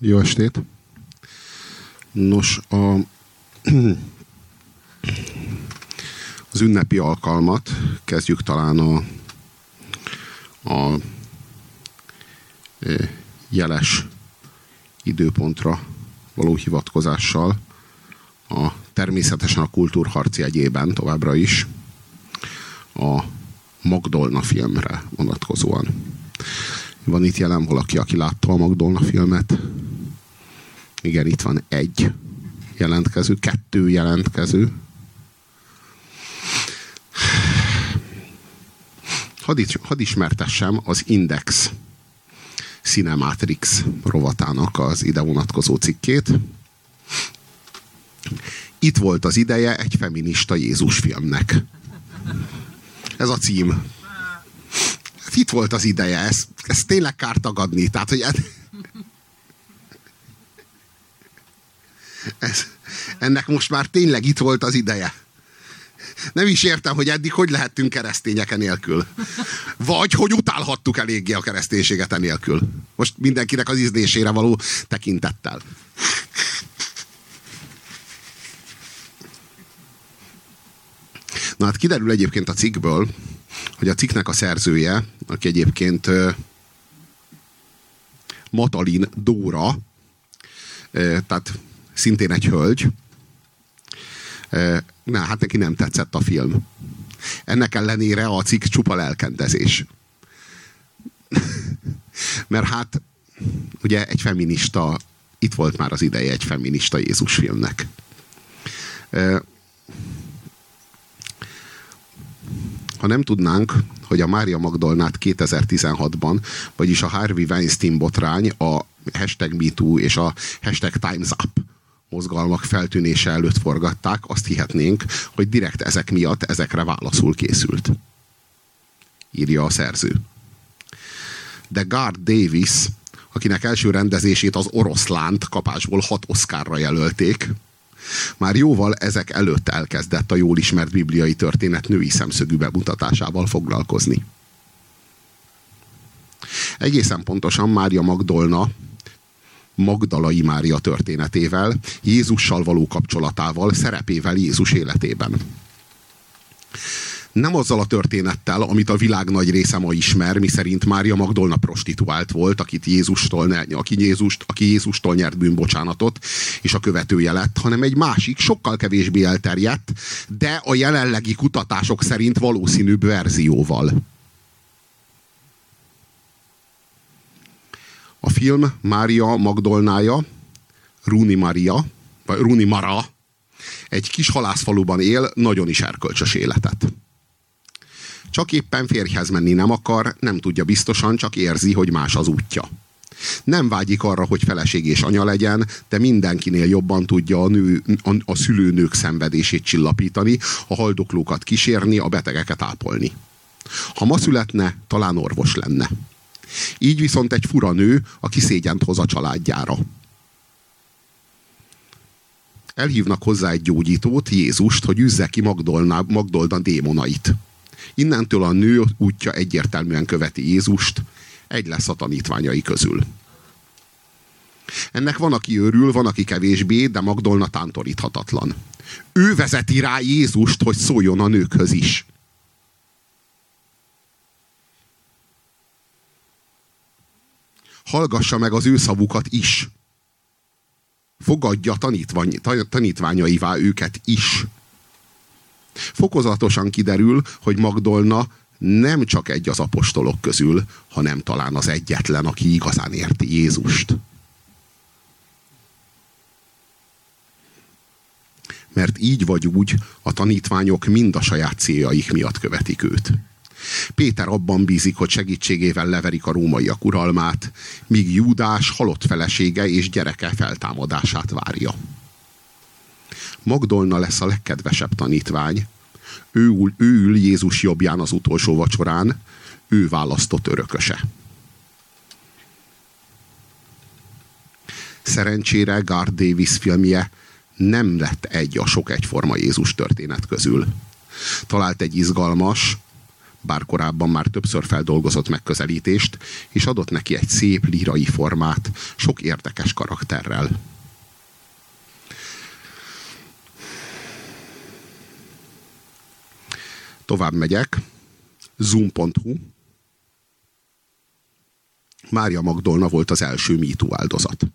Jó estét! Nos, a, az ünnepi alkalmat kezdjük talán a, a e, jeles időpontra való hivatkozással, a, természetesen a kultúrharci egyében továbbra is, a Magdolna filmre vonatkozóan. Van itt jelen valaki, aki látta a Magdolna filmet? Igen, itt van egy jelentkező, kettő jelentkező. Hadd, had ismertessem az Index Cinematrix rovatának az ide vonatkozó cikkét. Itt volt az ideje egy feminista Jézus filmnek. Ez a cím itt volt az ideje, ez, ez tényleg kár tagadni. Tehát, hogy ez, ennek most már tényleg itt volt az ideje. Nem is értem, hogy eddig hogy lehettünk keresztények enélkül. Vagy hogy utálhattuk eléggé a kereszténységet enélkül. Most mindenkinek az ízlésére való tekintettel. Na hát kiderül egyébként a cikkből, hogy a cikknek a szerzője, aki egyébként Matalin Dóra, tehát szintén egy hölgy, na, hát neki nem tetszett a film. Ennek ellenére a cikk csupa lelkendezés. Mert hát ugye egy feminista, itt volt már az ideje egy feminista Jézus filmnek. Ha nem tudnánk, hogy a Mária Magdolnát 2016-ban, vagyis a Harvey Weinstein botrány, a hashtag MeToo és a hashtag Time's Up mozgalmak feltűnése előtt forgatták, azt hihetnénk, hogy direkt ezek miatt ezekre válaszul készült. Írja a szerző. De Gard Davis, akinek első rendezését az oroszlánt kapásból hat oszkárra jelölték, már jóval ezek előtt elkezdett a jól ismert bibliai történet női szemszögű bemutatásával foglalkozni. Egészen pontosan Mária Magdolna Magdalai Mária történetével, Jézussal való kapcsolatával, szerepével Jézus életében nem azzal a történettel, amit a világ nagy része ma ismer, miszerint Mária Magdolna prostituált volt, akit Jézustól, aki, Jézust, aki Jézustól nyert bűnbocsánatot, és a követője lett, hanem egy másik, sokkal kevésbé elterjedt, de a jelenlegi kutatások szerint valószínűbb verzióval. A film Mária Magdolnája, Runi Maria, vagy Runi Mara, egy kis halászfaluban él, nagyon is erkölcsös életet. Csak éppen férjhez menni nem akar, nem tudja biztosan, csak érzi, hogy más az útja. Nem vágyik arra, hogy feleség és anya legyen, de mindenkinél jobban tudja a, nő, a, a szülőnők szenvedését csillapítani, a haldoklókat kísérni, a betegeket ápolni. Ha ma születne, talán orvos lenne. Így viszont egy fura nő, aki szégyent hoz a családjára. Elhívnak hozzá egy gyógyítót, Jézust, hogy üzze ki Magdolna, Magdolna démonait. Innentől a nő útja egyértelműen követi Jézust, egy lesz a tanítványai közül. Ennek van, aki örül, van, aki kevésbé, de Magdolna tántoríthatatlan. Ő vezeti rá Jézust, hogy szóljon a nőkhöz is. Hallgassa meg az ő szavukat is. Fogadja tanítvány, tanítványaivá őket is. Fokozatosan kiderül, hogy Magdolna nem csak egy az apostolok közül, hanem talán az egyetlen, aki igazán érti Jézust. Mert így vagy úgy a tanítványok mind a saját céljaik miatt követik őt. Péter abban bízik, hogy segítségével leverik a rómaiak uralmát, míg Júdás halott felesége és gyereke feltámadását várja. Magdolna lesz a legkedvesebb tanítvány. Ő ül, ő ül Jézus jobbján az utolsó vacsorán, ő választott örököse. Szerencsére Garth Davis filmje nem lett egy a sok egyforma Jézus történet közül. Talált egy izgalmas, bár korábban már többször feldolgozott megközelítést, és adott neki egy szép lírai formát, sok érdekes karakterrel. Tovább megyek. Zoom.hu Mária Magdolna volt az első MeToo áldozat.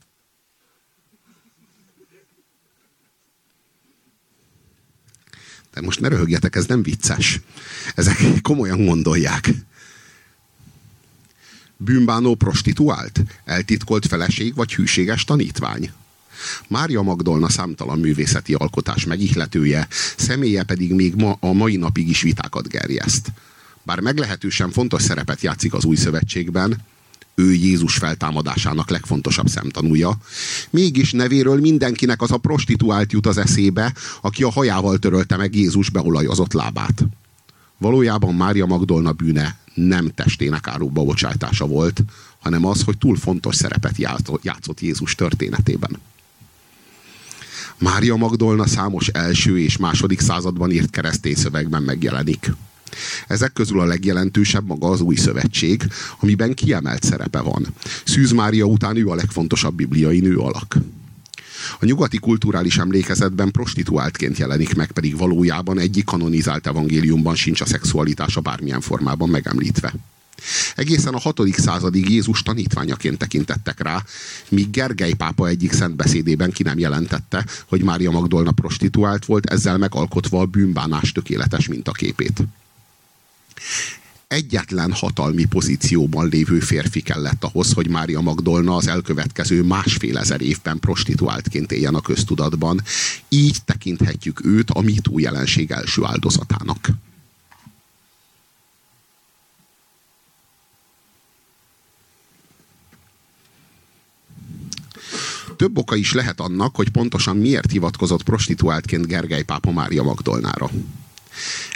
De most ne röhögjetek, ez nem vicces. Ezek komolyan gondolják. Bűnbánó prostituált? Eltitkolt feleség vagy hűséges tanítvány? Mária Magdolna számtalan művészeti alkotás megihletője, személye pedig még ma, a mai napig is vitákat gerjeszt. Bár meglehetősen fontos szerepet játszik az új szövetségben, ő Jézus feltámadásának legfontosabb szemtanúja. Mégis nevéről mindenkinek az a prostituált jut az eszébe, aki a hajával törölte meg Jézus beolajozott lábát. Valójában Mária Magdolna bűne nem testének árukba bocsájtása volt, hanem az, hogy túl fontos szerepet játszott Jézus történetében. Mária Magdolna számos első és második században írt keresztény szövegben megjelenik. Ezek közül a legjelentősebb maga az új szövetség, amiben kiemelt szerepe van. Szűz Mária után ő a legfontosabb bibliai nő alak. A nyugati kulturális emlékezetben prostituáltként jelenik meg, pedig valójában egyik kanonizált evangéliumban sincs a szexualitása bármilyen formában megemlítve. Egészen a 6. századig Jézus tanítványaként tekintettek rá, míg Gergely pápa egyik szent beszédében ki nem jelentette, hogy Mária Magdolna prostituált volt, ezzel megalkotva a bűnbánás tökéletes mintaképét egyetlen hatalmi pozícióban lévő férfi kellett ahhoz, hogy Mária Magdolna az elkövetkező másfél ezer évben prostituáltként éljen a köztudatban. Így tekinthetjük őt a MeToo jelenség első áldozatának. Több oka is lehet annak, hogy pontosan miért hivatkozott prostituáltként Gergely pápa Mária Magdolnára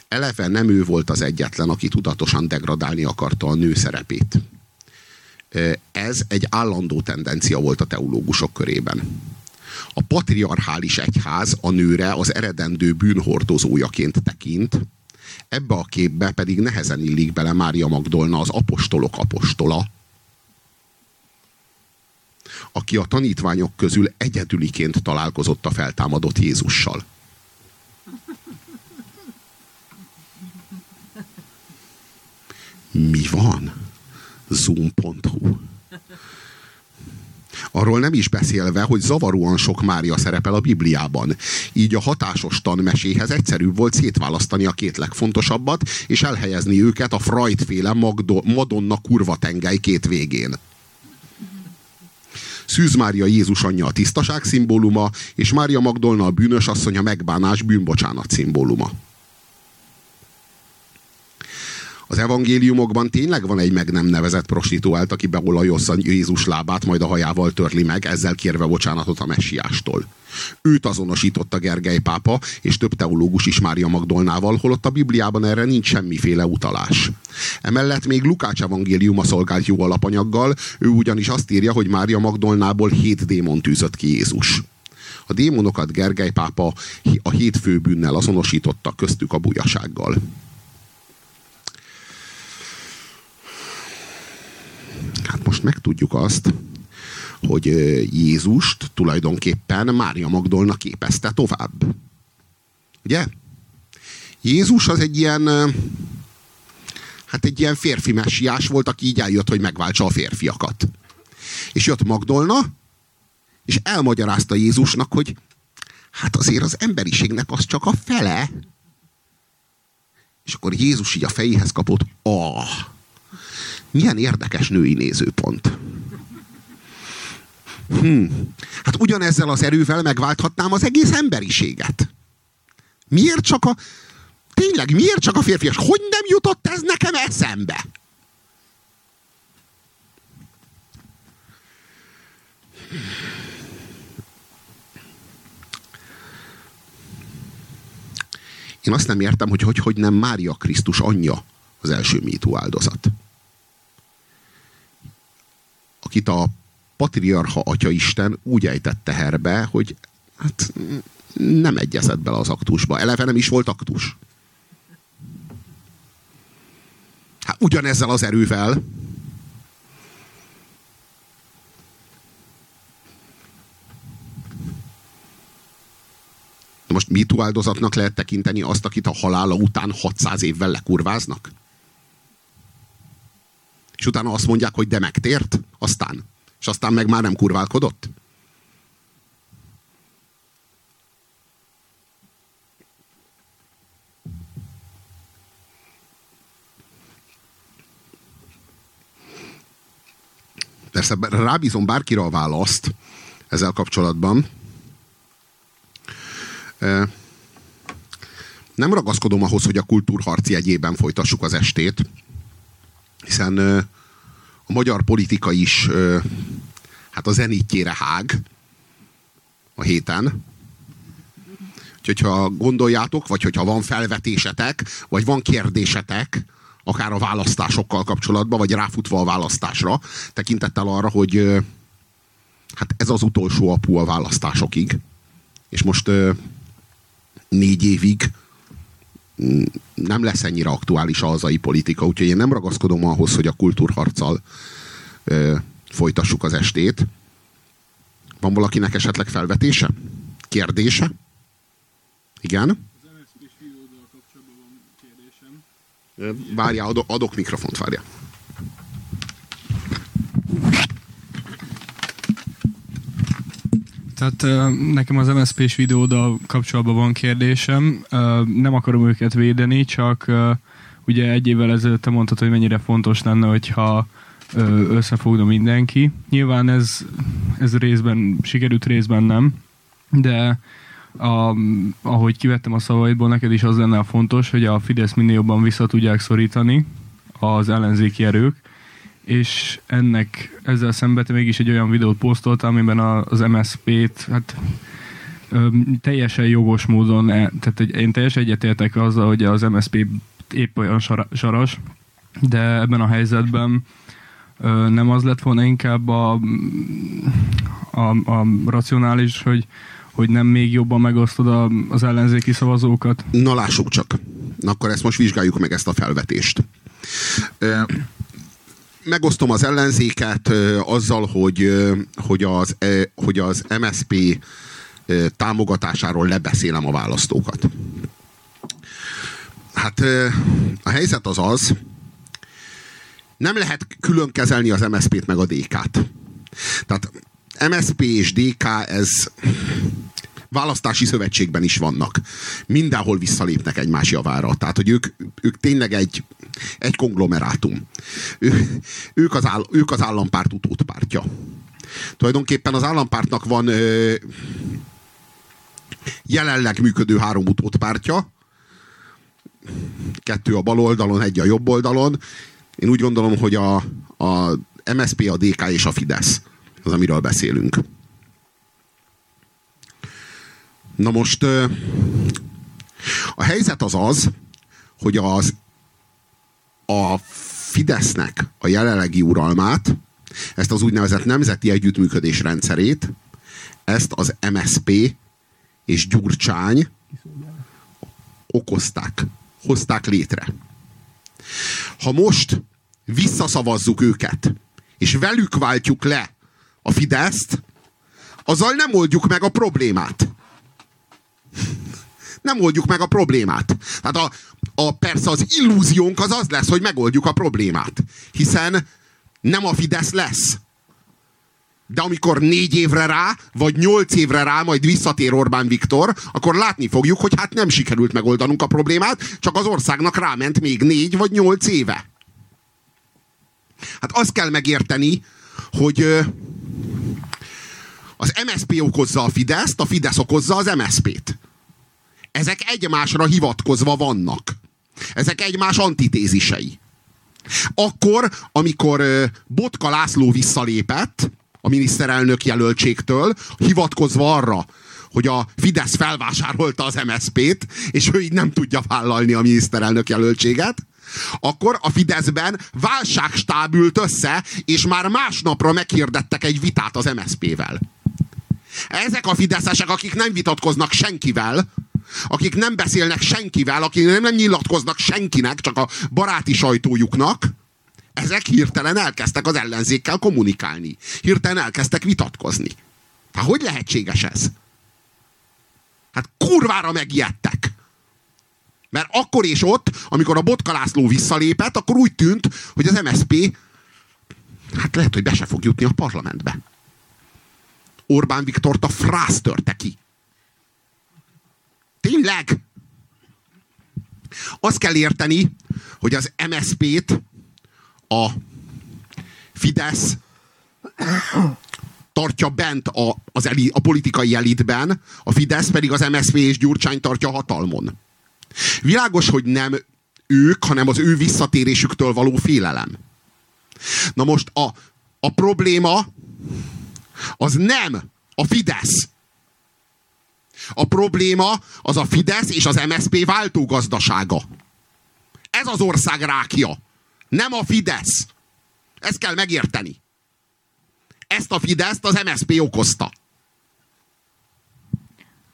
eleve nem ő volt az egyetlen, aki tudatosan degradálni akarta a nő szerepét. Ez egy állandó tendencia volt a teológusok körében. A patriarchális egyház a nőre az eredendő bűnhordozójaként tekint, ebbe a képbe pedig nehezen illik bele Mária Magdolna, az apostolok apostola, aki a tanítványok közül egyedüliként találkozott a feltámadott Jézussal. Mi van? Zoom.hu Arról nem is beszélve, hogy zavaróan sok Mária szerepel a Bibliában. Így a hatásos tanmeséhez egyszerűbb volt szétválasztani a két legfontosabbat, és elhelyezni őket a Freud-féle Madonna kurva tengely két végén. Szűz Mária Jézus anyja a tisztaság szimbóluma, és Mária Magdolna a bűnös asszony a megbánás bűnbocsánat szimbóluma az evangéliumokban tényleg van egy meg nem nevezett prostituált, aki beolajozza Jézus lábát, majd a hajával törli meg, ezzel kérve bocsánatot a messiástól. Őt azonosította Gergely pápa, és több teológus is Mária Magdolnával, holott a Bibliában erre nincs semmiféle utalás. Emellett még Lukács evangéliuma szolgált jó alapanyaggal, ő ugyanis azt írja, hogy Mária Magdolnából hét démon tűzött ki Jézus. A démonokat Gergely pápa a hét főbűnnel azonosította, köztük a bujasággal. Hát most megtudjuk azt, hogy Jézust tulajdonképpen Mária Magdolna képezte tovább. Ugye? Jézus az egy ilyen hát egy ilyen férfi messiás volt, aki így eljött, hogy megváltsa a férfiakat. És jött Magdolna, és elmagyarázta Jézusnak, hogy hát azért az emberiségnek az csak a fele. És akkor Jézus így a fejéhez kapott, ah, milyen érdekes női nézőpont. Hmm. Hát ugyanezzel az erővel megválthatnám az egész emberiséget. Miért csak a... Tényleg, miért csak a férfias? Hogy nem jutott ez nekem eszembe? Én azt nem értem, hogy hogy, hogy nem Mária Krisztus anyja az első mító áldozat akit a patriarha atyaisten úgy ejtette herbe, hogy hát nem egyezett bele az aktusba. Eleve nem is volt aktus. Hát ugyanezzel az erővel most MeToo áldozatnak lehet tekinteni azt, akit a halála után 600 évvel lekurváznak? És utána azt mondják, hogy de megtért? Aztán. És aztán meg már nem kurválkodott? Persze rábízom bárkire a választ ezzel kapcsolatban. Nem ragaszkodom ahhoz, hogy a kultúrharci egyében folytassuk az estét, hiszen a magyar politika is hát a zenítjére hág a héten. Úgyhogy ha gondoljátok, vagy hogyha van felvetésetek, vagy van kérdésetek, akár a választásokkal kapcsolatban, vagy ráfutva a választásra, tekintettel arra, hogy hát ez az utolsó apu a választásokig. És most négy évig nem lesz ennyire aktuális a hazai politika, úgyhogy én nem ragaszkodom ahhoz, hogy a kultúrharccal folytassuk az estét. Van valakinek esetleg felvetése? Kérdése? Igen? Várjál, adok, adok mikrofont, várjál. Tehát nekem az MSZP-s videóddal kapcsolatban van kérdésem. Nem akarom őket védeni, csak ugye egy évvel ezelőtt te mondtad, hogy mennyire fontos lenne, hogyha összefogna mindenki. Nyilván ez, ez részben sikerült, részben nem, de a, ahogy kivettem a szavaidból, neked is az lenne a fontos, hogy a Fidesz minél jobban vissza tudják szorítani az ellenzéki erők, és ennek ezzel szemben mégis egy olyan videót posztoltál, amiben az MSZP-t hát, teljesen jogos módon, e, tehát én teljesen egyetértek azzal, hogy az MSZP épp olyan saras, de ebben a helyzetben nem az lett volna inkább a, a, a racionális, hogy hogy nem még jobban megosztod a, az ellenzéki szavazókat? Na lássuk csak. Na akkor ezt most vizsgáljuk meg ezt a felvetést. Megosztom az ellenzéket azzal, hogy, hogy, az, hogy az MSP támogatásáról lebeszélem a választókat. Hát a helyzet az az, nem lehet külön kezelni az MSZP-t meg a DK-t. Tehát MSP és DK ez választási szövetségben is vannak. Mindenhol visszalépnek egymás javára. Tehát, hogy ők, ők tényleg egy, egy konglomerátum. Ő, ők, az áll, ők az állampárt utódpártja. Tulajdonképpen az állampártnak van ö, jelenleg működő három utódpártja. Kettő a bal oldalon, egy a jobb oldalon. Én úgy gondolom, hogy a, a MSP, a DK és a Fidesz az, amiről beszélünk. Na most a helyzet az az, hogy az a Fidesznek a jelenlegi uralmát, ezt az úgynevezett nemzeti együttműködés rendszerét, ezt az MSP és Gyurcsány okozták, hozták létre. Ha most visszaszavazzuk őket, és velük váltjuk le a Fideszt, azzal nem oldjuk meg a problémát. Nem oldjuk meg a problémát. Tehát a, a, persze az illúziónk az az lesz, hogy megoldjuk a problémát. Hiszen nem a Fidesz lesz. De amikor négy évre rá, vagy nyolc évre rá majd visszatér Orbán Viktor, akkor látni fogjuk, hogy hát nem sikerült megoldanunk a problémát, csak az országnak ráment még négy vagy nyolc éve. Hát azt kell megérteni, hogy az MSP okozza a Fideszt, a Fidesz okozza az MSP-t. Ezek egymásra hivatkozva vannak. Ezek egymás antitézisei. Akkor, amikor Botka László visszalépett a miniszterelnök jelöltségtől, hivatkozva arra, hogy a Fidesz felvásárolta az MSZP-t, és ő így nem tudja vállalni a miniszterelnök jelöltséget, akkor a Fideszben válságstáb ült össze, és már másnapra meghirdettek egy vitát az MSZP-vel. Ezek a fideszesek, akik nem vitatkoznak senkivel, akik nem beszélnek senkivel, akik nem, nem nyilatkoznak senkinek, csak a baráti sajtójuknak, ezek hirtelen elkezdtek az ellenzékkel kommunikálni. Hirtelen elkezdtek vitatkozni. Hát hogy lehetséges ez? Hát kurvára megijedtek. Mert akkor és ott, amikor a Botka László visszalépett, akkor úgy tűnt, hogy az MSP hát lehet, hogy be se fog jutni a parlamentbe. Orbán Viktort a frász törte ki. Tényleg? Azt kell érteni, hogy az MSZP-t a Fidesz tartja bent a, az eli, a politikai elitben, a Fidesz pedig az MSZP és Gyurcsány tartja hatalmon. Világos, hogy nem ők, hanem az ő visszatérésüktől való félelem. Na most a, a probléma az nem a Fidesz. A probléma az a Fidesz és az MSZP váltógazdasága. Ez az ország rákja. Nem a Fidesz. Ezt kell megérteni. Ezt a Fideszt az MSZP okozta.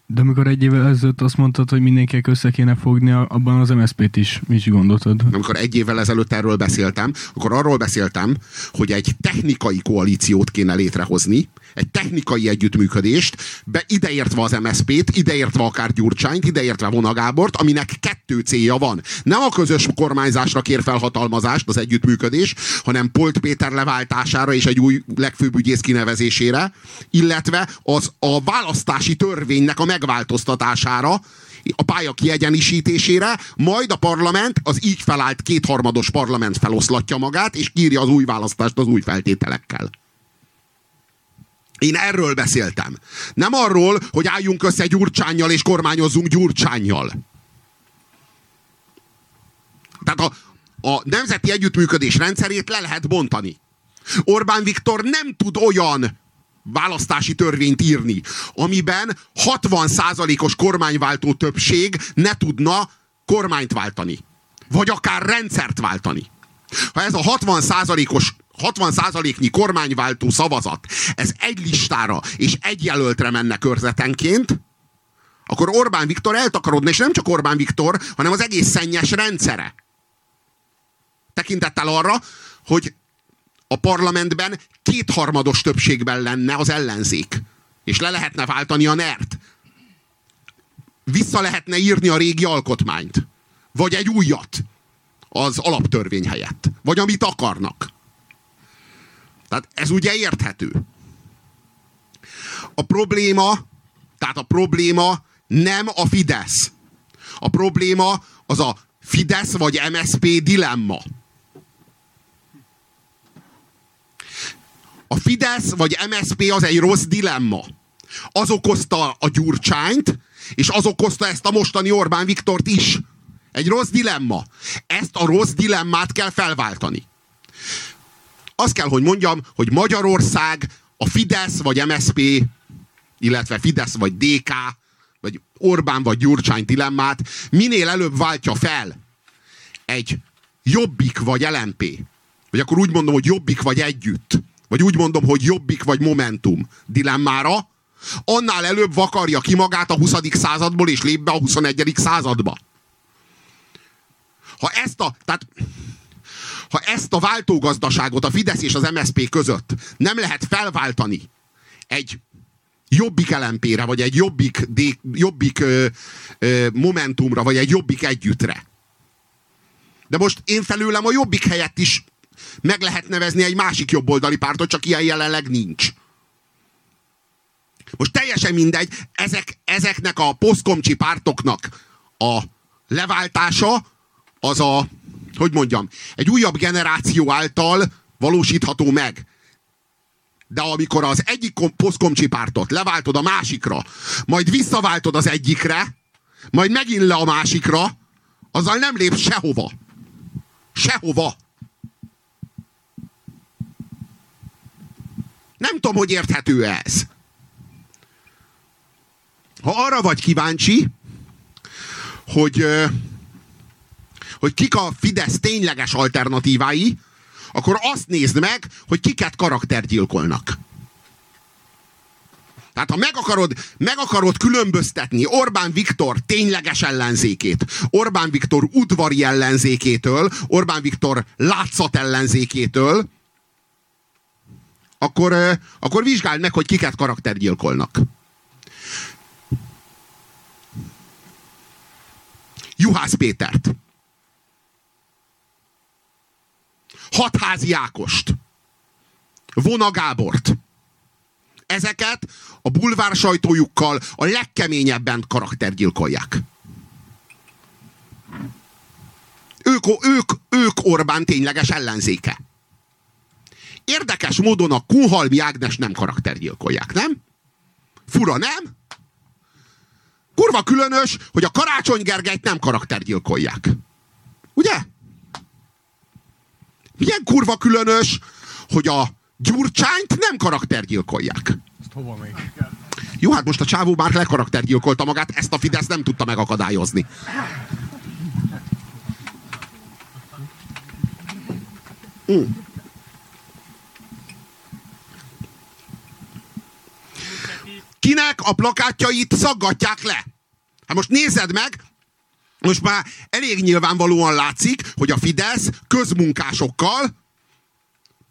De amikor egy évvel ezelőtt azt mondtad, hogy mindenkinek össze kéne fogni, abban az MSZP-t is, is gondoltad. Amikor egy évvel ezelőtt erről beszéltem, akkor arról beszéltem, hogy egy technikai koalíciót kéne létrehozni, egy technikai együttműködést, be ideértve az MSZP-t, ideértve akár Gyurcsányt, ideértve Vonagábort, aminek kettő célja van. Nem a közös kormányzásra kér felhatalmazást az együttműködés, hanem Polt Péter leváltására és egy új legfőbb ügyész kinevezésére, illetve az a választási törvénynek a megváltoztatására, a pálya kiegyenisítésére, majd a parlament, az így felállt kétharmados parlament feloszlatja magát, és kírja az új választást az új feltételekkel. Én erről beszéltem. Nem arról, hogy álljunk össze Gyurcsányjal és kormányozzunk Gyurcsányjal. Tehát a, a nemzeti együttműködés rendszerét le lehet bontani. Orbán Viktor nem tud olyan választási törvényt írni, amiben 60%-os kormányváltó többség ne tudna kormányt váltani. Vagy akár rendszert váltani. Ha ez a 60%-os 60%-nyi kormányváltó szavazat, ez egy listára és egy jelöltre menne körzetenként, akkor Orbán Viktor eltakarodna, és nem csak Orbán Viktor, hanem az egész szennyes rendszere. Tekintettel arra, hogy a parlamentben kétharmados többségben lenne az ellenzék. És le lehetne váltani a NERT. Vissza lehetne írni a régi alkotmányt. Vagy egy újat az alaptörvény helyett. Vagy amit akarnak. Tehát ez ugye érthető. A probléma, tehát a probléma nem a Fidesz. A probléma az a Fidesz vagy MSP dilemma. A Fidesz vagy MSP az egy rossz dilemma. Az okozta a Gyurcsányt, és az okozta ezt a mostani Orbán Viktort is. Egy rossz dilemma. Ezt a rossz dilemmát kell felváltani azt kell, hogy mondjam, hogy Magyarország a Fidesz vagy MSP, illetve Fidesz vagy DK, vagy Orbán vagy Gyurcsány dilemmát minél előbb váltja fel egy Jobbik vagy LMP, vagy akkor úgy mondom, hogy Jobbik vagy Együtt, vagy úgy mondom, hogy Jobbik vagy Momentum dilemmára, annál előbb vakarja ki magát a 20. századból, és lép be a 21. századba. Ha ezt a... Tehát ha ezt a váltógazdaságot a Fidesz és az MSZP között nem lehet felváltani egy jobbik lmp vagy egy jobbik, jobbik ö, ö, momentumra, vagy egy jobbik együttre. De most én felőlem a jobbik helyett is meg lehet nevezni egy másik jobboldali pártot, csak ilyen jelenleg nincs. Most teljesen mindegy, ezek, ezeknek a poszkomcsi pártoknak a leváltása az a hogy mondjam, egy újabb generáció által valósítható meg. De amikor az egyik poszkomcsi pártot leváltod a másikra, majd visszaváltod az egyikre, majd megint le a másikra, azzal nem lép sehova. Sehova. Nem tudom, hogy érthető ez. Ha arra vagy kíváncsi, hogy hogy kik a Fidesz tényleges alternatívái, akkor azt nézd meg, hogy kiket karaktergyilkolnak. Tehát ha meg akarod, meg akarod különböztetni Orbán Viktor tényleges ellenzékét, Orbán Viktor udvari ellenzékétől, Orbán Viktor látszat ellenzékétől, akkor, akkor vizsgáld meg, hogy kiket karaktergyilkolnak. Juhász Pétert, Hatházi Ákost, Vona Gábort. Ezeket a bulvár sajtójukkal a legkeményebben karaktergyilkolják. Ők, ők, ők Orbán tényleges ellenzéke. Érdekes módon a Kunhalmi Ágnes nem karaktergyilkolják, nem? Fura, nem? Kurva különös, hogy a Karácsony Gergelyt nem karaktergyilkolják. Ugye? Milyen kurva különös, hogy a Gyurcsányt nem karaktergyilkolják. Ezt hova még? Jó, hát most a csávó már lekaraktergyilkolta magát, ezt a Fidesz nem tudta megakadályozni. Mm. Kinek a plakátjait szaggatják le? Hát most nézed meg, most már elég nyilvánvalóan látszik, hogy a Fidesz közmunkásokkal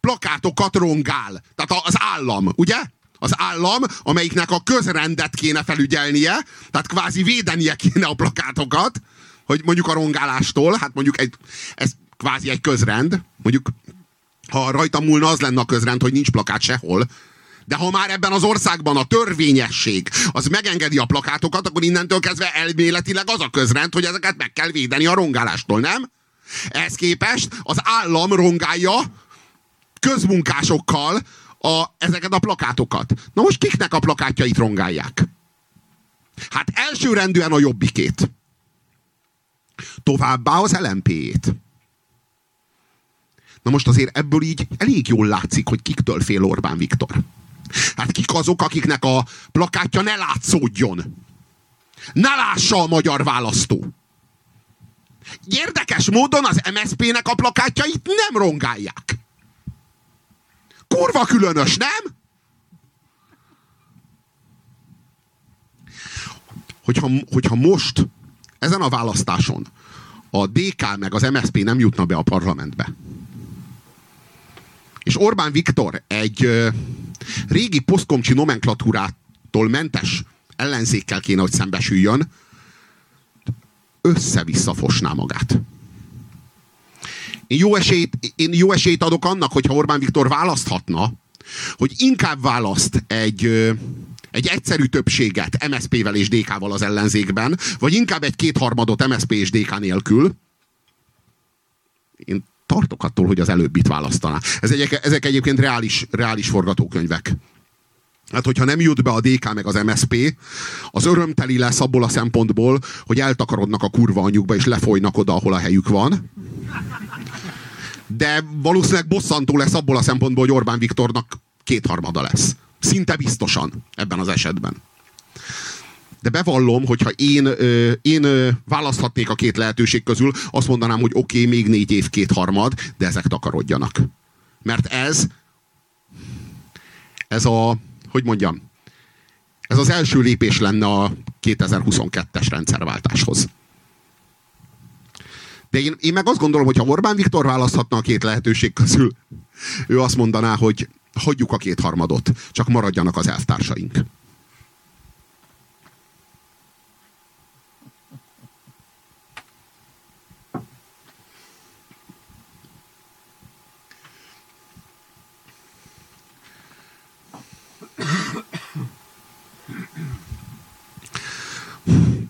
plakátokat rongál. Tehát az állam, ugye? Az állam, amelyiknek a közrendet kéne felügyelnie, tehát kvázi védenie kéne a plakátokat, hogy mondjuk a rongálástól, hát mondjuk egy, ez kvázi egy közrend, mondjuk ha rajta múlna, az lenne a közrend, hogy nincs plakát sehol. De ha már ebben az országban a törvényesség az megengedi a plakátokat, akkor innentől kezdve elméletileg az a közrend, hogy ezeket meg kell védeni a rongálástól, nem? Ehhez képest az állam rongálja közmunkásokkal a, ezeket a plakátokat. Na most kiknek a plakátjait rongálják? Hát elsőrendűen a jobbikét. Továbbá az LMP-ét. Na most azért ebből így elég jól látszik, hogy kiktől fél Orbán Viktor. Hát kik azok, akiknek a plakátja ne látszódjon. Ne lássa a magyar választó. Érdekes módon az MSZP-nek a plakátjait nem rongálják. Kurva különös, nem? Hogyha, hogyha most, ezen a választáson a DK meg az MSZP nem jutna be a parlamentbe, és Orbán Viktor egy régi posztkomcsi nomenklatúrától mentes ellenzékkel kéne, hogy szembesüljön, össze-vissza fosná magát. Én jó, esélyt, én jó esélyt adok annak, hogyha Orbán Viktor választhatna, hogy inkább választ egy, egy egyszerű többséget MSZP-vel és DK-val az ellenzékben, vagy inkább egy kétharmadot MSZP és DK nélkül. Én tartok attól, hogy az előbbit választaná. Ezek, ezek egyébként reális, reális forgatókönyvek. Hát, hogyha nem jut be a DK meg az MSP, az örömteli lesz abból a szempontból, hogy eltakarodnak a kurva anyjukba, és lefolynak oda, ahol a helyük van. De valószínűleg bosszantó lesz abból a szempontból, hogy Orbán Viktornak kétharmada lesz. Szinte biztosan ebben az esetben. De bevallom, hogyha én, ö, én ö, választhatnék a két lehetőség közül, azt mondanám, hogy oké, okay, még négy év kétharmad, de ezek takarodjanak. Mert ez, ez a, hogy mondjam, ez az első lépés lenne a 2022-es rendszerváltáshoz. De én, én meg azt gondolom, hogy ha Orbán Viktor választhatna a két lehetőség közül, ő azt mondaná, hogy hagyjuk a kétharmadot, csak maradjanak az elvtársaink.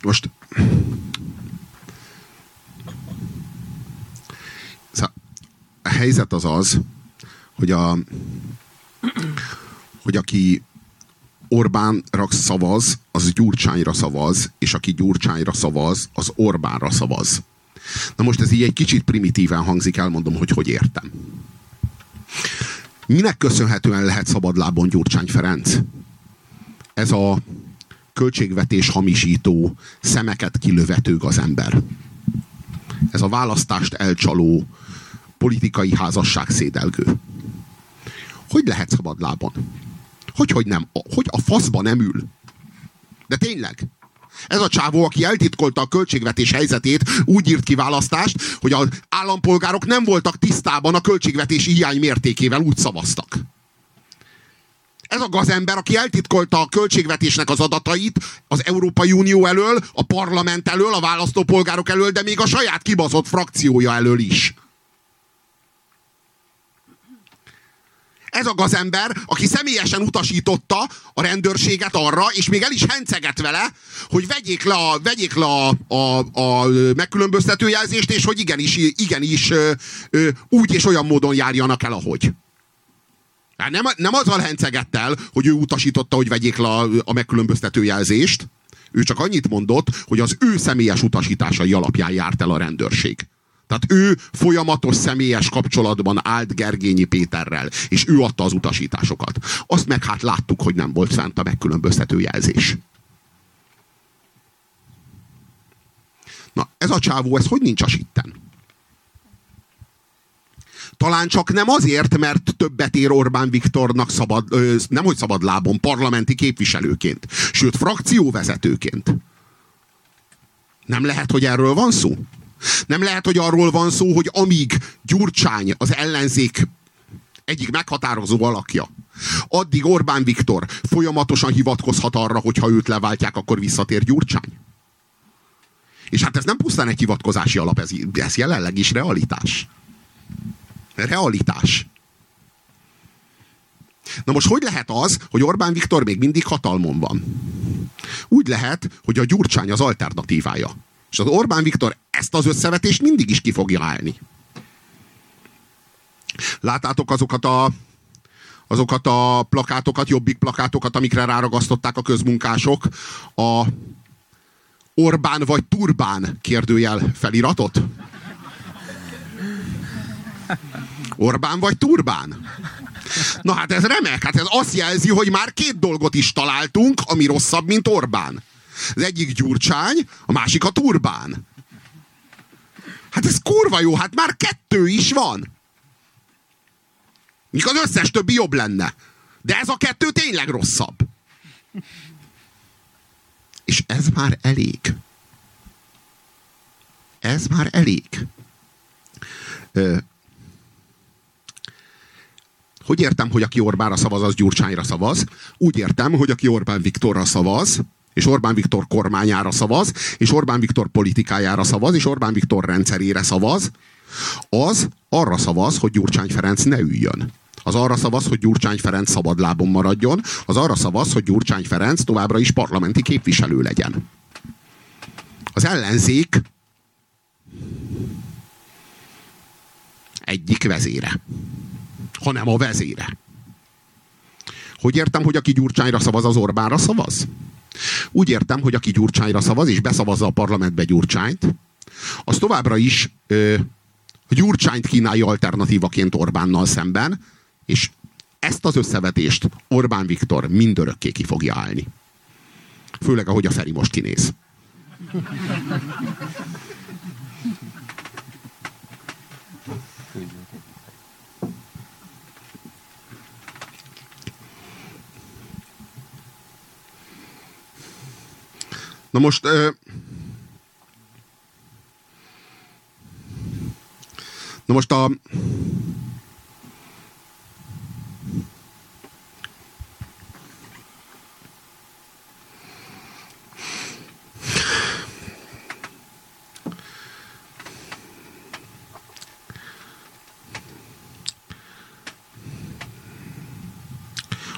Most szóval a helyzet az az, hogy a hogy aki Orbánra szavaz, az Gyurcsányra szavaz, és aki Gyurcsányra szavaz, az Orbánra szavaz. Na most ez így egy kicsit primitíven hangzik, elmondom, hogy hogy értem. Minek köszönhetően lehet szabadlábon Gyurcsány Ferenc? Ez a költségvetés hamisító, szemeket kilövető ember. Ez a választást elcsaló, politikai házasság szédelgő. Hogy lehet szabadlábon? Hogy, hogy nem? Hogy a faszba nem ül? De tényleg? Ez a csávó, aki eltitkolta a költségvetés helyzetét, úgy írt ki választást, hogy az állampolgárok nem voltak tisztában a költségvetés hiány mértékével, úgy szavaztak. Ez a gazember, aki eltitkolta a költségvetésnek az adatait az Európai Unió elől, a parlament elől, a választópolgárok elől, de még a saját kibaszott frakciója elől is. Ez a gazember, aki személyesen utasította a rendőrséget arra, és még el is henceget vele, hogy vegyék le a, vegyék le a, a, a megkülönböztető jelzést, és hogy igenis, igenis úgy és olyan módon járjanak el, ahogy. Hát nem, nem azzal hencegett el, hogy ő utasította, hogy vegyék le a, a megkülönböztető jelzést. Ő csak annyit mondott, hogy az ő személyes utasításai alapján járt el a rendőrség. Tehát ő folyamatos személyes kapcsolatban állt Gergényi Péterrel, és ő adta az utasításokat. Azt meg hát láttuk, hogy nem volt fent a megkülönböztető jelzés. Na, ez a csávó, ez hogy nincs a sitten? Talán csak nem azért, mert többet ér Orbán Viktornak szabad, nem hogy szabad lábon, parlamenti képviselőként, sőt frakcióvezetőként. Nem lehet, hogy erről van szó? Nem lehet, hogy arról van szó, hogy amíg Gyurcsány az ellenzék egyik meghatározó alakja, addig Orbán Viktor folyamatosan hivatkozhat arra, hogy ha őt leváltják, akkor visszatér Gyurcsány. És hát ez nem pusztán egy hivatkozási alap, ez, ez jelenleg is realitás. Realitás. Na most hogy lehet az, hogy Orbán Viktor még mindig hatalmon van? Úgy lehet, hogy a Gyurcsány az alternatívája. És az Orbán Viktor ezt az összevetést mindig is ki fogja állni. Láttátok azokat a, azokat a plakátokat, jobbik plakátokat, amikre ráragasztották a közmunkások a Orbán vagy Turbán kérdőjel feliratot? Orbán vagy Turbán? Na hát ez remek, hát ez azt jelzi, hogy már két dolgot is találtunk, ami rosszabb, mint Orbán. Az egyik Gyurcsány, a másik a Turbán. Hát ez kurva jó, hát már kettő is van. Míg az összes többi jobb lenne. De ez a kettő tényleg rosszabb. És ez már elég. Ez már elég. Hogy értem, hogy aki Orbánra szavaz, az Gyurcsányra szavaz? Úgy értem, hogy aki Orbán Viktorra szavaz, és Orbán Viktor kormányára szavaz, és Orbán Viktor politikájára szavaz, és Orbán Viktor rendszerére szavaz, az arra szavaz, hogy Gyurcsány Ferenc ne üljön. Az arra szavaz, hogy Gyurcsány Ferenc szabadlábon maradjon, az arra szavaz, hogy Gyurcsány Ferenc továbbra is parlamenti képviselő legyen. Az ellenzék egyik vezére, hanem a vezére. Hogy értem, hogy aki Gyurcsányra szavaz, az Orbánra szavaz? Úgy értem, hogy aki Gyurcsányra szavaz, és beszavazza a parlamentbe Gyurcsányt, az továbbra is ö, Gyurcsányt kínálja alternatívaként Orbánnal szemben, és ezt az összevetést Orbán Viktor mindörökké ki fogja állni. Főleg, ahogy a Feri most kinéz. Na most... Na most a...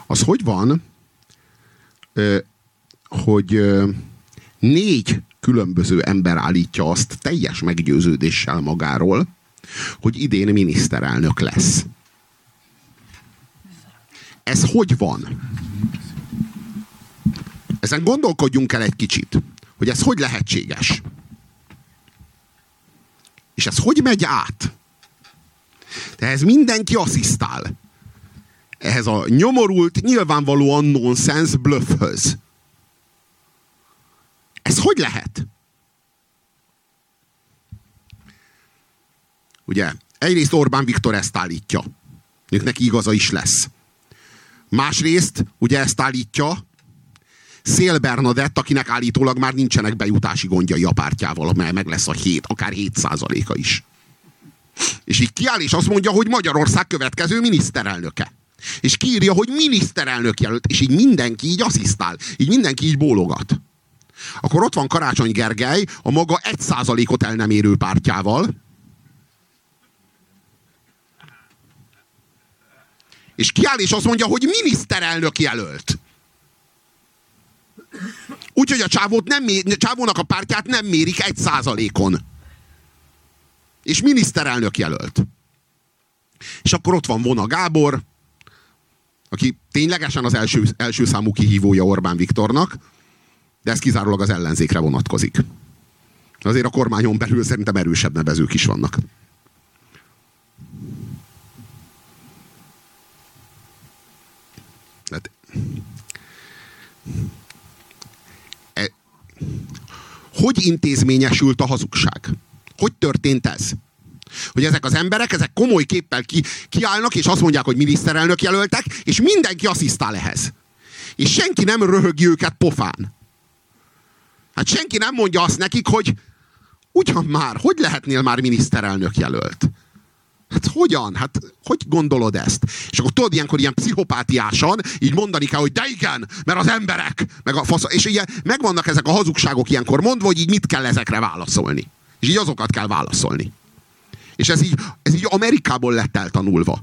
Az hogy van, hogy négy különböző ember állítja azt teljes meggyőződéssel magáról, hogy idén miniszterelnök lesz. Ez hogy van? Ezen gondolkodjunk el egy kicsit, hogy ez hogy lehetséges. És ez hogy megy át? De ez mindenki asszisztál. Ehhez a nyomorult, nyilvánvalóan nonsens bluffhöz. Ez hogy lehet? Ugye, egyrészt Orbán Viktor ezt állítja. Neki igaza is lesz. Másrészt, ugye ezt állítja Szél Bernadett, akinek állítólag már nincsenek bejutási gondjai a pártjával, mert meg lesz a 7, akár 7 százaléka is. És így kiáll és azt mondja, hogy Magyarország következő miniszterelnöke. És kiírja, hogy miniszterelnök jelölt, és így mindenki így asszisztál, így mindenki így bólogat. Akkor ott van Karácsony Gergely a maga egy százalékot el nem érő pártjával, és kiáll és azt mondja, hogy miniszterelnök jelölt. Úgyhogy a csávót nem mér, csávónak a pártját nem mérik egy százalékon. És miniszterelnök jelölt. És akkor ott van Vona Gábor, aki ténylegesen az első, első számú kihívója Orbán Viktornak, de ez kizárólag az ellenzékre vonatkozik. Azért a kormányon belül szerintem erősebb nevezők is vannak. Tehát, e, hogy intézményesült a hazugság? Hogy történt ez? Hogy ezek az emberek, ezek komoly képpel ki, kiállnak, és azt mondják, hogy miniszterelnök jelöltek, és mindenki asszisztál ehhez. És senki nem röhögi őket pofán. Hát senki nem mondja azt nekik, hogy ugyan már, hogy lehetnél már miniszterelnök jelölt? Hát hogyan? Hát hogy gondolod ezt? És akkor tudod, ilyenkor ilyen pszichopátiásan így mondani kell, hogy de igen, mert az emberek, meg a fasz, és ugye megvannak ezek a hazugságok ilyenkor mondva, hogy így mit kell ezekre válaszolni. És így azokat kell válaszolni. És ez így, ez így Amerikából lett eltanulva.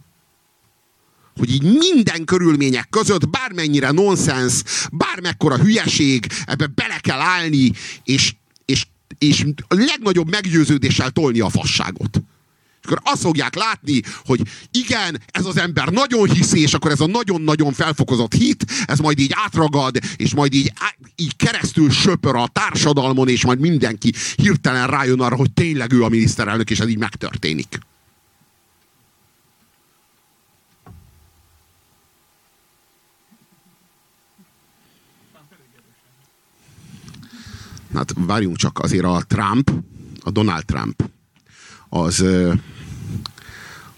Hogy így minden körülmények között bármennyire nonsens, bármekkora hülyeség, ebbe bele kell állni, és, és, és a legnagyobb meggyőződéssel tolni a fasságot. És akkor azt fogják látni, hogy igen, ez az ember nagyon hiszi, és akkor ez a nagyon-nagyon felfokozott hit, ez majd így átragad, és majd így, így keresztül söpör a társadalmon, és majd mindenki hirtelen rájön arra, hogy tényleg ő a miniszterelnök, és ez így megtörténik. Hát várjunk csak, azért a Trump, a Donald Trump, az,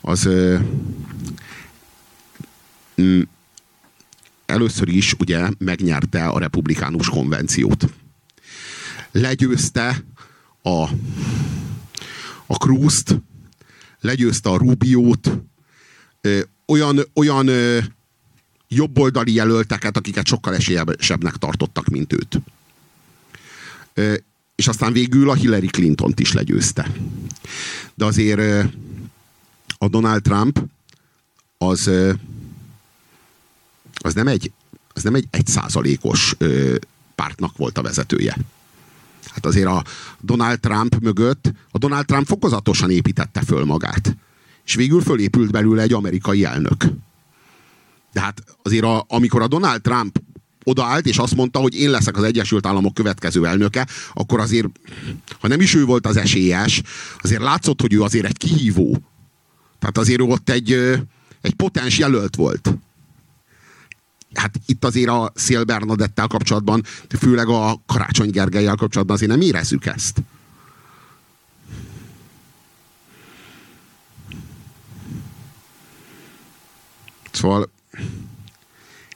az először is ugye megnyerte a republikánus konvenciót. Legyőzte a, a Cruz-t, legyőzte a Rubiót, olyan, olyan jobboldali jelölteket, akiket sokkal esélyesebbnek tartottak, mint őt és aztán végül a Hillary Clinton-t is legyőzte. De azért a Donald Trump az, az nem egy az nem egy egyszázalékos pártnak volt a vezetője. Hát azért a Donald Trump mögött, a Donald Trump fokozatosan építette föl magát. És végül fölépült belőle egy amerikai elnök. De hát azért a, amikor a Donald Trump odaállt, és azt mondta, hogy én leszek az Egyesült Államok következő elnöke, akkor azért, ha nem is ő volt az esélyes, azért látszott, hogy ő azért egy kihívó. Tehát azért ott egy, egy potens jelölt volt. Hát itt azért a Szél Bernadettel kapcsolatban, főleg a Karácsony Gergelyel kapcsolatban azért nem érezzük ezt. Szóval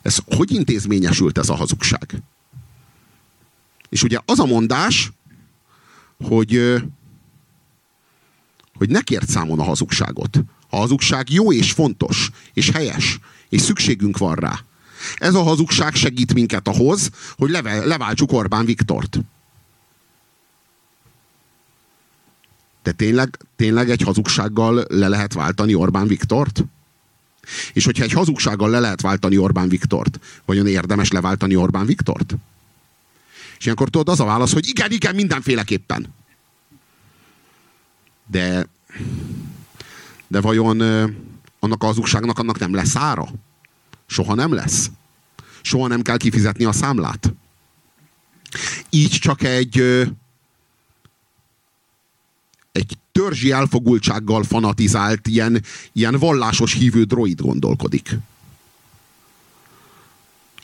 ez hogy intézményesült ez a hazugság? És ugye az a mondás, hogy, hogy ne kért számon a hazugságot. A hazugság jó és fontos, és helyes, és szükségünk van rá. Ez a hazugság segít minket ahhoz, hogy leve, leváltsuk Orbán Viktort. De tényleg, tényleg egy hazugsággal le lehet váltani Orbán Viktort? És hogyha egy hazugsággal le lehet váltani Orbán Viktort, vajon érdemes leváltani Orbán Viktort? És ilyenkor tudod, az a válasz, hogy igen, igen, mindenféleképpen. De, de vajon annak a hazugságnak annak nem lesz ára? Soha nem lesz. Soha nem kell kifizetni a számlát. Így csak egy egy törzsi elfogultsággal fanatizált, ilyen, ilyen vallásos hívő droid gondolkodik.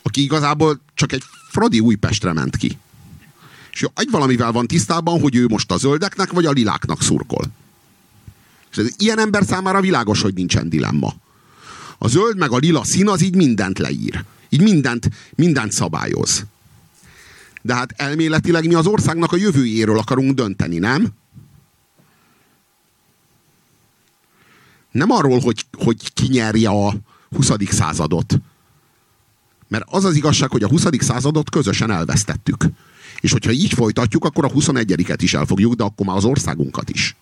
Aki igazából csak egy Fradi Újpestre ment ki. És egy valamivel van tisztában, hogy ő most a zöldeknek vagy a liláknak szurkol. És ez ilyen ember számára világos, hogy nincsen dilemma. A zöld meg a lila szín az így mindent leír. Így mindent, mindent szabályoz. De hát elméletileg mi az országnak a jövőjéről akarunk dönteni, nem? Nem arról, hogy, hogy kinyerje a 20. századot. Mert az az igazság, hogy a 20. századot közösen elvesztettük. És hogyha így folytatjuk, akkor a 21-et is elfogjuk, de akkor már az országunkat is.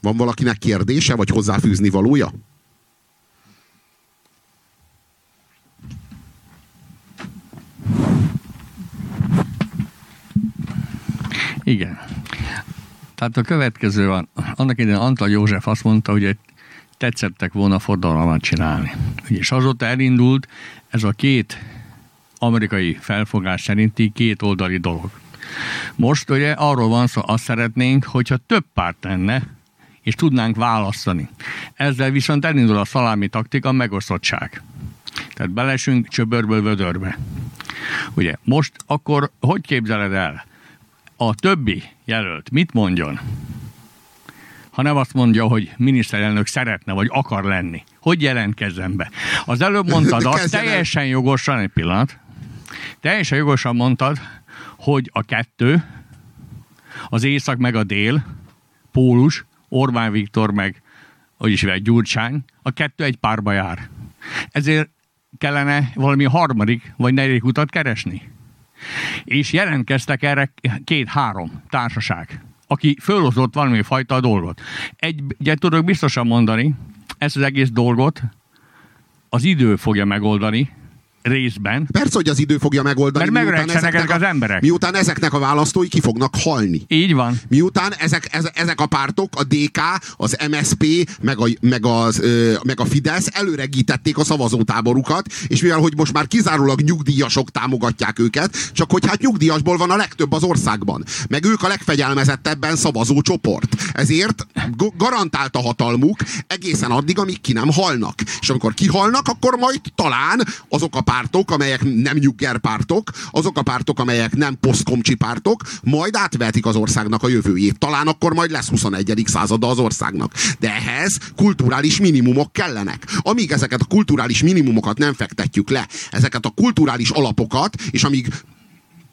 Van valakinek kérdése, vagy hozzáfűzni valója? Igen. Tehát a következő van. Annak idején Antal József azt mondta, hogy tetszettek volna forradalmat csinálni. És azóta elindult ez a két amerikai felfogás szerinti két oldali dolog. Most ugye arról van szó, azt szeretnénk, hogyha több párt lenne, és tudnánk választani. Ezzel viszont elindul a szalámi taktika, megosztottság. Tehát belesünk csöbörből vödörbe. Ugye, most akkor hogy képzeled el? A többi jelölt mit mondjon? Ha nem azt mondja, hogy miniszterelnök szeretne, vagy akar lenni. Hogy jelentkezzen be? Az előbb mondtad azt, teljesen jogosan, egy pillanat, teljesen jogosan mondtad, hogy a kettő, az észak meg a dél, pólus, Orbán Viktor meg, hogy is egy Gyurcsány, a kettő egy párba jár. Ezért kellene valami harmadik vagy negyedik utat keresni. És jelentkeztek erre két-három társaság, aki fölozott valami fajta dolgot. Egy, ugye tudok biztosan mondani, ezt az egész dolgot az idő fogja megoldani, részben. Persze, hogy az idő fogja megoldani. Mert megöregszenek ezek az emberek. Miután ezeknek a választói ki fognak halni. Így van. Miután ezek, ezek a pártok, a DK, az MSP, meg a, meg, az, ö, meg a Fidesz előregítették a szavazótáborukat, és mivel, hogy most már kizárólag nyugdíjasok támogatják őket, csak hogy hát nyugdíjasból van a legtöbb az országban. Meg ők a legfegyelmezettebben szavazó csoport. Ezért garantált a hatalmuk egészen addig, amíg ki nem halnak. És amikor kihalnak, akkor majd talán azok a pártok, amelyek nem nyugger pártok, azok a pártok, amelyek nem posztkomcsi pártok, majd átvehetik az országnak a jövőjét. Talán akkor majd lesz 21. százada az országnak. De ehhez kulturális minimumok kellenek. Amíg ezeket a kulturális minimumokat nem fektetjük le, ezeket a kulturális alapokat, és amíg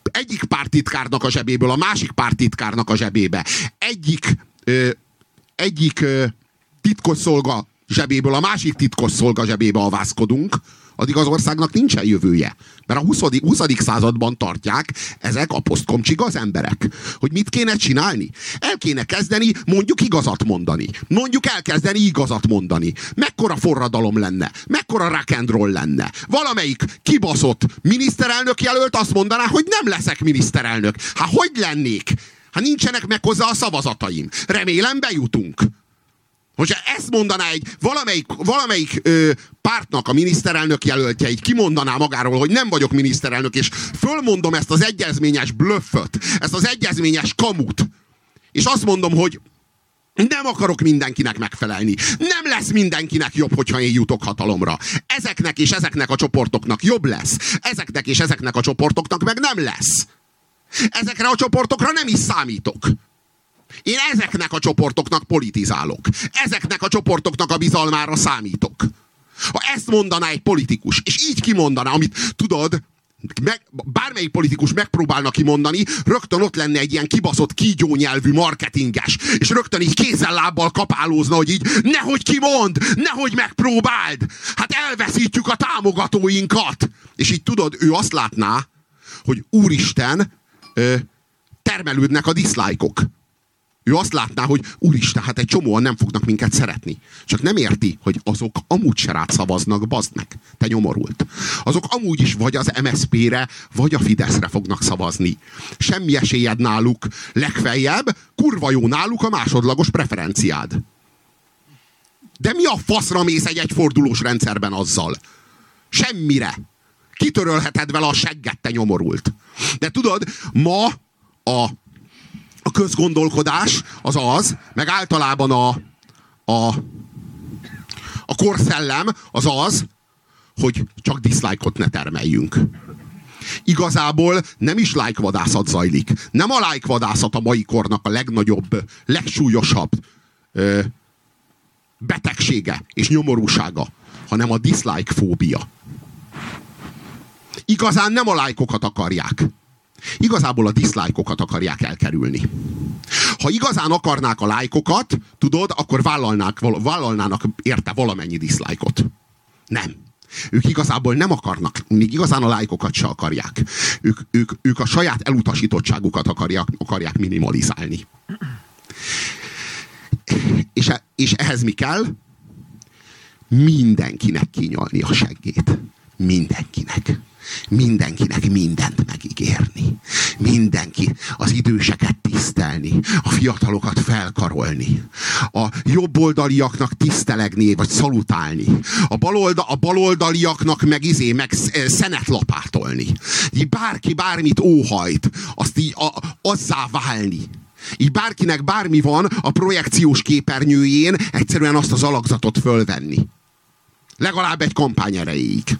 egyik pártitkárnak a zsebéből a másik pártitkárnak a zsebébe, egyik, ö, egyik ö, titkosszolga zsebéből a másik titkosszolga zsebébe avászkodunk, addig az országnak nincsen jövője. Mert a 20. 20. században tartják ezek a posztkomcsik az emberek. Hogy mit kéne csinálni? El kéne kezdeni mondjuk igazat mondani. Mondjuk elkezdeni igazat mondani. Mekkora forradalom lenne? Mekkora rock and roll lenne? Valamelyik kibaszott miniszterelnök jelölt azt mondaná, hogy nem leszek miniszterelnök. Hát hogy lennék? Hát nincsenek meg hozzá a szavazataim. Remélem bejutunk. Hogyha ezt mondaná egy valamelyik, valamelyik ö, pártnak a miniszterelnök jelöltje, így kimondaná magáról, hogy nem vagyok miniszterelnök, és fölmondom ezt az egyezményes blöfföt, ezt az egyezményes kamut, és azt mondom, hogy nem akarok mindenkinek megfelelni. Nem lesz mindenkinek jobb, hogyha én jutok hatalomra. Ezeknek és ezeknek a csoportoknak jobb lesz. Ezeknek és ezeknek a csoportoknak meg nem lesz. Ezekre a csoportokra nem is számítok. Én ezeknek a csoportoknak politizálok. Ezeknek a csoportoknak a bizalmára számítok. Ha ezt mondaná egy politikus, és így kimondaná, amit tudod, meg, bármelyik politikus megpróbálna kimondani, rögtön ott lenne egy ilyen kibaszott kígyónyelvű marketinges, és rögtön így kézzel-lábbal kapálózna, hogy így nehogy kimond, nehogy megpróbáld, hát elveszítjük a támogatóinkat. És így tudod, ő azt látná, hogy úristen, termelődnek a diszlájkok. Ő azt látná, hogy úristen, hát egy csomóan nem fognak minket szeretni. Csak nem érti, hogy azok amúgy se rád szavaznak, bazd. Te nyomorult. Azok amúgy is vagy az MSZP-re, vagy a Fideszre fognak szavazni. Semmi esélyed náluk. Legfeljebb kurva jó náluk a másodlagos preferenciád. De mi a faszra mész egy egyfordulós rendszerben azzal? Semmire. Kitörölheted vele a segget, te nyomorult. De tudod, ma a a közgondolkodás az az, meg általában a, a, a korszellem az az, hogy csak diszlájkot ne termeljünk. Igazából nem is lájkvadászat zajlik. Nem a lájkvadászat a mai kornak a legnagyobb, legsúlyosabb ö, betegsége és nyomorúsága, hanem a dislike fóbia. Igazán nem a lájkokat akarják Igazából a diszlájkokat akarják elkerülni. Ha igazán akarnák a lájkokat, tudod, akkor vállalnák, vállalnának érte valamennyi diszlájkot. Nem. Ők igazából nem akarnak, még igazán a lájkokat se akarják. Ők, ők, ők a saját elutasítottságukat akarják, akarják minimalizálni. És, e, és ehhez mi kell? Mindenkinek kinyalni a seggét. Mindenkinek. Mindenkinek mindent megígérni. Mindenki az időseket tisztelni, a fiatalokat felkarolni, a jobboldaliaknak tisztelegni, vagy szalutálni, a, balolda, a baloldaliaknak meg izé, meg szenet lapátolni. Így bárki bármit óhajt, azt így a, azzá válni. Így bárkinek bármi van a projekciós képernyőjén, egyszerűen azt az alakzatot fölvenni. Legalább egy kampány erejéig.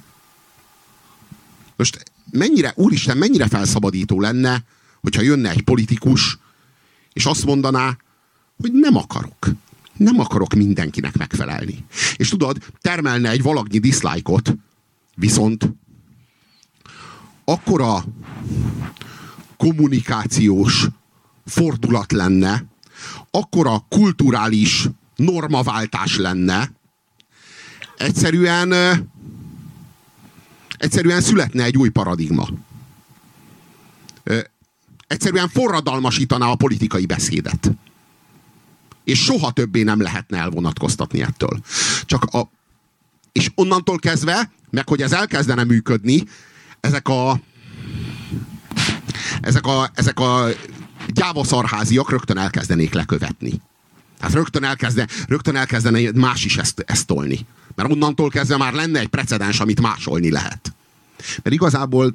Most mennyire, úristen, mennyire felszabadító lenne, hogyha jönne egy politikus, és azt mondaná, hogy nem akarok. Nem akarok mindenkinek megfelelni. És tudod, termelne egy valagnyi diszlájkot, viszont akkora kommunikációs fordulat lenne, akkora kulturális normaváltás lenne, egyszerűen egyszerűen születne egy új paradigma. Egyszerűen forradalmasítaná a politikai beszédet. És soha többé nem lehetne elvonatkoztatni ettől. Csak a, és onnantól kezdve, meg hogy ez elkezdene működni, ezek a ezek a, ezek a gyávaszarháziak rögtön elkezdenék lekövetni. Tehát rögtön, elkezde, rögtön elkezdene más is ezt, ezt tolni. Mert onnantól kezdve már lenne egy precedens, amit másolni lehet. Mert igazából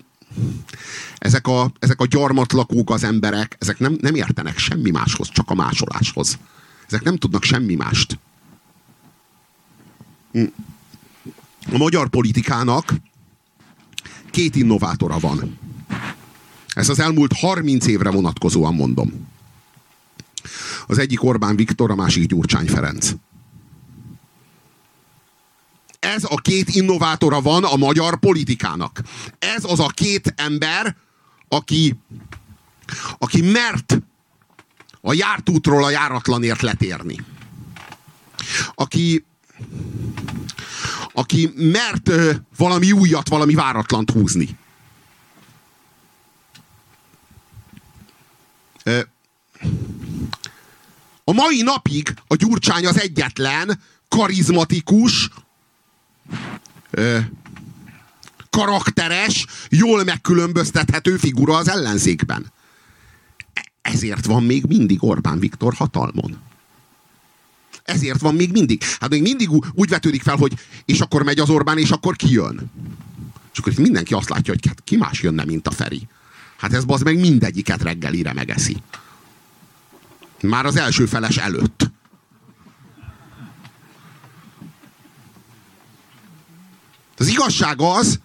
ezek a, ezek a gyarmatlakók az emberek, ezek nem, nem értenek semmi máshoz, csak a másoláshoz. Ezek nem tudnak semmi mást. A magyar politikának két innovátora van. Ezt az elmúlt 30 évre vonatkozóan mondom. Az egyik Orbán Viktor, a másik Gyurcsány Ferenc. Ez a két innovátora van a magyar politikának. Ez az a két ember, aki, aki mert a járt útról a járatlanért letérni. Aki, aki mert valami újat, valami váratlant húzni. A mai napig a Gyurcsány az egyetlen karizmatikus, karakteres, jól megkülönböztethető figura az ellenzékben. Ezért van még mindig Orbán Viktor hatalmon. Ezért van még mindig. Hát még mindig úgy vetődik fel, hogy és akkor megy az Orbán, és akkor ki jön. És akkor mindenki azt látja, hogy hát ki más jönne, mint a Feri. Hát ez az meg mindegyiket reggelire megeszi. Már az első feles előtt. Az igazság az,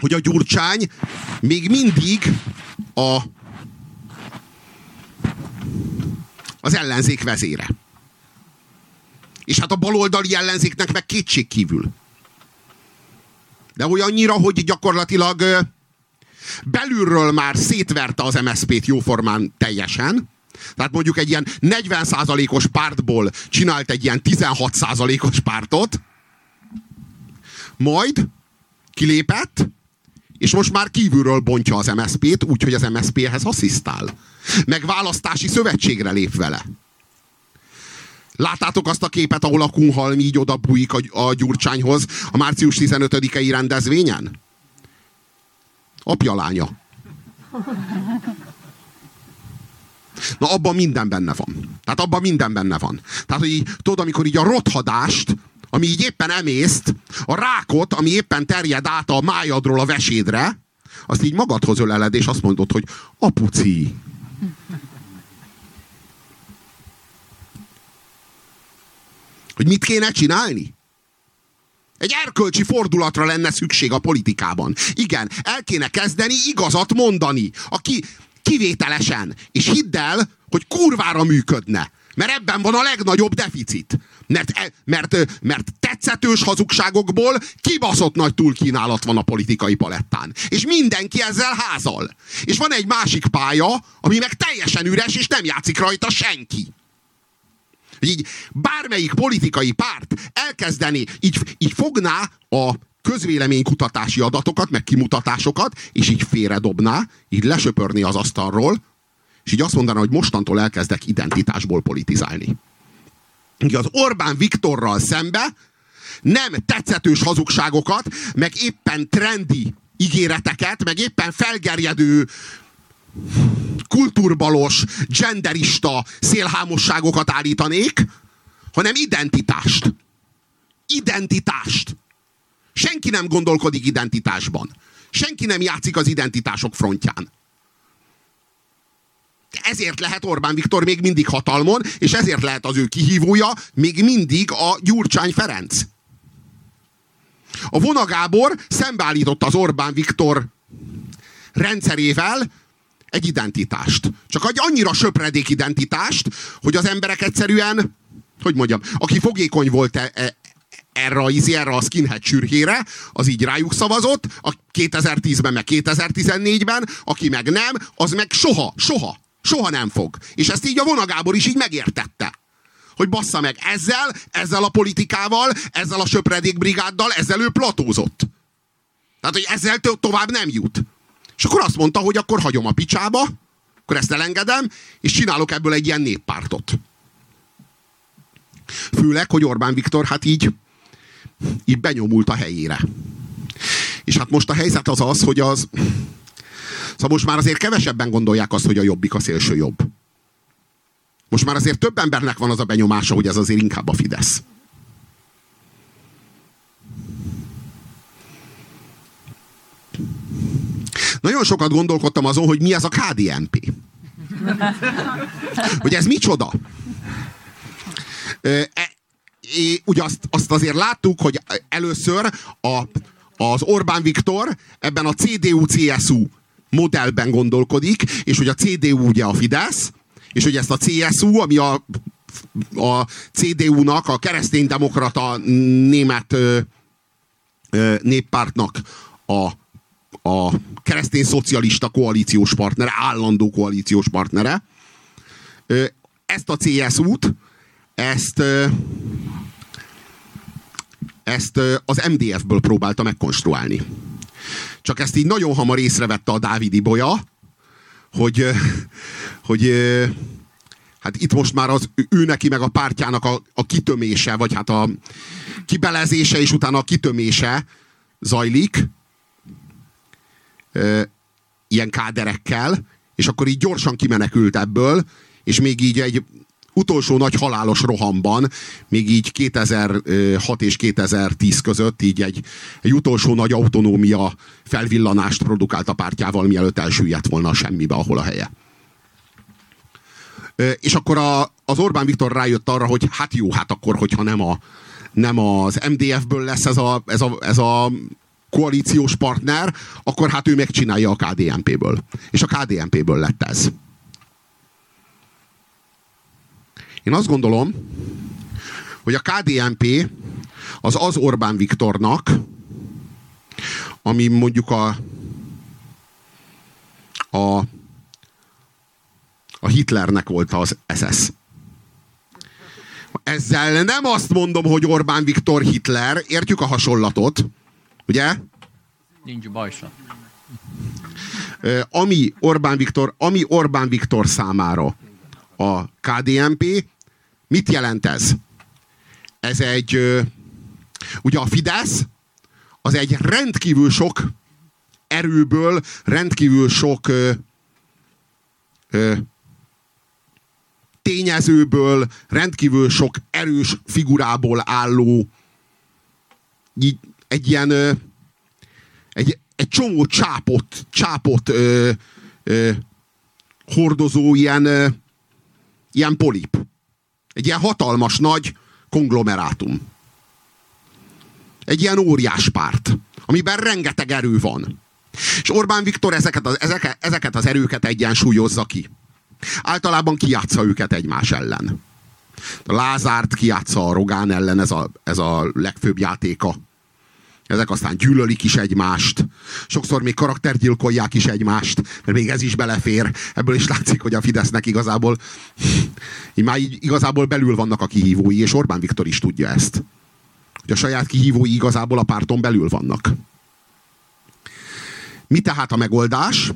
hogy a Gyurcsány még mindig a, az ellenzék vezére. És hát a baloldali ellenzéknek meg kétség kívül. De olyannyira, hogy gyakorlatilag belülről már szétverte az MSZP-t jóformán teljesen, tehát mondjuk egy ilyen 40%-os pártból csinált egy ilyen 16%-os pártot, majd kilépett, és most már kívülről bontja az MSZP-t, úgyhogy az MSZP-hez asszisztál. Meg választási szövetségre lép vele. Láttátok azt a képet, ahol a Kunhalm így oda bújik a, a Gyurcsányhoz a március 15-i rendezvényen? Apja lánya. Na abban minden benne van. Tehát abban minden benne van. Tehát, hogy így, tudod, amikor így a rothadást ami így éppen emészt, a rákot, ami éppen terjed át a májadról a vesédre, azt így magadhoz öleled, és azt mondod, hogy apuci. Hogy mit kéne csinálni? Egy erkölcsi fordulatra lenne szükség a politikában. Igen, el kéne kezdeni igazat mondani. Aki kivételesen. És hidd el, hogy kurvára működne. Mert ebben van a legnagyobb deficit. Mert, e, mert, mert te tetszetős hazugságokból kibaszott nagy túlkínálat van a politikai palettán. És mindenki ezzel házal. És van egy másik pálya, ami meg teljesen üres, és nem játszik rajta senki. Így bármelyik politikai párt elkezdeni, így, így fogná a közvéleménykutatási adatokat, meg kimutatásokat, és így félredobná, így lesöpörni az asztalról, és így azt mondaná, hogy mostantól elkezdek identitásból politizálni. Az Orbán Viktorral szembe nem tetszetős hazugságokat, meg éppen trendi ígéreteket, meg éppen felgerjedő kulturbalos, genderista szélhámosságokat állítanék, hanem identitást. Identitást. Senki nem gondolkodik identitásban. Senki nem játszik az identitások frontján. Ezért lehet Orbán Viktor még mindig hatalmon, és ezért lehet az ő kihívója még mindig a Gyurcsány Ferenc. A Vonagábor szembeállította az Orbán Viktor rendszerével egy identitást. Csak egy annyira söpredék identitást, hogy az emberek egyszerűen, hogy mondjam, aki fogékony volt e, e, erre a, izi, erre a skinhead sürhére, az így rájuk szavazott, a 2010-ben, meg 2014-ben, aki meg nem, az meg soha, soha, soha nem fog. És ezt így a vonagábor is így megértette. Hogy bassza meg, ezzel, ezzel a politikával, ezzel a söpredékbrigáddal, ezzel ő platózott. Tehát, hogy ezzel tovább nem jut. És akkor azt mondta, hogy akkor hagyom a picsába, akkor ezt elengedem, és csinálok ebből egy ilyen néppártot. Főleg, hogy Orbán Viktor hát így, így benyomult a helyére. És hát most a helyzet az az, hogy az... Szóval most már azért kevesebben gondolják azt, hogy a jobbik a szélső jobb. Most már azért több embernek van az a benyomása, hogy ez azért inkább a Fidesz. Nagyon sokat gondolkodtam azon, hogy mi ez a KDNP. hogy ez micsoda? E, ugye azt, azt azért láttuk, hogy először a, az Orbán Viktor ebben a CDU-CSU modellben gondolkodik, és hogy a CDU ugye a Fidesz, és hogy ezt a CSU, ami a, a CDU-nak, a kereszténydemokrata német ö, ö, néppártnak a, a keresztény szocialista koalíciós partnere, állandó koalíciós partnere, ezt a CSU-t, ezt ezt az MDF-ből próbálta megkonstruálni. Csak ezt így nagyon hamar észrevette a Dávidi bolya, hogy, hogy hát itt most már az ő neki meg a pártjának a, a kitömése, vagy hát a kibelezése és utána a kitömése zajlik ilyen káderekkel, és akkor így gyorsan kimenekült ebből, és még így egy utolsó nagy halálos rohamban, még így 2006 és 2010 között így egy, egy utolsó nagy autonómia felvillanást produkált a pártjával, mielőtt elsüllyedt volna a semmibe, ahol a helye. És akkor a, az Orbán Viktor rájött arra, hogy hát jó, hát akkor, hogyha nem, a, nem az MDF-ből lesz ez a, ez a, ez a koalíciós partner, akkor hát ő megcsinálja a KDNP-ből. És a KDNP-ből lett ez. Én azt gondolom, hogy a KDNP az az Orbán Viktornak, ami mondjuk a, a, a Hitlernek volt az SS. Ezzel nem azt mondom, hogy Orbán Viktor Hitler, értjük a hasonlatot, ugye? Nincs bajsa. Ami Orbán Viktor, ami Orbán Viktor számára a KDNP. Mit jelent ez? Ez egy, ugye a Fidesz, az egy rendkívül sok erőből, rendkívül sok ö, ö, tényezőből, rendkívül sok erős figurából álló így, egy ilyen ö, egy, egy csomó csápot, csápot ö, ö, hordozó ilyen ö, ilyen polip. Egy ilyen hatalmas nagy konglomerátum. Egy ilyen óriás párt, amiben rengeteg erő van. És Orbán Viktor ezeket az, ezeket, ezeket az erőket egyensúlyozza ki. Általában kiátsza őket egymás ellen. A Lázárt kiátsza a Rogán ellen, ez a, ez a legfőbb játéka. Ezek aztán gyűlölik is egymást. Sokszor még karaktergyilkolják is egymást, mert még ez is belefér. Ebből is látszik, hogy a Fidesznek igazából így már így, igazából belül vannak a kihívói, és Orbán Viktor is tudja ezt. Hogy a saját kihívói igazából a párton belül vannak. Mi tehát a megoldás?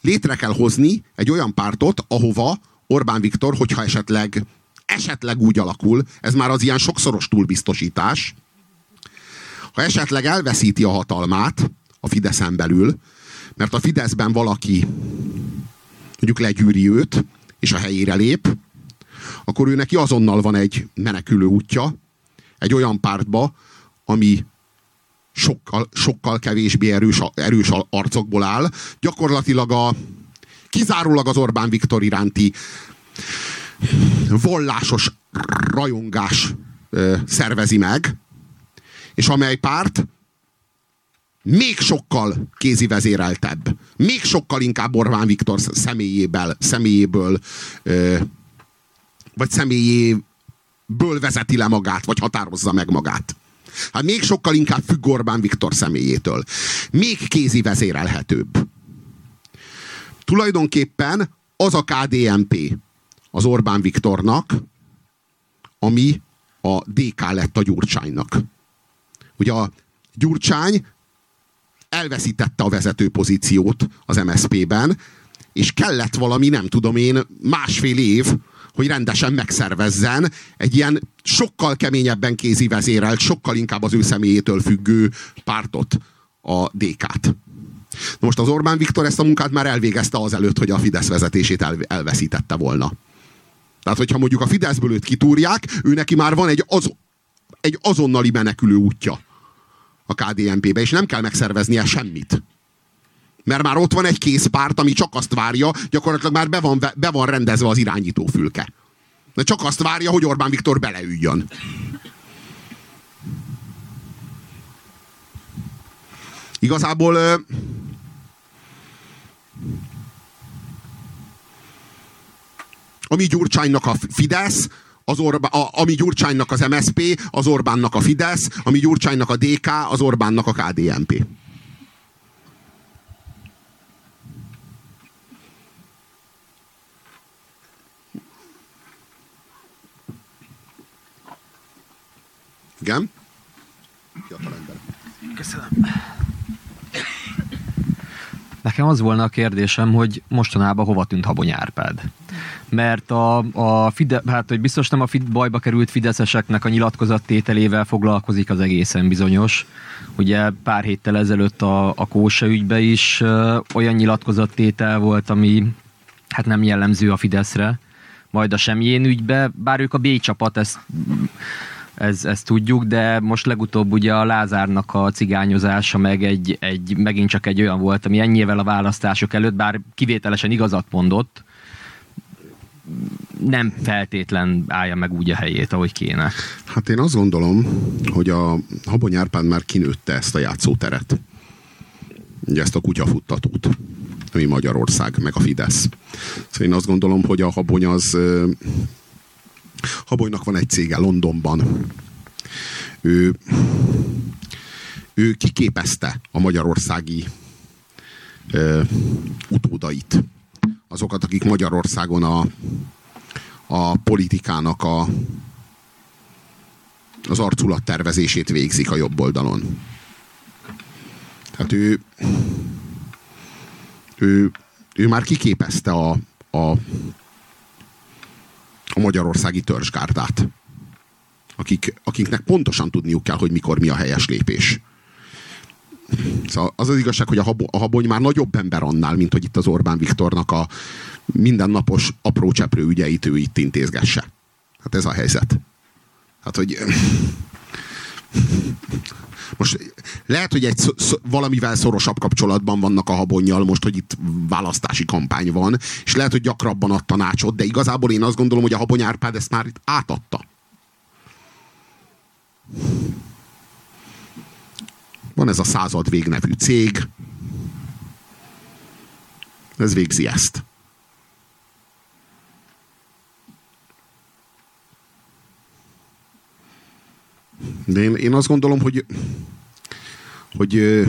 Létre kell hozni egy olyan pártot, ahova Orbán Viktor, hogyha esetleg esetleg úgy alakul, ez már az ilyen sokszoros túlbiztosítás, ha esetleg elveszíti a hatalmát a Fideszen belül, mert a Fideszben valaki mondjuk legyűri őt, és a helyére lép, akkor ő neki azonnal van egy menekülő útja, egy olyan pártba, ami sokkal, sokkal kevésbé erős, erős arcokból áll. Gyakorlatilag a, kizárólag az Orbán Viktor iránti vallásos rajongás ö, szervezi meg, és amely párt még sokkal kézi vezéreltebb, még sokkal inkább Orbán Viktor személyéből, személyéből ö, vagy személyéből vezeti le magát, vagy határozza meg magát. Hát még sokkal inkább függ Orbán Viktor személyétől. Még kézi vezérelhetőbb. Tulajdonképpen az a KDNP az Orbán Viktornak, ami a DK lett a Gyurcsánynak. Ugye a Gyurcsány elveszítette a vezető pozíciót az MSZP-ben, és kellett valami, nem tudom én, másfél év, hogy rendesen megszervezzen egy ilyen sokkal keményebben kézi vezérelt, sokkal inkább az ő személyétől függő pártot, a DK-t. Most az Orbán Viktor ezt a munkát már elvégezte azelőtt, hogy a Fidesz vezetését el, elveszítette volna. Tehát, hogyha mondjuk a Fideszből őt kitúrják, ő neki már van egy, az, egy azonnali menekülő útja a KDNP-be, és nem kell megszerveznie semmit. Mert már ott van egy kész párt, ami csak azt várja, gyakorlatilag már be van, be van rendezve az irányítófülke. De csak azt várja, hogy Orbán Viktor beleüljön. Igazából ami Gyurcsánynak a Fidesz, az Orbá, a, ami Gyurcsánynak az MSP, az Orbánnak a Fidesz, ami Gyurcsánynak a DK, az Orbánnak a KDNP. Igen? Köszönöm. Nekem az volna a kérdésem, hogy mostanában hova tűnt Habony Árpád? Mert a, a Fide, hát, hogy biztos nem a Fide, bajba került fideszeseknek a nyilatkozattételével foglalkozik az egészen bizonyos. Ugye pár héttel ezelőtt a, a Kósa ügybe is ö, olyan nyilatkozattétel volt, ami hát nem jellemző a Fideszre. Majd a semmilyen ügybe, bár ők a B csapat, ezt ez, ezt tudjuk, de most legutóbb ugye a Lázárnak a cigányozása meg egy, egy, megint csak egy olyan volt, ami ennyivel a választások előtt, bár kivételesen igazat mondott, nem feltétlen állja meg úgy a helyét, ahogy kéne. Hát én azt gondolom, hogy a Habony Árpád már kinőtte ezt a játszóteret. Ugye ezt a kutyafuttatót, ami Magyarország, meg a Fidesz. Szóval én azt gondolom, hogy a Habony az Habonynak van egy cége Londonban. Ő, ő kiképezte a magyarországi ö, utódait. Azokat, akik Magyarországon a, a politikának a, az arculat tervezését végzik a jobb oldalon. Tehát ő, ő, ő már kiképezte a, a a magyarországi törzsgárdát. Akik, akiknek pontosan tudniuk kell, hogy mikor mi a helyes lépés. Szóval az az igazság, hogy a, habo, a habony már nagyobb ember annál, mint hogy itt az Orbán Viktornak a mindennapos apró cseprő ügyeit ő itt intézgesse. Hát ez a helyzet. Hát, hogy most lehet, hogy egy sz- valamivel szorosabb kapcsolatban vannak a habonnyal, most, hogy itt választási kampány van, és lehet, hogy gyakrabban ad tanácsot, de igazából én azt gondolom, hogy a habony Árpád ezt már itt átadta. Van ez a század vég nevű cég. Ez végzi ezt. De én, én azt gondolom, hogy, hogy,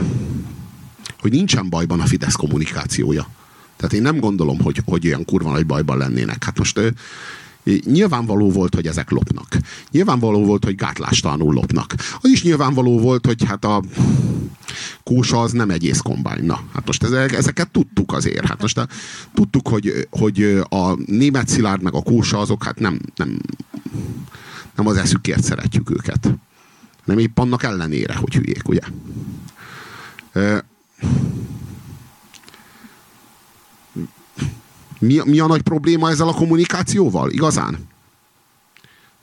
hogy nincsen bajban a Fidesz kommunikációja. Tehát én nem gondolom, hogy, hogy olyan kurva nagy bajban lennének. Hát most Nyilvánvaló volt, hogy ezek lopnak. Nyilvánvaló volt, hogy gátlástalanul lopnak. Az is nyilvánvaló volt, hogy hát a kósa az nem egy észkombány. Na, hát most ezek, ezeket tudtuk azért. Hát most tudtuk, hogy, hogy a német szilárd meg a kósa azok hát nem, nem, nem az eszükért szeretjük őket. Nem épp annak ellenére, hogy hülyék, ugye? Mi, mi a nagy probléma ezzel a kommunikációval? Igazán?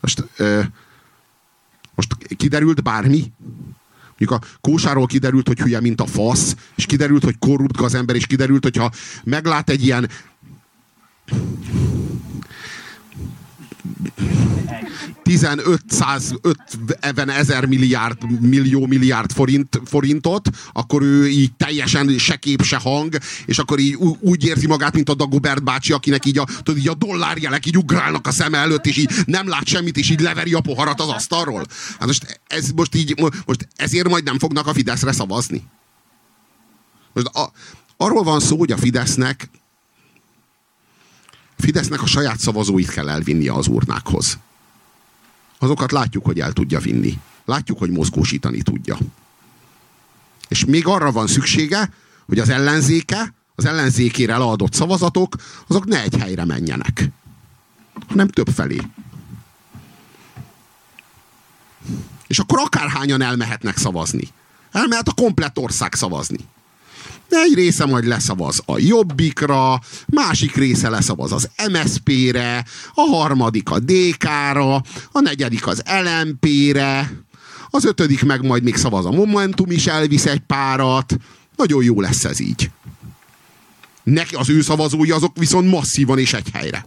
Most, ö, most kiderült bármi? Mondjuk a kósáról kiderült, hogy hülye, mint a fasz, és kiderült, hogy korrupt gazember, és kiderült, hogyha meglát egy ilyen 1550 ezer milliárd, millió milliárd forint, forintot, akkor ő így teljesen se kép, se hang, és akkor így úgy érzi magát, mint a Dagobert bácsi, akinek így a, tudod, így a dollárjelek így ugrálnak a szem előtt, és így nem lát semmit, és így leveri a poharat az asztalról. Hát most, ez most így, most ezért majd nem fognak a Fideszre szavazni. Most a, arról van szó, hogy a Fidesznek Fidesznek a saját szavazóit kell elvinnie az urnákhoz. Azokat látjuk, hogy el tudja vinni. Látjuk, hogy mozgósítani tudja. És még arra van szüksége, hogy az ellenzéke, az ellenzékére leadott szavazatok, azok ne egy helyre menjenek, hanem több felé. És akkor akárhányan elmehetnek szavazni. Elmehet a komplett ország szavazni. Egy része majd leszavaz a Jobbikra, másik része leszavaz az MSZP-re, a harmadik a DK-ra, a negyedik az LMP-re, az ötödik meg majd még szavaz a Momentum is elvisz egy párat. Nagyon jó lesz ez így. Neki az ő szavazói azok viszont masszívan és egy helyre.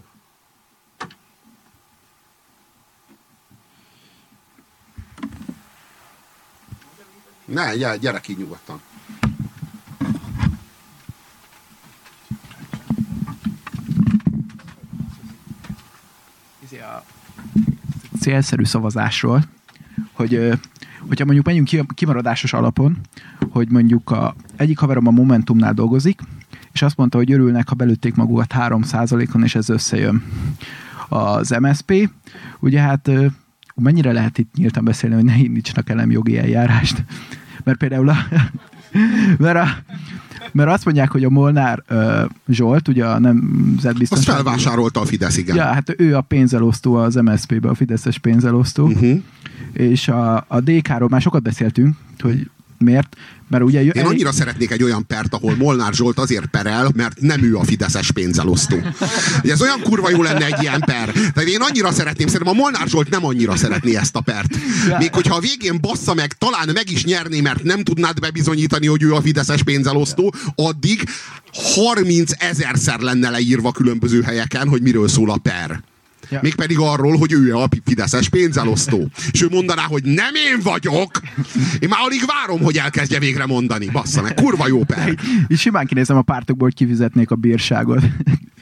Ne, gyere ki nyugodtan. Célszerű szavazásról, hogy hogyha mondjuk menjünk kimaradásos alapon, hogy mondjuk a, egyik haverom a Momentumnál dolgozik, és azt mondta, hogy örülnek, ha belőtték magukat 3%-on, és ez összejön. Az MSP, ugye hát mennyire lehet itt nyíltan beszélni, hogy ne indítsanak elem jogi eljárást? Mert például a, mert a, mert azt mondják, hogy a Molnár uh, Zsolt, ugye a nemzetbiztonság... Azt felvásárolta a Fidesz, igen. Ja, hát ő a pénzelosztó az MSZP-be, a Fideszes pénzelosztó. Uh-huh. És a, a DK-ról már sokat beszéltünk, hogy Miért? Mert ugye... Én annyira szeretnék egy olyan pert, ahol Molnár Zsolt azért perel, mert nem ő a fideszes pénzelosztó. Ugye ez olyan kurva jó lenne egy ilyen per. Tehát én annyira szeretném, szerintem a Molnár Zsolt nem annyira szeretné ezt a pert. Még hogyha a végén bassza meg, talán meg is nyerné, mert nem tudnád bebizonyítani, hogy ő a fideszes pénzelosztó, addig 30 ezerszer lenne leírva különböző helyeken, hogy miről szól a per. Ja. Mégpedig arról, hogy ő a fideszes pénzelosztó. És ő mondaná, hogy nem én vagyok. Én már alig várom, hogy elkezdje végre mondani. Bassza meg, kurva jó per. És simán kinézem a pártokból, hogy kifizetnék a bírságot.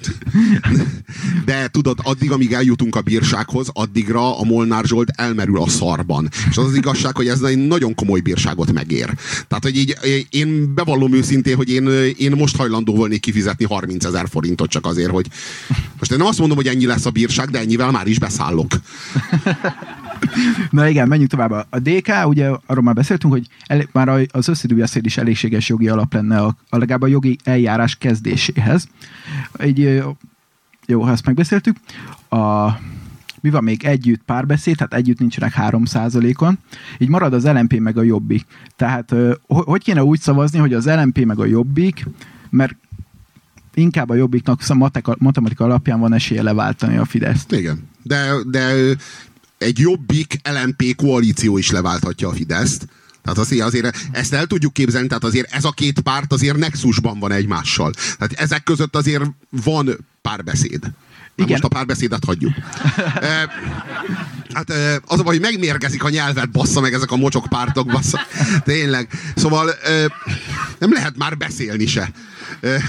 De tudod, addig, amíg eljutunk a bírsághoz, addigra a Molnár Zsolt elmerül a szarban. És az az igazság, hogy ez egy nagyon komoly bírságot megér. Tehát, hogy így én bevallom őszintén, hogy én, én most hajlandó volnék kifizetni 30 ezer forintot csak azért, hogy most én nem azt mondom, hogy ennyi lesz a bírság, de ennyivel már is beszállok. Na igen, menjünk tovább. A DK, ugye arról már beszéltünk, hogy el, már az összidújaszéd is elégséges jogi alap lenne a, a legalább a jogi eljárás kezdéséhez. Egy, jó, ha ezt megbeszéltük. A, mi van még együtt párbeszéd, tehát együtt nincsenek 3 on így marad az LMP meg a Jobbik. Tehát hogy kéne úgy szavazni, hogy az LMP meg a Jobbik, mert inkább a Jobbiknak matematika alapján van esélye leváltani a Fideszt. Igen, de, de egy Jobbik LMP koalíció is leválthatja a Fideszt. Tehát azért, azért ezt el tudjuk képzelni, tehát azért ez a két párt azért nexusban van egymással. Tehát ezek között azért van párbeszéd. Na Igen. most a párbeszédet hagyjuk. e, hát e, az a baj, hogy megmérgezik a nyelvet, bassza meg ezek a mocsok pártok, bassza. Tényleg. Szóval e, nem lehet már beszélni se. E,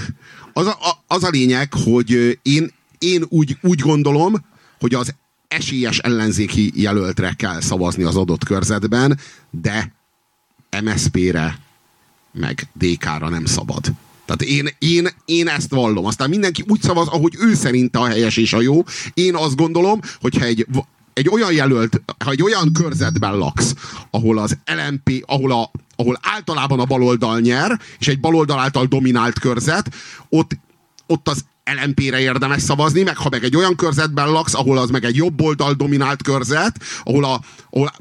az, a, az a lényeg, hogy én, én úgy, úgy gondolom, hogy az esélyes ellenzéki jelöltre kell szavazni az adott körzetben, de MSZP-re meg DK-ra nem szabad. Tehát én, én, én ezt vallom. Aztán mindenki úgy szavaz, ahogy ő szerint a helyes és a jó. Én azt gondolom, hogyha egy, egy olyan jelölt, ha egy olyan körzetben laksz, ahol az LMP, ahol, a, ahol általában a baloldal nyer, és egy baloldal által dominált körzet, ott, ott az LMP-re érdemes szavazni, meg ha meg egy olyan körzetben laksz, ahol az meg egy jobb oldal dominált körzet, ahol, a, ahol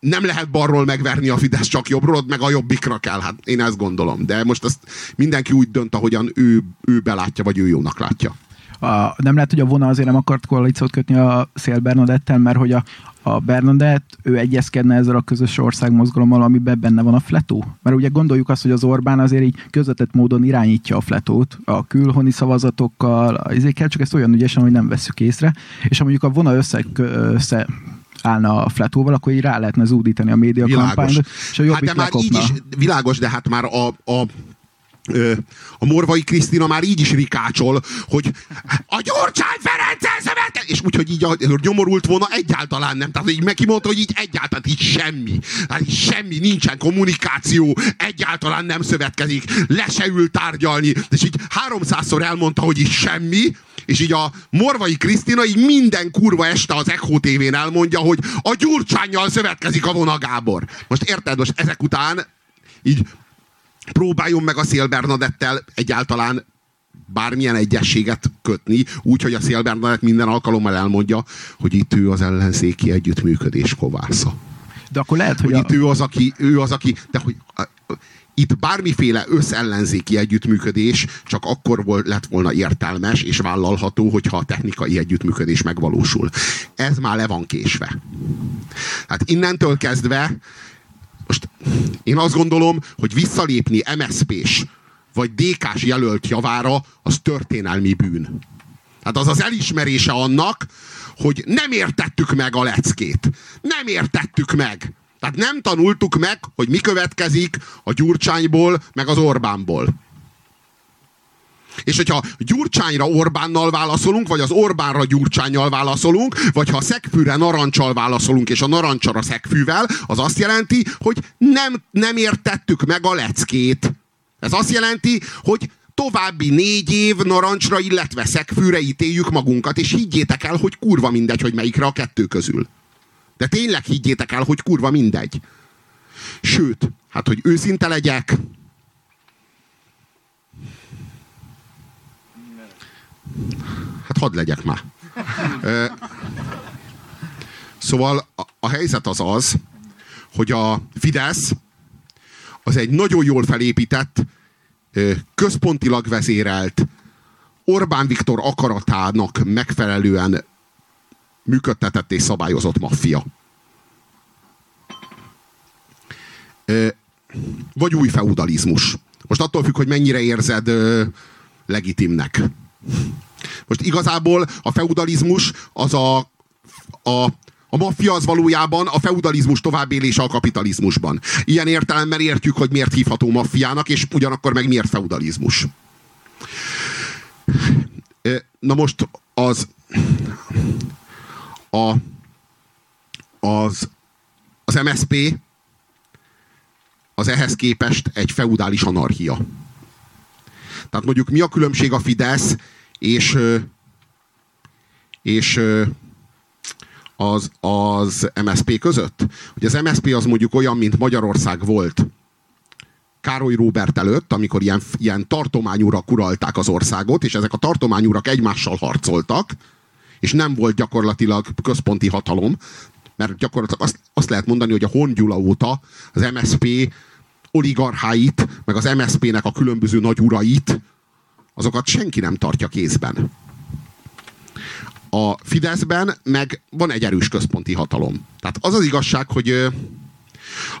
nem lehet balról megverni a Fidesz, csak jobbról, ott meg a jobbikra kell. Hát én ezt gondolom. De most azt mindenki úgy dönt, ahogyan ő, ő belátja, vagy ő jónak látja. A, nem lehet, hogy a vona azért nem akart koalíciót kötni a Szél Bernadettel, mert hogy a, a Bernadett, ő egyezkedne ezzel a közös országmozgalommal, amiben benne van a fletó. Mert ugye gondoljuk azt, hogy az Orbán azért így közvetett módon irányítja a fletót a külhoni szavazatokkal, ezért csak ezt olyan ügyesen, hogy nem veszük észre, és ha mondjuk a vona össze, össze állna a fletóval, akkor így rá lehetne zúdítani a média kampányra, és a jobbik hát de már így is, világos, de hát már a, a a Morvai Krisztina már így is rikácsol, hogy a Gyurcsány Ferenc! És úgyhogy így a, nyomorult volna egyáltalán nem. Tehát így meg mondta, hogy így egyáltalán így semmi. Tehát így semmi, nincsen kommunikáció, egyáltalán nem szövetkezik, le se ül tárgyalni. És így háromszázszor elmondta, hogy így semmi, és így a Morvai Krisztina így minden kurva este az Echo TV-n elmondja, hogy a Gyurcsányjal szövetkezik a Vona Gábor. Most érted, most ezek után így próbáljon meg a Szél Bernadettel egyáltalán bármilyen egyességet kötni, úgy, hogy a Szél Bernadett minden alkalommal elmondja, hogy itt ő az ellenzéki együttműködés kovásza. De akkor lehet, hogy, hogy a... itt ő az, aki, ő az, aki, de hogy itt bármiféle összellenzéki együttműködés csak akkor volt, lett volna értelmes és vállalható, hogyha a technikai együttműködés megvalósul. Ez már le van késve. Hát innentől kezdve most én azt gondolom, hogy visszalépni MSZP-s vagy DK-s jelölt javára, az történelmi bűn. Hát az az elismerése annak, hogy nem értettük meg a leckét. Nem értettük meg. Tehát nem tanultuk meg, hogy mi következik a Gyurcsányból, meg az Orbánból. És hogyha Gyurcsányra Orbánnal válaszolunk, vagy az Orbánra Gyurcsányjal válaszolunk, vagy ha a szegfűre narancsal válaszolunk, és a narancsara szegfűvel, az azt jelenti, hogy nem, nem értettük meg a leckét. Ez azt jelenti, hogy további négy év narancsra, illetve szegfűre ítéljük magunkat, és higgyétek el, hogy kurva mindegy, hogy melyikre a kettő közül. De tényleg higgyétek el, hogy kurva mindegy. Sőt, hát hogy őszinte legyek, Hát hadd legyek már. Szóval a, helyzet az az, hogy a Fidesz az egy nagyon jól felépített, központilag vezérelt, Orbán Viktor akaratának megfelelően működtetett és szabályozott maffia. Vagy új feudalizmus. Most attól függ, hogy mennyire érzed legitimnek. Most igazából a feudalizmus az a, a a maffia az valójában a feudalizmus továbbélése a kapitalizmusban. Ilyen értelemben értjük, hogy miért hívható maffiának, és ugyanakkor meg miért feudalizmus. Na most az a, az, az MSP az ehhez képest egy feudális anarchia. Tehát mondjuk mi a különbség a Fidesz és, és az, az MSP között? Hogy az MSP az mondjuk olyan, mint Magyarország volt Károly Róbert előtt, amikor ilyen, ilyen tartományúrak uralták az országot, és ezek a tartományúrak egymással harcoltak, és nem volt gyakorlatilag központi hatalom, mert gyakorlatilag azt, azt lehet mondani, hogy a Hongyula óta az MSP oligarcháit, meg az MSZP-nek a különböző nagy urait, azokat senki nem tartja kézben. A Fideszben meg van egy erős központi hatalom. Tehát az az igazság, hogy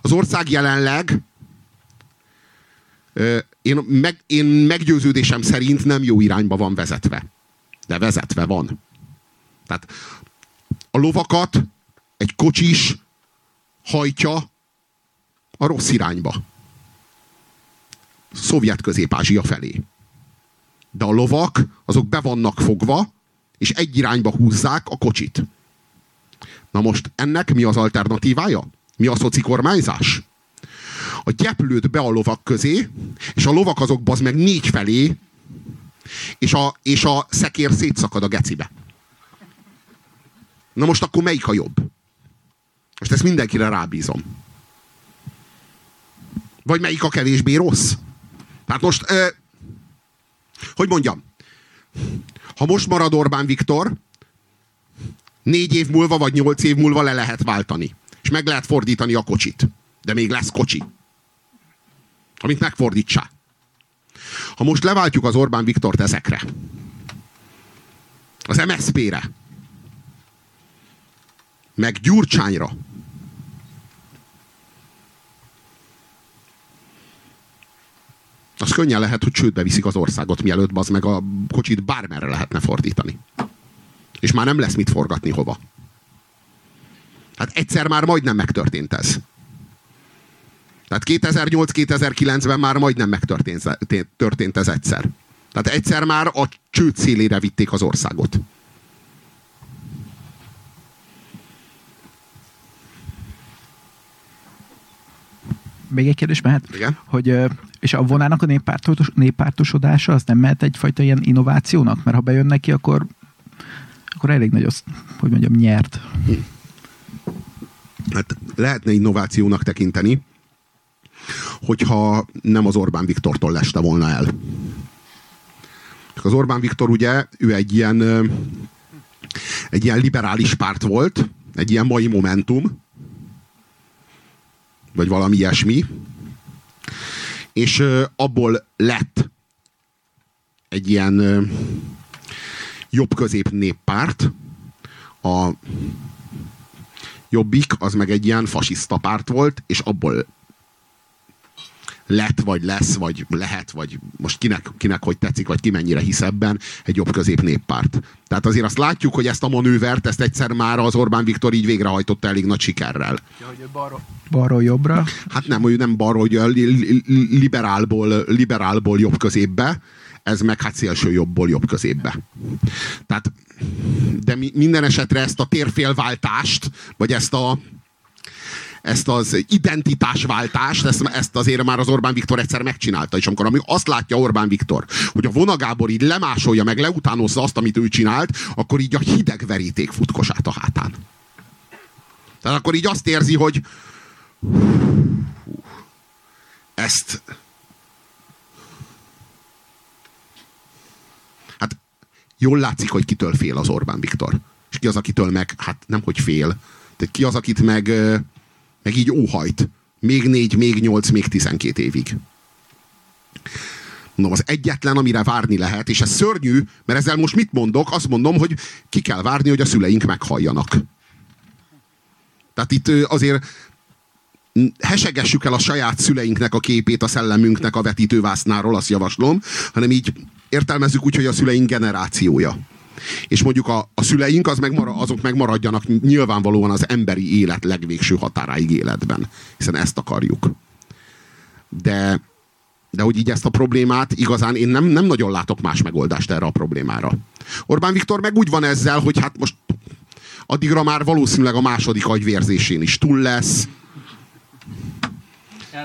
az ország jelenleg én, meg, én meggyőződésem szerint nem jó irányba van vezetve. De vezetve van. Tehát a lovakat egy kocsis hajtja a rossz irányba. Szovjet közép-ázsia felé. De a lovak, azok be vannak fogva, és egy irányba húzzák a kocsit. Na most ennek mi az alternatívája? Mi a szoci kormányzás? A gyeplőt be a lovak közé, és a lovak azok bazd meg négy felé, és a, és a szekér szétszakad a gecibe. Na most akkor melyik a jobb? Most ezt mindenkire rábízom. Vagy melyik a kevésbé rossz? Tehát most, hogy mondjam, ha most marad Orbán Viktor, négy év múlva vagy nyolc év múlva le lehet váltani. És meg lehet fordítani a kocsit. De még lesz kocsi. Amit megfordítsá. Ha most leváltjuk az Orbán Viktort ezekre, az MSZP-re, meg Gyurcsányra, az könnyen lehet, hogy csődbe viszik az országot, mielőtt az meg a kocsit bármerre lehetne fordítani. És már nem lesz mit forgatni hova. Hát egyszer már majdnem megtörtént ez. Tehát 2008-2009-ben már majdnem megtörtént ez egyszer. Tehát egyszer már a csőd szélére vitték az országot. Még egy kérdés mehet? Igen. Hogy, és a vonának a néppártos, néppártosodása az nem mehet egyfajta ilyen innovációnak? Mert ha bejön neki, akkor, akkor elég nagy az, hogy mondjam, nyert. Hát lehetne innovációnak tekinteni, hogyha nem az Orbán Viktortól leste volna el. Az Orbán Viktor ugye, ő egy ilyen, egy ilyen liberális párt volt, egy ilyen mai momentum, vagy valami ilyesmi, és abból lett egy ilyen jobb-közép néppárt, a Jobbik az meg egy ilyen fasiszta párt volt, és abból lett, vagy lesz, vagy lehet, vagy most kinek, kinek hogy tetszik, vagy ki mennyire hisz ebben, egy jobb közép néppárt. Tehát azért azt látjuk, hogy ezt a manővert, ezt egyszer már az Orbán Viktor így végrehajtotta elég nagy sikerrel. Ja, hogy balról, balról jobbra? Hát nem, hogy nem balról, hogy liberálból, liberálból jobb középbe, ez meg hát szélső jobbból jobb középbe. Tehát, de mi, minden esetre ezt a térfélváltást, vagy ezt a ezt az identitásváltást, ezt, ezt azért már az Orbán Viktor egyszer megcsinálta, és amikor azt látja Orbán Viktor, hogy a vonagábor így lemásolja, meg leutánozza azt, amit ő csinált, akkor így a hideg veríték futkosát a hátán. Tehát akkor így azt érzi, hogy ezt hát jól látszik, hogy kitől fél az Orbán Viktor. És ki az, akitől meg, hát nem, hogy fél, de ki az, akit meg meg így óhajt. Még négy, még nyolc, még tizenkét évig. No, az egyetlen, amire várni lehet, és ez szörnyű, mert ezzel most mit mondok? Azt mondom, hogy ki kell várni, hogy a szüleink meghalljanak. Tehát itt azért hesegessük el a saját szüleinknek a képét a szellemünknek a vetítővásznáról, azt javaslom, hanem így értelmezzük úgy, hogy a szüleink generációja és mondjuk a, a szüleink az megmara, azok megmaradjanak nyilvánvalóan az emberi élet legvégső határáig életben. Hiszen ezt akarjuk. De, de hogy így ezt a problémát igazán én nem, nem nagyon látok más megoldást erre a problémára. Orbán Viktor meg úgy van ezzel, hogy hát most addigra már valószínűleg a második agyvérzésén is túl lesz.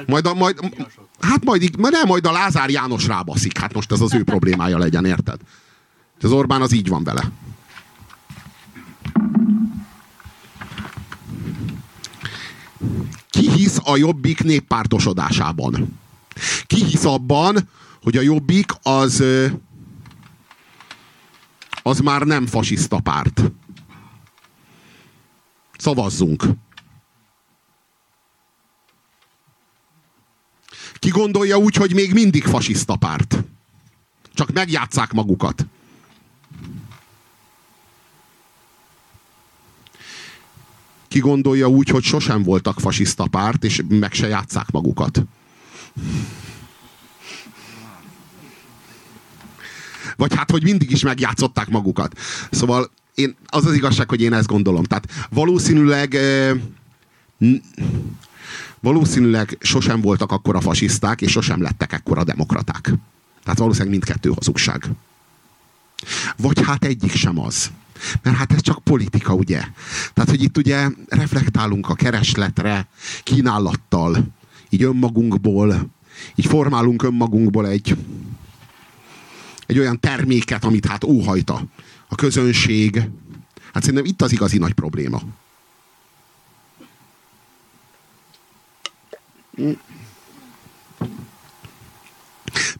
Majd a, majd, hát majd, nem, majd a Lázár János rábaszik. Hát most ez az ő problémája legyen, érted? Az Orbán az így van vele. Ki hisz a jobbik néppártosodásában? Ki hisz abban, hogy a jobbik az az már nem fasiszta párt. Szavazzunk. Ki gondolja úgy, hogy még mindig fasiszta párt? Csak megjátszák magukat. Ki gondolja úgy, hogy sosem voltak fasiszta párt, és meg se játszák magukat. Vagy hát, hogy mindig is megjátszották magukat. Szóval én, az az igazság, hogy én ezt gondolom. Tehát valószínűleg valószínűleg sosem voltak akkora fasiszták, és sosem lettek ekkora demokraták. Tehát valószínűleg mindkettő hazugság. Vagy hát egyik sem az. Mert hát ez csak politika, ugye? Tehát, hogy itt ugye reflektálunk a keresletre, kínálattal, így önmagunkból, így formálunk önmagunkból egy, egy olyan terméket, amit hát óhajta a közönség. Hát szerintem itt az igazi nagy probléma.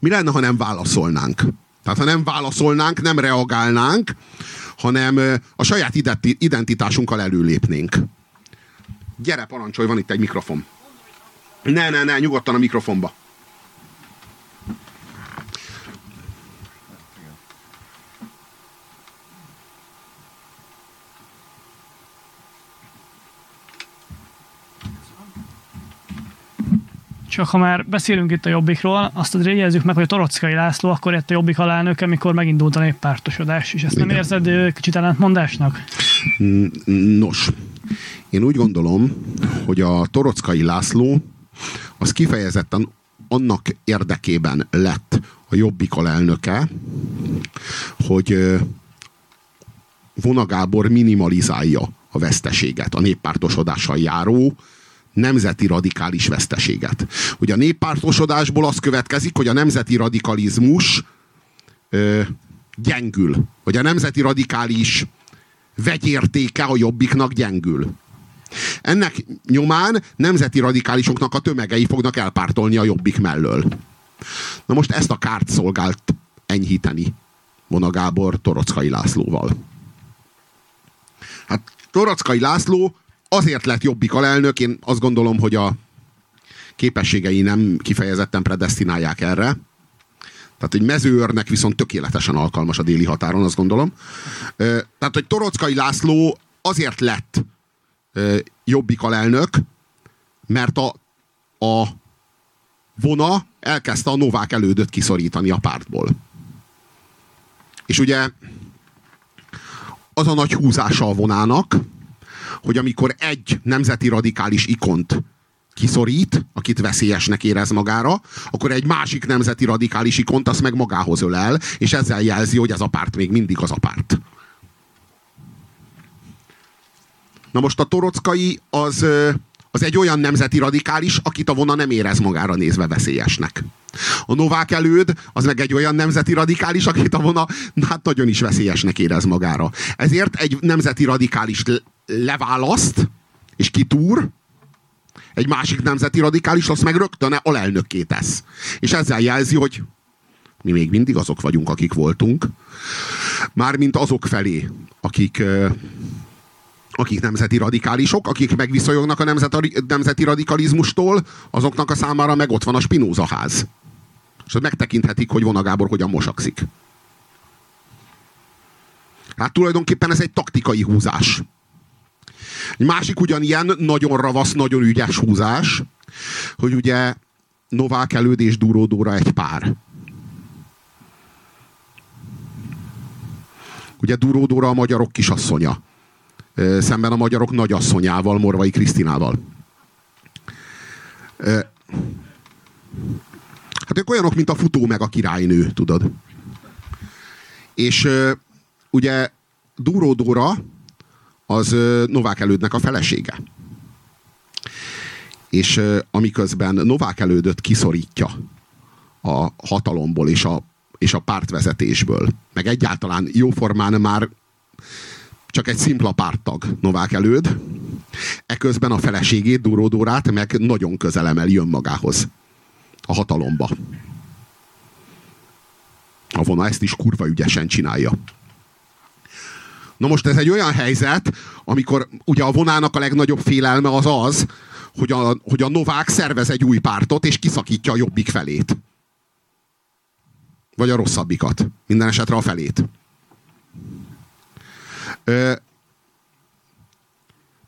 Mi lenne, ha nem válaszolnánk? Tehát ha nem válaszolnánk, nem reagálnánk, hanem a saját identitásunkkal előlépnénk. Gyere, parancsolj, van itt egy mikrofon. Ne, ne, ne, nyugodtan a mikrofonba. Csak ha már beszélünk itt a Jobbikról, azt azért jegyezzük meg, hogy a Torockai László akkor jött a Jobbik alelnök, amikor megindult a néppártosodás, és ezt Igen. nem érzed kicsit ellentmondásnak? Nos, én úgy gondolom, hogy a Torockai László az kifejezetten annak érdekében lett a Jobbik alelnöke, hogy Vona Gábor minimalizálja a veszteséget, a néppártosodással járó nemzeti radikális veszteséget. Ugye a néppártosodásból az következik, hogy a nemzeti radikalizmus ö, gyengül. Hogy a nemzeti radikális vegyértéke a jobbiknak gyengül. Ennek nyomán nemzeti radikálisoknak a tömegei fognak elpártolni a jobbik mellől. Na most ezt a kárt szolgált enyhíteni Mona Gábor Torockai Lászlóval. Hát Torockai László azért lett jobbik alelnök, én azt gondolom, hogy a képességei nem kifejezetten predestinálják erre. Tehát egy mezőörnek viszont tökéletesen alkalmas a déli határon, azt gondolom. Tehát, hogy Torockai László azért lett jobbik alelnök, mert a, a vona elkezdte a Novák elődöt kiszorítani a pártból. És ugye az a nagy húzása a vonának, hogy amikor egy nemzeti radikális ikont kiszorít, akit veszélyesnek érez magára, akkor egy másik nemzeti radikális ikont azt meg magához ölel, és ezzel jelzi, hogy ez a párt még mindig az a párt. Na most a torockai az, az egy olyan nemzeti radikális, akit a vona nem érez magára nézve veszélyesnek. A Novák előd az meg egy olyan nemzeti radikális, akit a vona hát nagyon is veszélyesnek érez magára. Ezért egy nemzeti radikális leválaszt, és kitúr, egy másik nemzeti radikális, azt meg rögtön alelnökké tesz. És ezzel jelzi, hogy mi még mindig azok vagyunk, akik voltunk. Mármint azok felé, akik, akik nemzeti radikálisok, akik megviszonyognak a nemzeti, nemzeti radikalizmustól, azoknak a számára meg ott van a Spinoza ház. És megtekinthetik, hogy Vona Gábor hogyan mosakszik. Hát tulajdonképpen ez egy taktikai húzás. Egy másik ugyanilyen nagyon ravasz, nagyon ügyes húzás, hogy ugye Novák előd és Duródóra egy pár. Ugye Duródóra a magyarok kisasszonya. Szemben a magyarok nagyasszonyával, Morvai Krisztinával. Hát ők olyanok, mint a futó meg a királynő, tudod. És ugye Duródóra az Novák elődnek a felesége. És amiközben Novák elődöt kiszorítja a hatalomból és a, és a pártvezetésből, meg egyáltalán jóformán már csak egy szimpla párttag Novák előd, eközben a feleségét, Duródórát meg nagyon közel emeli önmagához a hatalomba. A vona ezt is kurva ügyesen csinálja. Na most ez egy olyan helyzet, amikor ugye a vonának a legnagyobb félelme az az, hogy a, hogy a Novák szervez egy új pártot, és kiszakítja a jobbik felét. Vagy a rosszabbikat. Minden esetre a felét. Ö,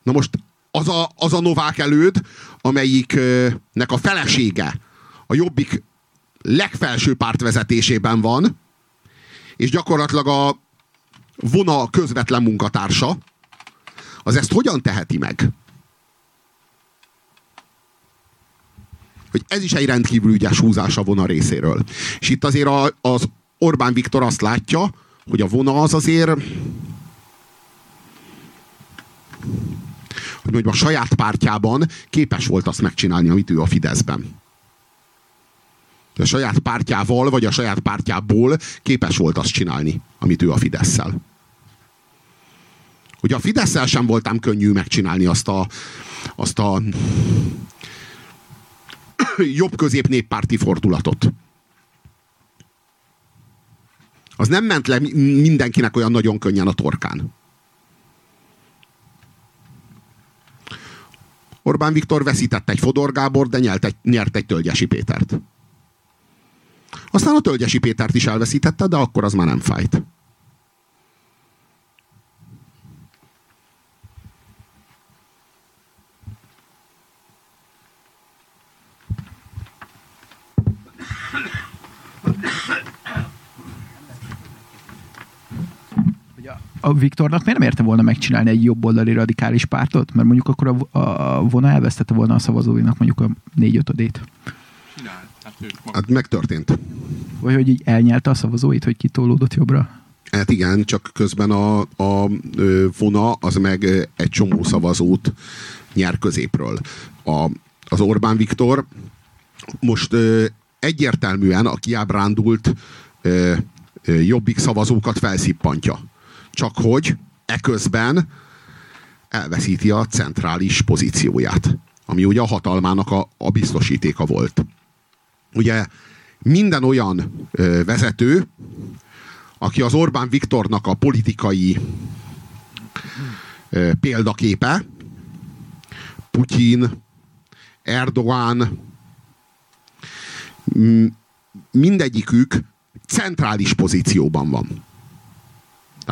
na most az a, az a Novák előd, amelyiknek a felesége a jobbik legfelső pártvezetésében van, és gyakorlatilag a vonal közvetlen munkatársa, az ezt hogyan teheti meg? Hogy ez is egy rendkívül ügyes húzás a vona részéről. És itt azért a, az Orbán Viktor azt látja, hogy a vona az azért hogy mondjuk a saját pártjában képes volt azt megcsinálni, amit ő a Fideszben. A saját pártjával, vagy a saját pártjából képes volt azt csinálni, amit ő a Fideszsel. Ugye a fidesz sem voltam könnyű megcsinálni azt a, azt a jobb-közép néppárti fordulatot. Az nem ment le mindenkinek olyan nagyon könnyen a torkán. Orbán Viktor veszített egy Fodor Gábor, de nyert egy, nyert egy Tölgyesi Pétert. Aztán a Tölgyesi Pétert is elveszítette, de akkor az már nem fájt. A Viktornak miért nem érte volna megcsinálni egy jobboldali radikális pártot? Mert mondjuk akkor a, a vona elvesztette volna a szavazóinak mondjuk a négy ötödét. Hát megtörtént. Vagy hogy így elnyelte a szavazóit, hogy kitolódott jobbra? Hát igen, csak közben a, a vona az meg egy csomó szavazót nyer középről. A, az Orbán Viktor most ö, egyértelműen a kiábrándult ö, ö, jobbik szavazókat felszippantja. Csak hogy eközben elveszíti a centrális pozícióját, ami ugye a hatalmának a, a biztosítéka volt. Ugye minden olyan ö, vezető, aki az Orbán Viktornak a politikai ö, példaképe, Putyin, Erdogan, mindegyikük centrális pozícióban van.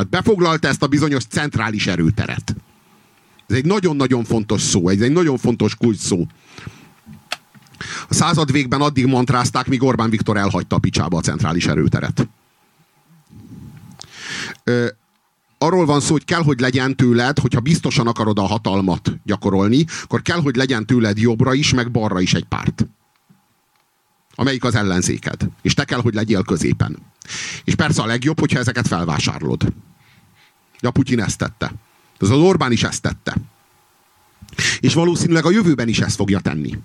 Tehát befoglalta ezt a bizonyos centrális erőteret. Ez egy nagyon-nagyon fontos szó, ez egy nagyon fontos kulcs szó. A század végben addig mantrázták, míg Orbán Viktor elhagyta a picsába a centrális erőteret. Ö, arról van szó, hogy kell, hogy legyen tőled, hogyha biztosan akarod a hatalmat gyakorolni, akkor kell, hogy legyen tőled jobbra is, meg balra is egy párt. Amelyik az ellenzéked. És te kell, hogy legyél középen. És persze a legjobb, hogyha ezeket felvásárolod. De a Putyin ezt tette. Az az Orbán is ezt tette. És valószínűleg a jövőben is ezt fogja tenni.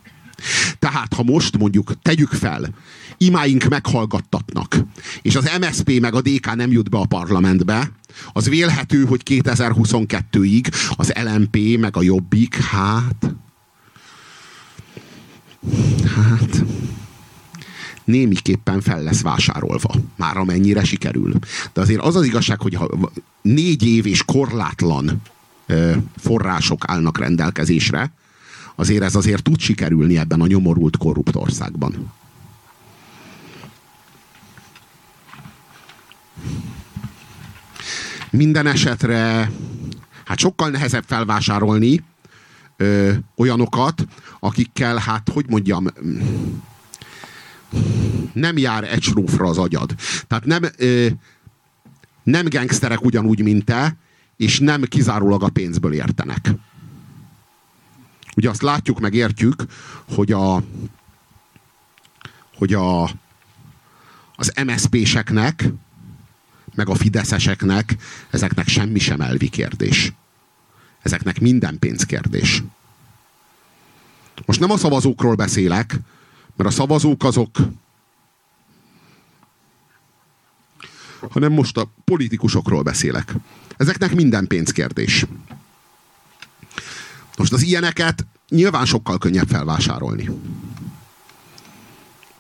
Tehát, ha most mondjuk tegyük fel, imáink meghallgattatnak, és az MSP meg a DK nem jut be a parlamentbe, az vélhető, hogy 2022-ig az LMP meg a Jobbik, hát... Hát némiképpen fel lesz vásárolva. Már amennyire sikerül. De azért az az igazság, hogy ha négy év és korlátlan források állnak rendelkezésre, azért ez azért tud sikerülni ebben a nyomorult korrupt országban. Minden esetre hát sokkal nehezebb felvásárolni ö, olyanokat, akikkel, hát hogy mondjam, nem jár egy srófra az agyad. Tehát nem, ö, nem gangsterek ugyanúgy, mint te, és nem kizárólag a pénzből értenek. Ugye azt látjuk, meg értjük, hogy a hogy a, az MSZP-seknek, meg a fideszeseknek ezeknek semmi sem elvi kérdés. Ezeknek minden pénzkérdés. Most nem a szavazókról beszélek, mert a szavazók azok hanem most a politikusokról beszélek. Ezeknek minden pénzkérdés. Most az ilyeneket nyilván sokkal könnyebb felvásárolni.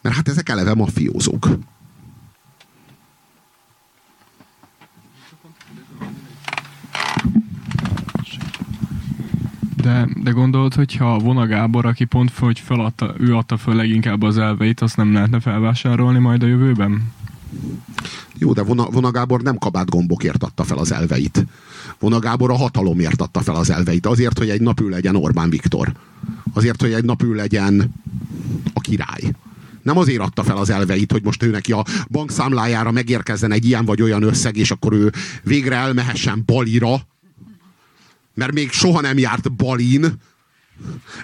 Mert hát ezek eleve mafiózók. De, de gondolod, hogyha Vona Gábor, aki pont hogy feladta, ő adta föl leginkább az elveit, azt nem lehetne felvásárolni majd a jövőben? Jó, de Vona, Vona Gábor nem kabátgombokért adta fel az elveit. Vona Gábor a hatalomért adta fel az elveit. Azért, hogy egy nap ő legyen Orbán Viktor. Azért, hogy egy nap ő legyen a király. Nem azért adta fel az elveit, hogy most ő neki a bankszámlájára megérkezzen egy ilyen vagy olyan összeg, és akkor ő végre elmehessen Balira, mert még soha nem járt Balin,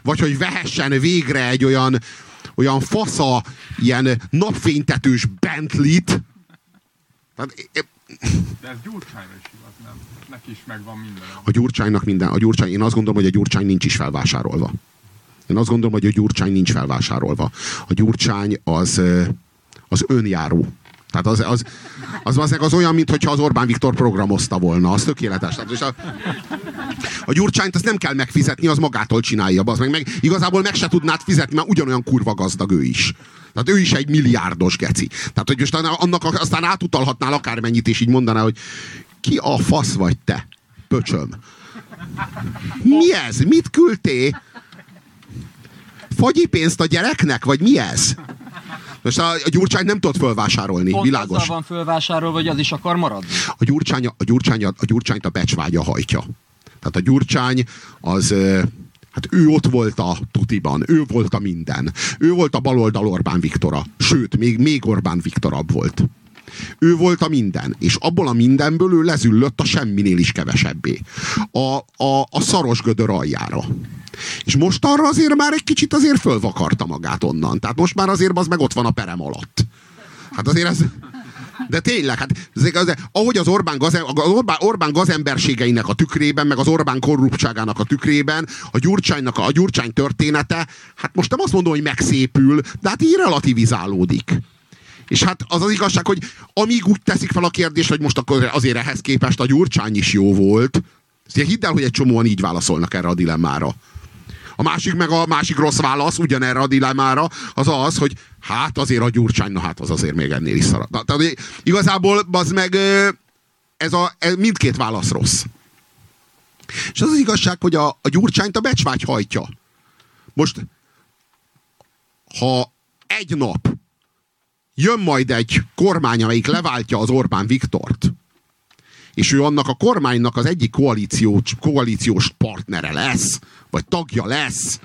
vagy hogy vehessen végre egy olyan, olyan fasza, ilyen napfénytetős Bentley-t. Tehát, De ez Gyurcsányra is igaz, nem? Neki is megvan minden. A Gyurcsánynak minden, a Gyurcsány, én azt gondolom, hogy a Gyurcsány nincs is felvásárolva. Én azt gondolom, hogy a Gyurcsány nincs felvásárolva. A Gyurcsány az, az önjáró. Tehát az, az, az, az, az olyan, mintha az Orbán Viktor programozta volna. Az tökéletes. Tehát, és a, a Gyurcsányt azt nem kell megfizetni, az magától csinálja. Az meg, meg, igazából meg se tudnád fizetni, mert ugyanolyan kurva gazdag ő is. Tehát ő is egy milliárdos geci. Tehát, hogy most annak aztán átutalhatnál akármennyit, és így mondaná, hogy ki a fasz vagy te, pöcsöm? Mi ez? Mit küldtél? Fagyi pénzt a gyereknek, vagy mi ez? Most a, a gyurcsány nem tudott fölvásárolni, Pont világos. van fölvásárolva, hogy az is akar maradni. A, gyurcsány, a, gyurcsány, a gyurcsányt a becsvágya hajtja. Tehát a gyurcsány az... Hát ő ott volt a tutiban, ő volt a minden. Ő volt a baloldal Orbán Viktora. Sőt, még, még Orbán Viktorabb volt. Ő volt a minden, és abból a mindenből ő lezüllött a semminél is kevesebbé. A, a, a szaros gödör aljára. És most arra azért már egy kicsit azért fölvakarta magát onnan. Tehát most már azért az meg ott van a perem alatt. Hát azért ez... De tényleg, hát ez, az, ahogy az Orbán, gaze, az Orbán, Orbán gazemberségeinek a tükrében, meg az Orbán korruptságának a tükrében, a Gyurcsánynak a, a Gyurcsány története, hát most nem azt mondom, hogy megszépül, de hát így relativizálódik. És hát az az igazság, hogy amíg úgy teszik fel a kérdést, hogy most akkor azért ehhez képest a Gyurcsány is jó volt, ezt hidd el, hogy egy csomóan így válaszolnak erre a dilemmára. A másik meg a másik rossz válasz ugyanerre a dilemmára az az, hogy hát azért a Gyurcsány, na hát az azért még ennél is szaradt. Na, Tehát igazából az meg ez a, ez mindkét válasz rossz. És az az igazság, hogy a, a Gyurcsányt a becsvágy hajtja. Most, ha egy nap jön majd egy kormány, amelyik leváltja az Orbán Viktort, és ő annak a kormánynak az egyik koalíciós, koalíciós partnere lesz, vagy tagja lesz,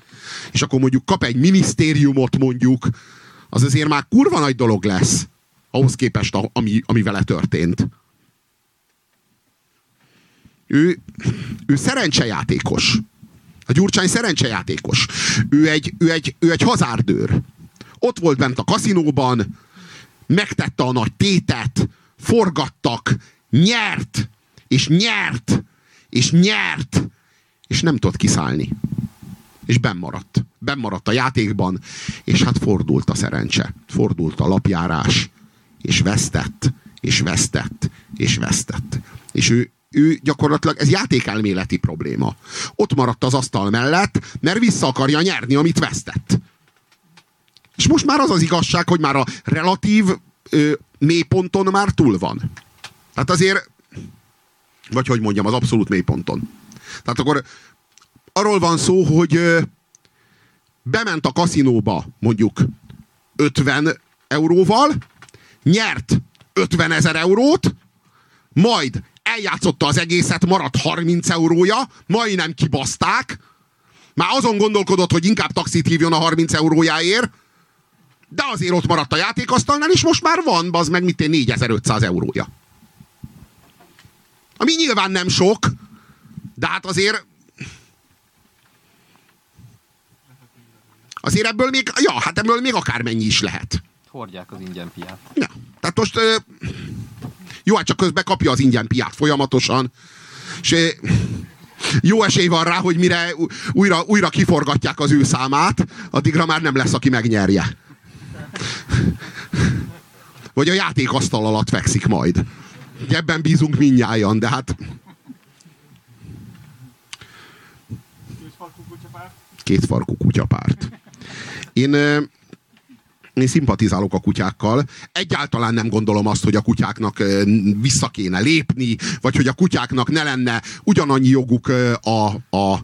és akkor mondjuk kap egy minisztériumot mondjuk, az azért már kurva nagy dolog lesz, ahhoz képest, ami, ami vele történt. Ő, ő szerencsejátékos. A Gyurcsány szerencsejátékos. Ő egy, ő, egy, ő egy hazárdőr. Ott volt bent a kaszinóban, megtette a nagy tétet, forgattak, nyert, és nyert, és nyert, és nem tudott kiszállni. És bennmaradt. Bennmaradt a játékban, és hát fordult a szerencse. Fordult a lapjárás, és vesztett, és vesztett, és vesztett. És ő, ő gyakorlatilag, ez játékelméleti probléma. Ott maradt az asztal mellett, mert vissza akarja nyerni, amit vesztett. És most már az az igazság, hogy már a relatív ö, mélyponton már túl van. Tehát azért, vagy hogy mondjam, az abszolút mélyponton. Tehát akkor arról van szó, hogy ö, bement a kaszinóba mondjuk 50 euróval, nyert 50 ezer eurót, majd eljátszotta az egészet, maradt 30 eurója, majdnem kibaszták, már azon gondolkodott, hogy inkább taxit hívjon a 30 eurójáért, de azért ott maradt a játékasztalnál, és most már van, az meg mit én 4500 eurója. Ami nyilván nem sok, de hát azért azért ebből még, ja, hát ebből még akármennyi is lehet. Hordják az ingyen piát. Ja. Tehát most jó, hát csak közben kapja az ingyen piát folyamatosan, és jó esély van rá, hogy mire újra, újra kiforgatják az ő számát, addigra már nem lesz, aki megnyerje. Vagy a játékasztal alatt fekszik majd. Ebben bízunk minnyáján, de hát két farkú kutyapárt. Én, én szimpatizálok a kutyákkal. Egyáltalán nem gondolom azt, hogy a kutyáknak vissza kéne lépni, vagy hogy a kutyáknak ne lenne ugyanannyi joguk a, a,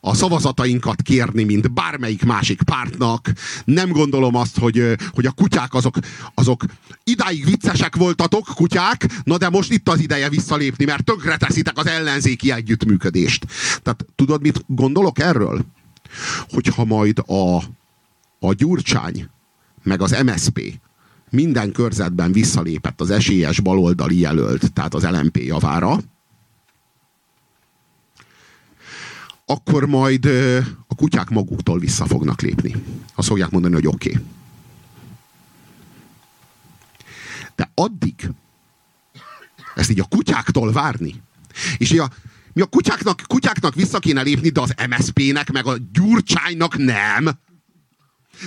a szavazatainkat kérni, mint bármelyik másik pártnak. Nem gondolom azt, hogy, hogy a kutyák azok, azok idáig viccesek voltatok, kutyák, na de most itt az ideje visszalépni, mert tönkreteszitek az ellenzéki együttműködést. Tehát tudod, mit gondolok erről? Hogyha majd a, a Gyurcsány meg az MSP minden körzetben visszalépett az esélyes baloldali jelölt, tehát az LMP javára, akkor majd a kutyák maguktól vissza fognak lépni. Azt fogják mondani, hogy oké. Okay. De addig, Ezt így a kutyáktól várni. És így a, mi a kutyáknak, kutyáknak vissza kéne lépni, de az MSZP-nek, meg a Gyurcsánynak nem.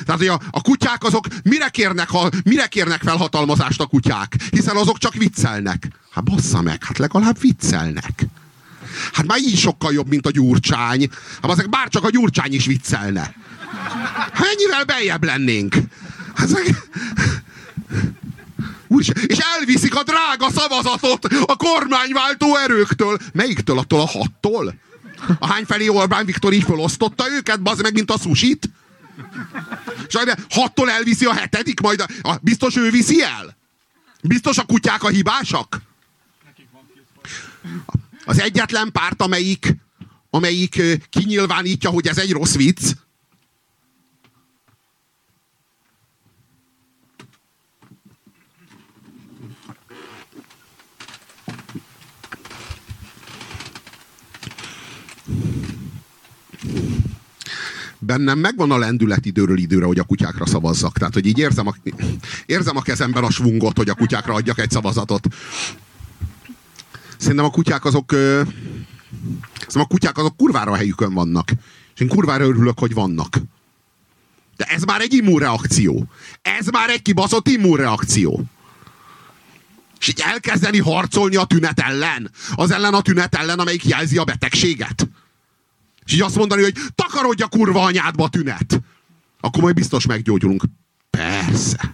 Tehát, hogy a, a kutyák azok mire kérnek, ha, mire kérnek felhatalmazást a kutyák? Hiszen azok csak viccelnek. Hát bassza meg, hát legalább viccelnek. Hát már így sokkal jobb, mint a gyurcsány. Hát azért bár csak a gyurcsány is viccelne. Hát ennyivel beljebb lennénk. Hát, Úristen, és elviszik a drága szavazatot a kormányváltó erőktől. Melyiktől? Attól a hattól? A hány felé Orbán Viktor így felosztotta őket, bazd meg, mint a susit? És hattól elviszi a hetedik, majd a, a, biztos ő viszi el? Biztos a kutyák a hibásak? Az egyetlen párt, amelyik, amelyik kinyilvánítja, hogy ez egy rossz vicc, bennem megvan a lendület időről időre, hogy a kutyákra szavazzak. Tehát, hogy így érzem a, érzem a kezemben a svungot, hogy a kutyákra adjak egy szavazatot. Szerintem a kutyák azok szerintem a kutyák azok kurvára a helyükön vannak. És én kurvára örülök, hogy vannak. De ez már egy immunreakció. Ez már egy kibaszott immunreakció. És így elkezdeni harcolni a tünet ellen. Az ellen a tünet ellen, amelyik jelzi a betegséget. És így azt mondani, hogy takarodj a kurva anyádba tünet. Akkor majd biztos meggyógyulunk. Persze.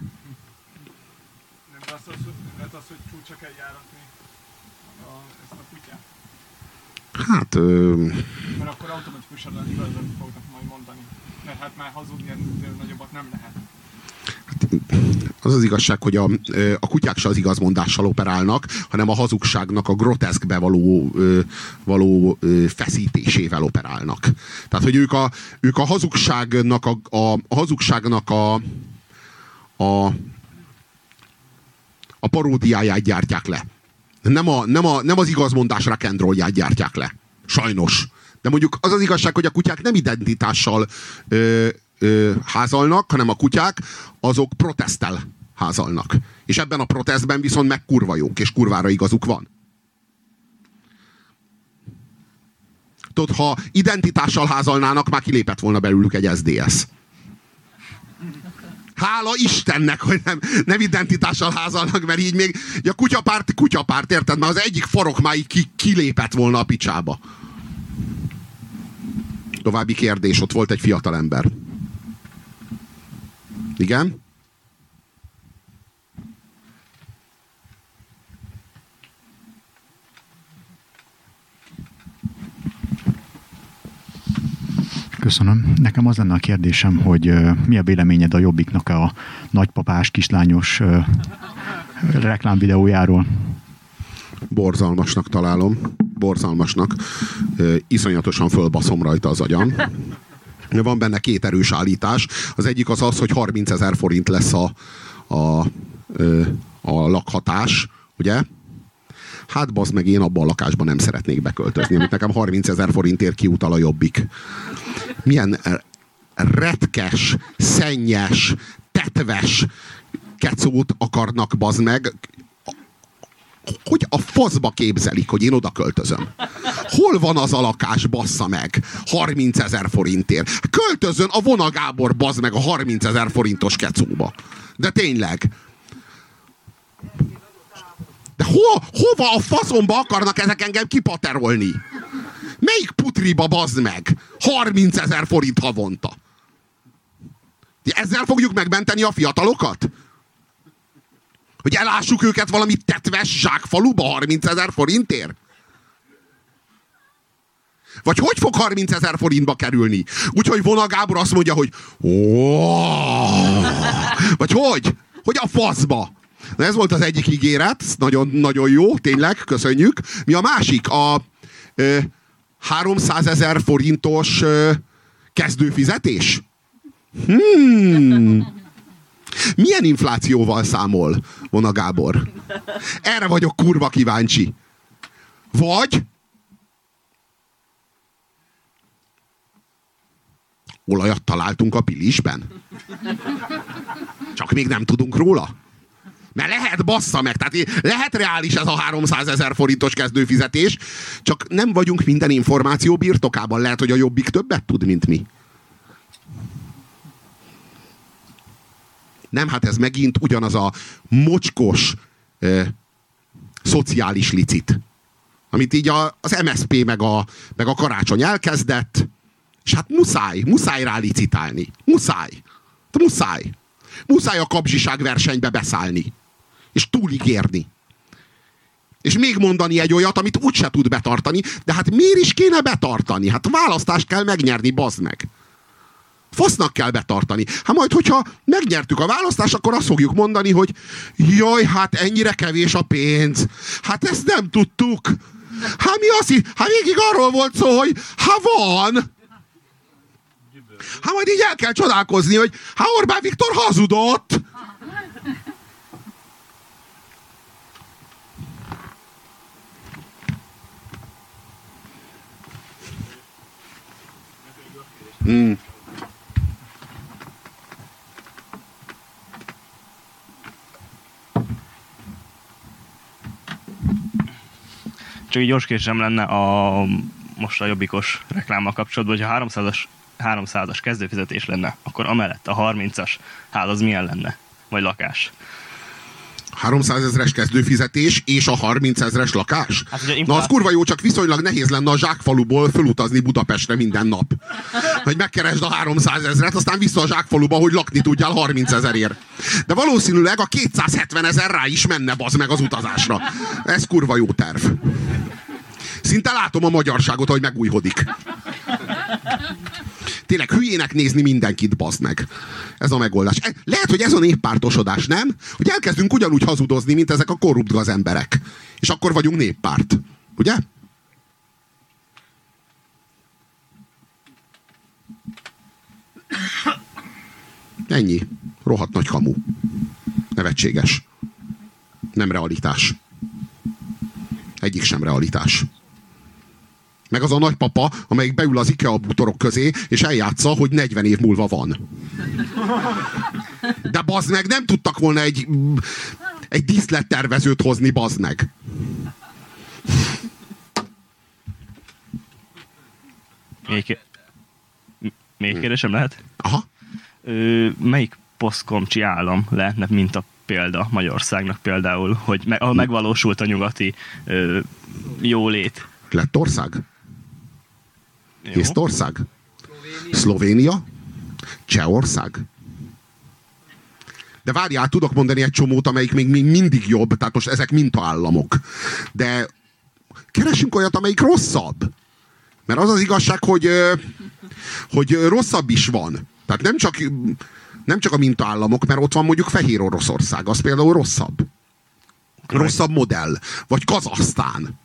Nem az, az, az, az hogy csúcsa kell járatni a, ezt a kutyát? Hát... Ö... Mert akkor automatikusan igazat fognak majd mondani. Mert hát már hazudni ennél nagyobbat nem lehet az az igazság, hogy a, a kutyák se az igazmondással operálnak, hanem a hazugságnak a groteszkbe való, való feszítésével operálnak. Tehát, hogy ők a, ők a hazugságnak a, a, a hazugságnak a, a, a paródiáját gyártják le. Nem, a, nem, a, nem az igazmondás rock'n'rollját gyártják le. Sajnos. De mondjuk az az igazság, hogy a kutyák nem identitással ö, ö, házalnak, hanem a kutyák azok protestel házalnak. És ebben a protestben viszont meg jók, és kurvára igazuk van. Tudod, ha identitással házalnának, már kilépett volna belőlük egy SDS. Hála Istennek, hogy nem, nem identitással házalnak, mert így még a kutyapárt, kutyapárt, érted? Mert az egyik farok már ki, kilépett volna a picsába. További kérdés, ott volt egy fiatalember. Igen? Köszönöm. Nekem az lenne a kérdésem, hogy mi a véleményed a Jobbiknak a nagypapás kislányos reklámvideójáról? Borzalmasnak találom. Borzalmasnak. Iszonyatosan fölbaszom rajta az agyam. Van benne két erős állítás. Az egyik az az, hogy 30 ezer forint lesz a, a, a lakhatás, ugye? Hát bazd meg, én abban a lakásban nem szeretnék beköltözni, amit nekem 30 ezer forintért kiutal a jobbik. Milyen retkes, szennyes, tetves kecót akarnak bazd meg, hogy a faszba képzelik, hogy én oda költözöm? Hol van az a lakás, bassza meg? 30 ezer forintért. Költözön a Vona Gábor, bazd meg a 30 ezer forintos kecóba. De tényleg. De ho, hova a faszomba akarnak ezek engem kipaterolni? Melyik putriba, bazd meg? 30 ezer forint havonta. Ezzel fogjuk megmenteni a fiatalokat? Hogy elássuk őket valami tetves zsákfaluba 30 ezer forintért? Vagy hogy fog 30 ezer forintba kerülni? Úgyhogy Vona Gábor azt mondja, hogy Vagy hogy? Hogy a faszba? Na ez volt az egyik ígéret, nagyon, nagyon jó, tényleg, köszönjük. Mi a másik? A ö, 300 ezer forintos ö, kezdőfizetés? Hmm. Milyen inflációval számol Vona Gábor? Erre vagyok kurva kíváncsi. Vagy olajat találtunk a pilisben? Csak még nem tudunk róla? Mert lehet, bassza meg, tehát lehet reális ez a 300 ezer forintos kezdőfizetés, csak nem vagyunk minden információ birtokában. Lehet, hogy a jobbik többet tud, mint mi. Nem, hát ez megint ugyanaz a mocskos eh, szociális licit, amit így a, az MSP meg a, meg a karácsony elkezdett, és hát muszáj, muszáj rá licitálni. Muszáj. De muszáj. Muszáj a kapzsiság versenybe beszállni. És túligérni. És még mondani egy olyat, amit úgyse tud betartani, de hát miért is kéne betartani? Hát választást kell megnyerni, bazd meg. Fasznak kell betartani. Hát majd, hogyha megnyertük a választást, akkor azt fogjuk mondani, hogy jaj, hát ennyire kevés a pénz. Hát ezt nem tudtuk. Hát mi azt Hát végig arról volt szó, hogy ha van. Hát majd így el kell csodálkozni, hogy hát Orbán Viktor hazudott. Hmm. Csak egy gyors lenne a most a jobbikos reklámmal kapcsolatban, hogy ha 300-as 300-as kezdőfizetés lenne, akkor amellett a 30-as ház az milyen lenne? Vagy lakás? 300 ezres kezdőfizetés és a 30 ezres lakás? Hát, Na az kurva jó, csak viszonylag nehéz lenne a zsákfaluból fölutazni Budapestre minden nap. Hogy megkeresd a 300 ezret, aztán vissza a zsákfaluba, hogy lakni tudjál 30 ezerért. De valószínűleg a 270 ezer rá is menne bazd meg az utazásra. Ez kurva jó terv. Szinte látom a magyarságot, hogy megújhodik. Tényleg hülyének nézni mindenkit, bazd meg. Ez a megoldás. E, lehet, hogy ez a néppártosodás, nem? Hogy elkezdünk ugyanúgy hazudozni, mint ezek a korrupt gazemberek. És akkor vagyunk néppárt. Ugye? Ennyi. Rohadt nagy kamu. Nevetséges. Nem realitás. Egyik sem realitás. Meg az a nagypapa, amelyik beül az IKEA bútorok közé, és eljátsza, hogy 40 év múlva van. De bazd meg, nem tudtak volna egy, egy díszlettervezőt hozni, bazd meg. Még, még kérdésem lehet? Aha. Ö, melyik posztkomcsi állam lehetne mint a példa Magyarországnak például, hogy me, ahol megvalósult a nyugati ö, jólét? Ország? Észtország? Szlovénia? Csehország? De várjál, tudok mondani egy csomót, amelyik még mindig jobb, tehát most ezek mintaállamok. De keresünk olyat, amelyik rosszabb. Mert az az igazság, hogy, hogy rosszabb is van. Tehát nem csak, nem csak a mintaállamok, mert ott van mondjuk Fehér Oroszország, az például rosszabb. Rosszabb modell. Vagy Kazasztán.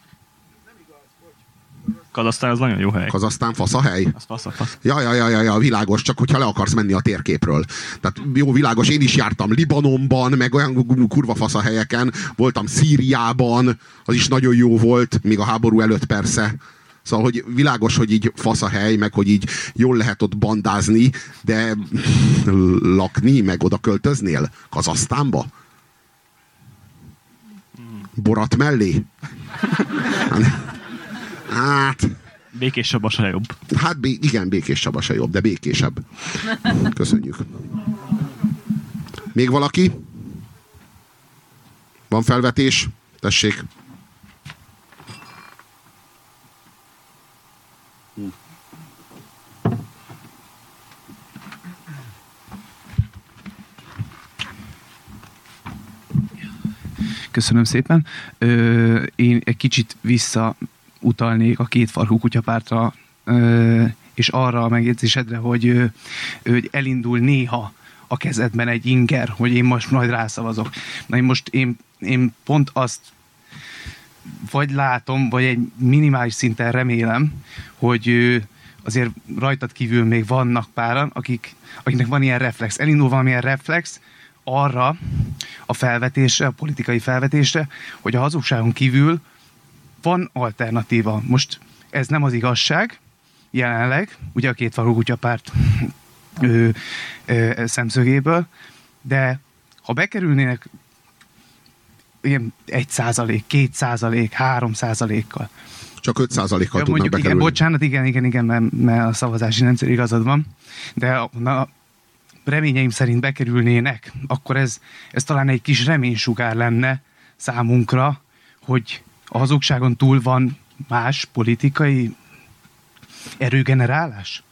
Kazasztán az nagyon jó hely. Kazasztán fasz a hely? Az fasz a fasz. Ja, ja, ja, ja, ja, világos, csak hogyha le akarsz menni a térképről. Tehát jó, világos, én is jártam Libanonban, meg olyan kurva fasz a helyeken, voltam Szíriában, az is nagyon jó volt, még a háború előtt persze. Szóval, hogy világos, hogy így fasz a hely, meg hogy így jól lehet ott bandázni, de lakni, meg oda költöznél? Kazasztánba? Borat mellé? Hát... Békés Csaba se jobb. Hát bé- igen, Békés Csaba se jobb, de békésebb. Köszönjük. Még valaki? Van felvetés? Tessék. Köszönöm szépen. Ö, én egy kicsit vissza utalnék a két farkú kutyapártra, és arra a megjegyzésedre, hogy, hogy elindul néha a kezedben egy inger, hogy én most majd rászavazok. Na én most én, én pont azt vagy látom, vagy egy minimális szinten remélem, hogy azért rajtad kívül még vannak páran, akik, akiknek van ilyen reflex. Elindul valamilyen reflex arra a felvetésre, a politikai felvetésre, hogy a hazugságon kívül van alternatíva. Most ez nem az igazság, jelenleg, ugye a két farú kutyapárt ö, ö, szemszögéből, de ha bekerülnének ilyen 1 százalék, 2 százalék, 3 százalékkal. Csak 5 kal Ja, tudnak mondjuk igen, bekerülni. bocsánat, igen, igen, igen, mert, mert a szavazási rendszer igazad van, de na, reményeim szerint bekerülnének, akkor ez, ez talán egy kis reménysugár lenne számunkra, hogy a hazugságon túl van más politikai erőgenerálás?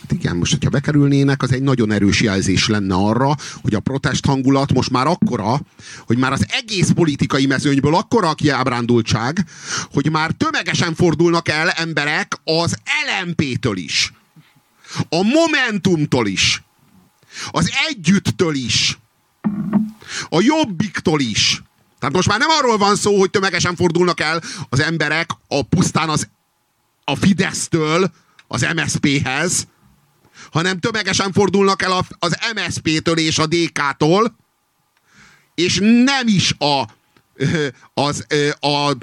Hát igen, most, hogyha bekerülnének, az egy nagyon erős jelzés lenne arra, hogy a protest hangulat most már akkora, hogy már az egész politikai mezőnyből akkora a kiábrándultság, hogy már tömegesen fordulnak el emberek az LMP-től is. A Momentumtól is. Az Együttől is. A Jobbiktól is. Tehát most már nem arról van szó, hogy tömegesen fordulnak el az emberek a pusztán az, a Fidesztől az MSZP-hez, hanem tömegesen fordulnak el a- az MSZP-től és a DK-tól, és nem is a, az, ö, a,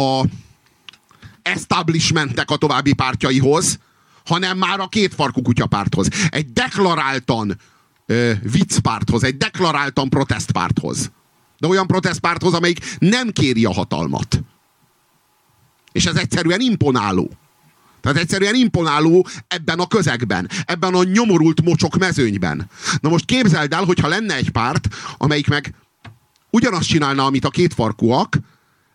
a establishmentek a további pártjaihoz, hanem már a kétfarkú kutyapárthoz. Egy deklaráltan ö, viccpárthoz, egy deklaráltan protestpárthoz. De olyan protestpárthoz, amelyik nem kéri a hatalmat. És ez egyszerűen imponáló. Tehát egyszerűen imponáló ebben a közegben, ebben a nyomorult mocsok mezőnyben. Na most képzeld el, hogyha lenne egy párt, amelyik meg ugyanazt csinálna, amit a kétfarkúak,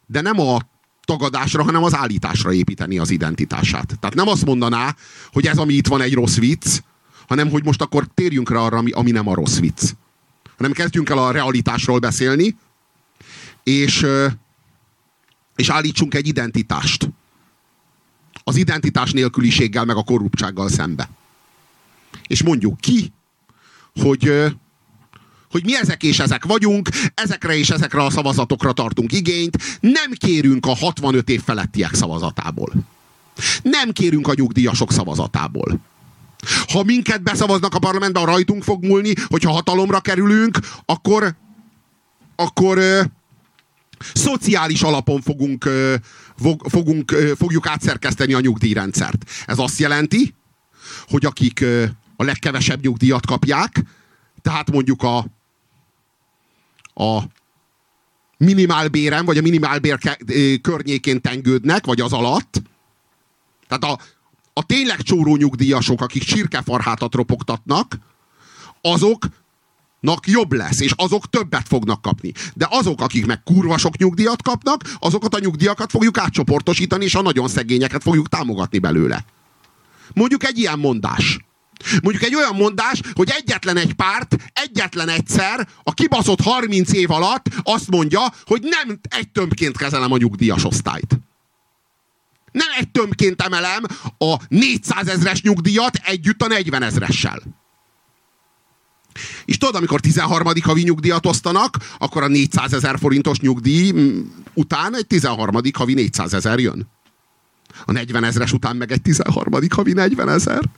de nem a tagadásra, hanem az állításra építeni az identitását. Tehát nem azt mondaná, hogy ez, ami itt van, egy rossz vicc, hanem hogy most akkor térjünk rá arra, ami, ami nem a rossz vicc. Hanem kezdjünk el a realitásról beszélni, és, és állítsunk egy identitást. Az identitás nélküliséggel, meg a korruptsággal szembe. És mondjuk ki, hogy, hogy mi ezek és ezek vagyunk, ezekre és ezekre a szavazatokra tartunk igényt, nem kérünk a 65 év felettiek szavazatából. Nem kérünk a nyugdíjasok szavazatából. Ha minket beszavaznak a parlamentbe, a rajtunk fog múlni, hogyha hatalomra kerülünk, akkor, akkor ö, szociális alapon fogunk, ö, fog, fogunk, ö, fogjuk átszerkeszteni a nyugdíjrendszert. Ez azt jelenti, hogy akik ö, a legkevesebb nyugdíjat kapják, tehát mondjuk a, a minimálbéren, vagy a minimálbér környékén tengődnek, vagy az alatt, tehát a, a tényleg csóró nyugdíjasok, akik csirkefarhátat ropogtatnak, azoknak jobb lesz, és azok többet fognak kapni. De azok, akik meg kurva sok nyugdíjat kapnak, azokat a nyugdíjakat fogjuk átcsoportosítani, és a nagyon szegényeket fogjuk támogatni belőle. Mondjuk egy ilyen mondás. Mondjuk egy olyan mondás, hogy egyetlen egy párt, egyetlen egyszer a kibaszott 30 év alatt azt mondja, hogy nem egy tömbként kezelem a nyugdíjas osztályt. Nem egy tömbként emelem a 400 ezres nyugdíjat együtt a 40 ezressel. És tudod, amikor 13. havi nyugdíjat osztanak, akkor a 400 ezer forintos nyugdíj mm, után egy 13. havi 400 ezer jön. A 40 ezres után meg egy 13. havi 40 ezer.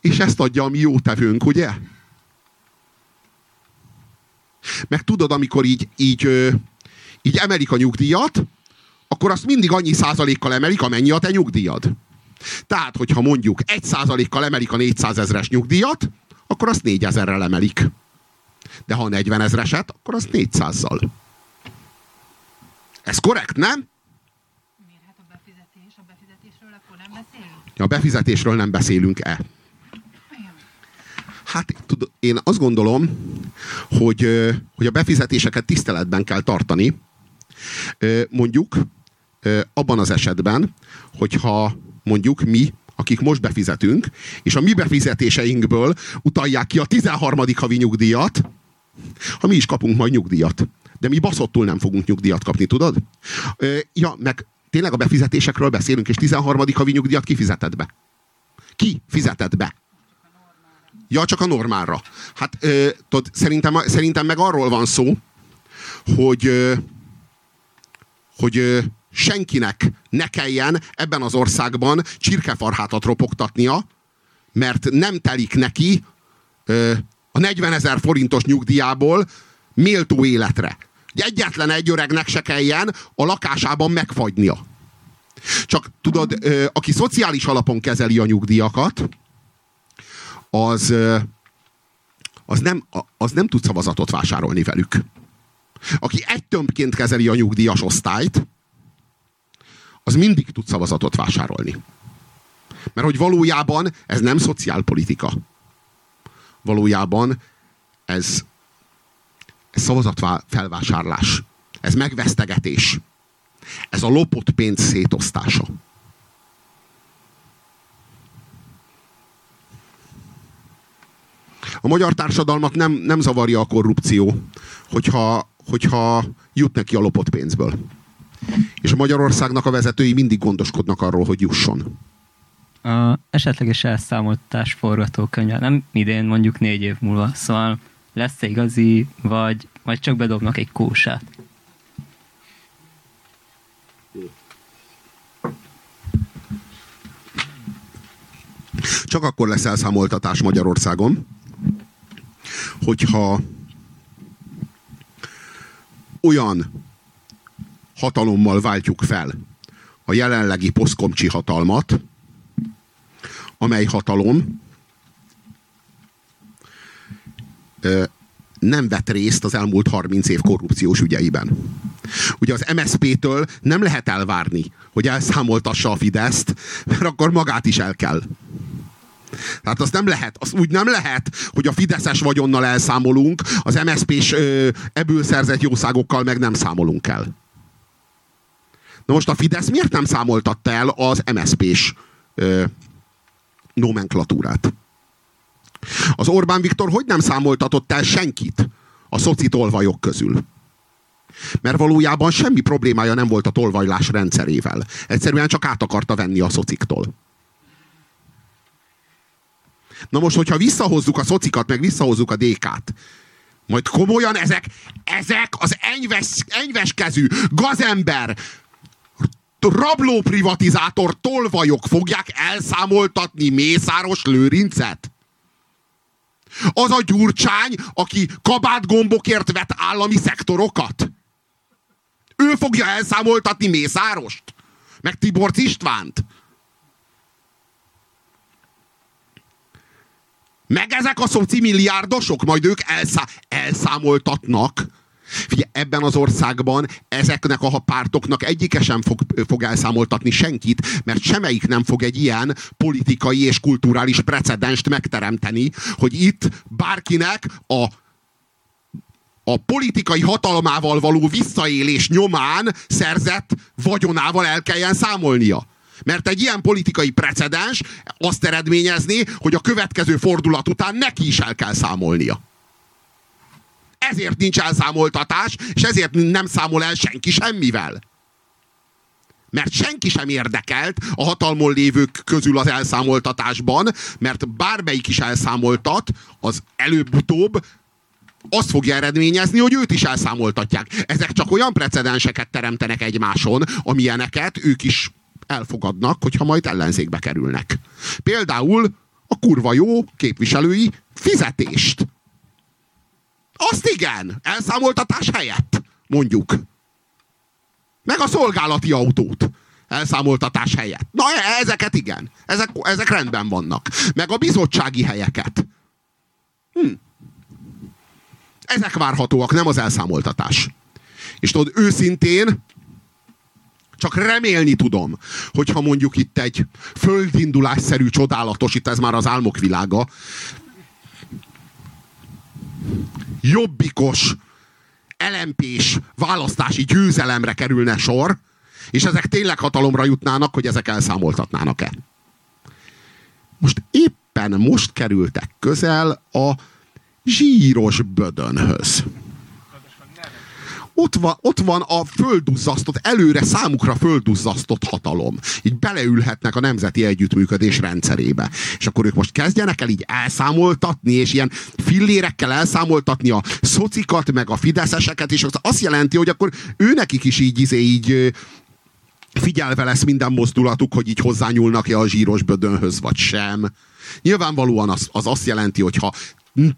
És ezt adja a mi jó tevőnk, ugye? Meg tudod, amikor így, így, így emelik a nyugdíjat, akkor azt mindig annyi százalékkal emelik, amennyi a te nyugdíjad. Tehát, hogyha mondjuk egy százalékkal emelik a 400 ezres nyugdíjat, akkor azt 4000-rel emelik. De ha 40 ezreset, akkor azt 400-zal. Ez korrekt, nem? Miért hát a befizetés, a befizetésről akkor nem beszélünk? A befizetésről nem beszélünk-e? Hát tudod, én azt gondolom, hogy, hogy a befizetéseket tiszteletben kell tartani. Mondjuk abban az esetben, hogyha mondjuk mi, akik most befizetünk, és a mi befizetéseinkből utalják ki a 13. havi nyugdíjat, ha mi is kapunk majd nyugdíjat. De mi baszottul nem fogunk nyugdíjat kapni, tudod? Ja, meg tényleg a befizetésekről beszélünk, és 13. havi nyugdíjat ki fizetett be? Ki fizetett be? Ja, csak a normálra. Hát ö, tudod, szerintem, szerintem meg arról van szó, hogy, ö, hogy ö, senkinek ne kelljen ebben az országban csirkefarhátat ropogtatnia, mert nem telik neki ö, a 40 ezer forintos nyugdíjából méltó életre. Egyetlen egy öregnek se kelljen a lakásában megfagynia. Csak tudod, ö, aki szociális alapon kezeli a nyugdíjakat, az, az, nem, az nem tud szavazatot vásárolni velük. Aki egy tömbként kezeli a nyugdíjas osztályt, az mindig tud szavazatot vásárolni. Mert hogy valójában ez nem szociálpolitika. Valójában ez, ez szavazatfelvásárlás. Ez megvesztegetés. Ez a lopott pénz szétosztása. A magyar társadalmat nem, nem zavarja a korrupció, hogyha, hogyha jut neki a lopott pénzből. És a Magyarországnak a vezetői mindig gondoskodnak arról, hogy jusson. A esetleges elszámoltatás forgatókönyve, nem idén, mondjuk négy év múlva, szóval lesz-e igazi, vagy, vagy csak bedobnak egy kósát? Csak akkor lesz elszámoltatás Magyarországon, hogyha olyan hatalommal váltjuk fel a jelenlegi poszkomcsi hatalmat, amely hatalom nem vett részt az elmúlt 30 év korrupciós ügyeiben. Ugye az MSZP-től nem lehet elvárni, hogy elszámoltassa a Fideszt, mert akkor magát is el kell. Tehát az nem lehet, az úgy nem lehet, hogy a Fideszes vagyonnal elszámolunk, az MSZP-s ebből szerzett jószágokkal meg nem számolunk el. Na most a Fidesz miért nem számoltatta el az MSZP-s nomenklatúrát? Az Orbán Viktor hogy nem számoltatott el senkit a szoci tolvajok közül? Mert valójában semmi problémája nem volt a tolvajlás rendszerével. Egyszerűen csak át akarta venni a szociktól. Na most, hogyha visszahozzuk a szocikat, meg visszahozzuk a DK-t, majd komolyan ezek, ezek az enyves, enyves gazember, rabló privatizátor tolvajok fogják elszámoltatni Mészáros Lőrincet? Az a gyurcsány, aki kabátgombokért vett állami szektorokat? Ő fogja elszámoltatni Mészárost? Meg Tibor Istvánt? Meg ezek a szoci milliárdosok, majd ők elszá elszámoltatnak. Figyelj, ebben az országban ezeknek a pártoknak egyike sem fog, fog elszámoltatni senkit, mert semmelyik nem fog egy ilyen politikai és kulturális precedenst megteremteni, hogy itt bárkinek a a politikai hatalmával való visszaélés nyomán szerzett vagyonával el kelljen számolnia. Mert egy ilyen politikai precedens azt eredményezné, hogy a következő fordulat után neki is el kell számolnia. Ezért nincs elszámoltatás, és ezért nem számol el senki semmivel. Mert senki sem érdekelt a hatalmon lévők közül az elszámoltatásban, mert bármelyik is elszámoltat, az előbb-utóbb azt fogja eredményezni, hogy őt is elszámoltatják. Ezek csak olyan precedenseket teremtenek egymáson, amilyeneket ők is elfogadnak, hogyha majd ellenzékbe kerülnek. Például a kurva jó képviselői fizetést. Azt igen, elszámoltatás helyett, mondjuk. Meg a szolgálati autót elszámoltatás helyett. Na, e- ezeket igen. Ezek, ezek rendben vannak. Meg a bizottsági helyeket. Hm. Ezek várhatóak, nem az elszámoltatás. És tudod, őszintén, csak remélni tudom, hogyha mondjuk itt egy földindulásszerű csodálatos, itt ez már az álmok világa, jobbikos, elempés választási győzelemre kerülne sor, és ezek tényleg hatalomra jutnának, hogy ezek elszámoltatnának-e. Most éppen most kerültek közel a zsíros bödönhöz. Ott van, ott van a földuzzasztott, előre számukra földuzzasztott hatalom. Így beleülhetnek a nemzeti együttműködés rendszerébe. És akkor ők most kezdjenek el így elszámoltatni, és ilyen fillérekkel elszámoltatni a szocikat, meg a fideszeseket, és az azt jelenti, hogy akkor őnekik is így, izé, így figyelve lesz minden mozdulatuk, hogy így hozzányúlnak-e a zsíros bödönhöz, vagy sem. Nyilvánvalóan az, az azt jelenti, hogy ha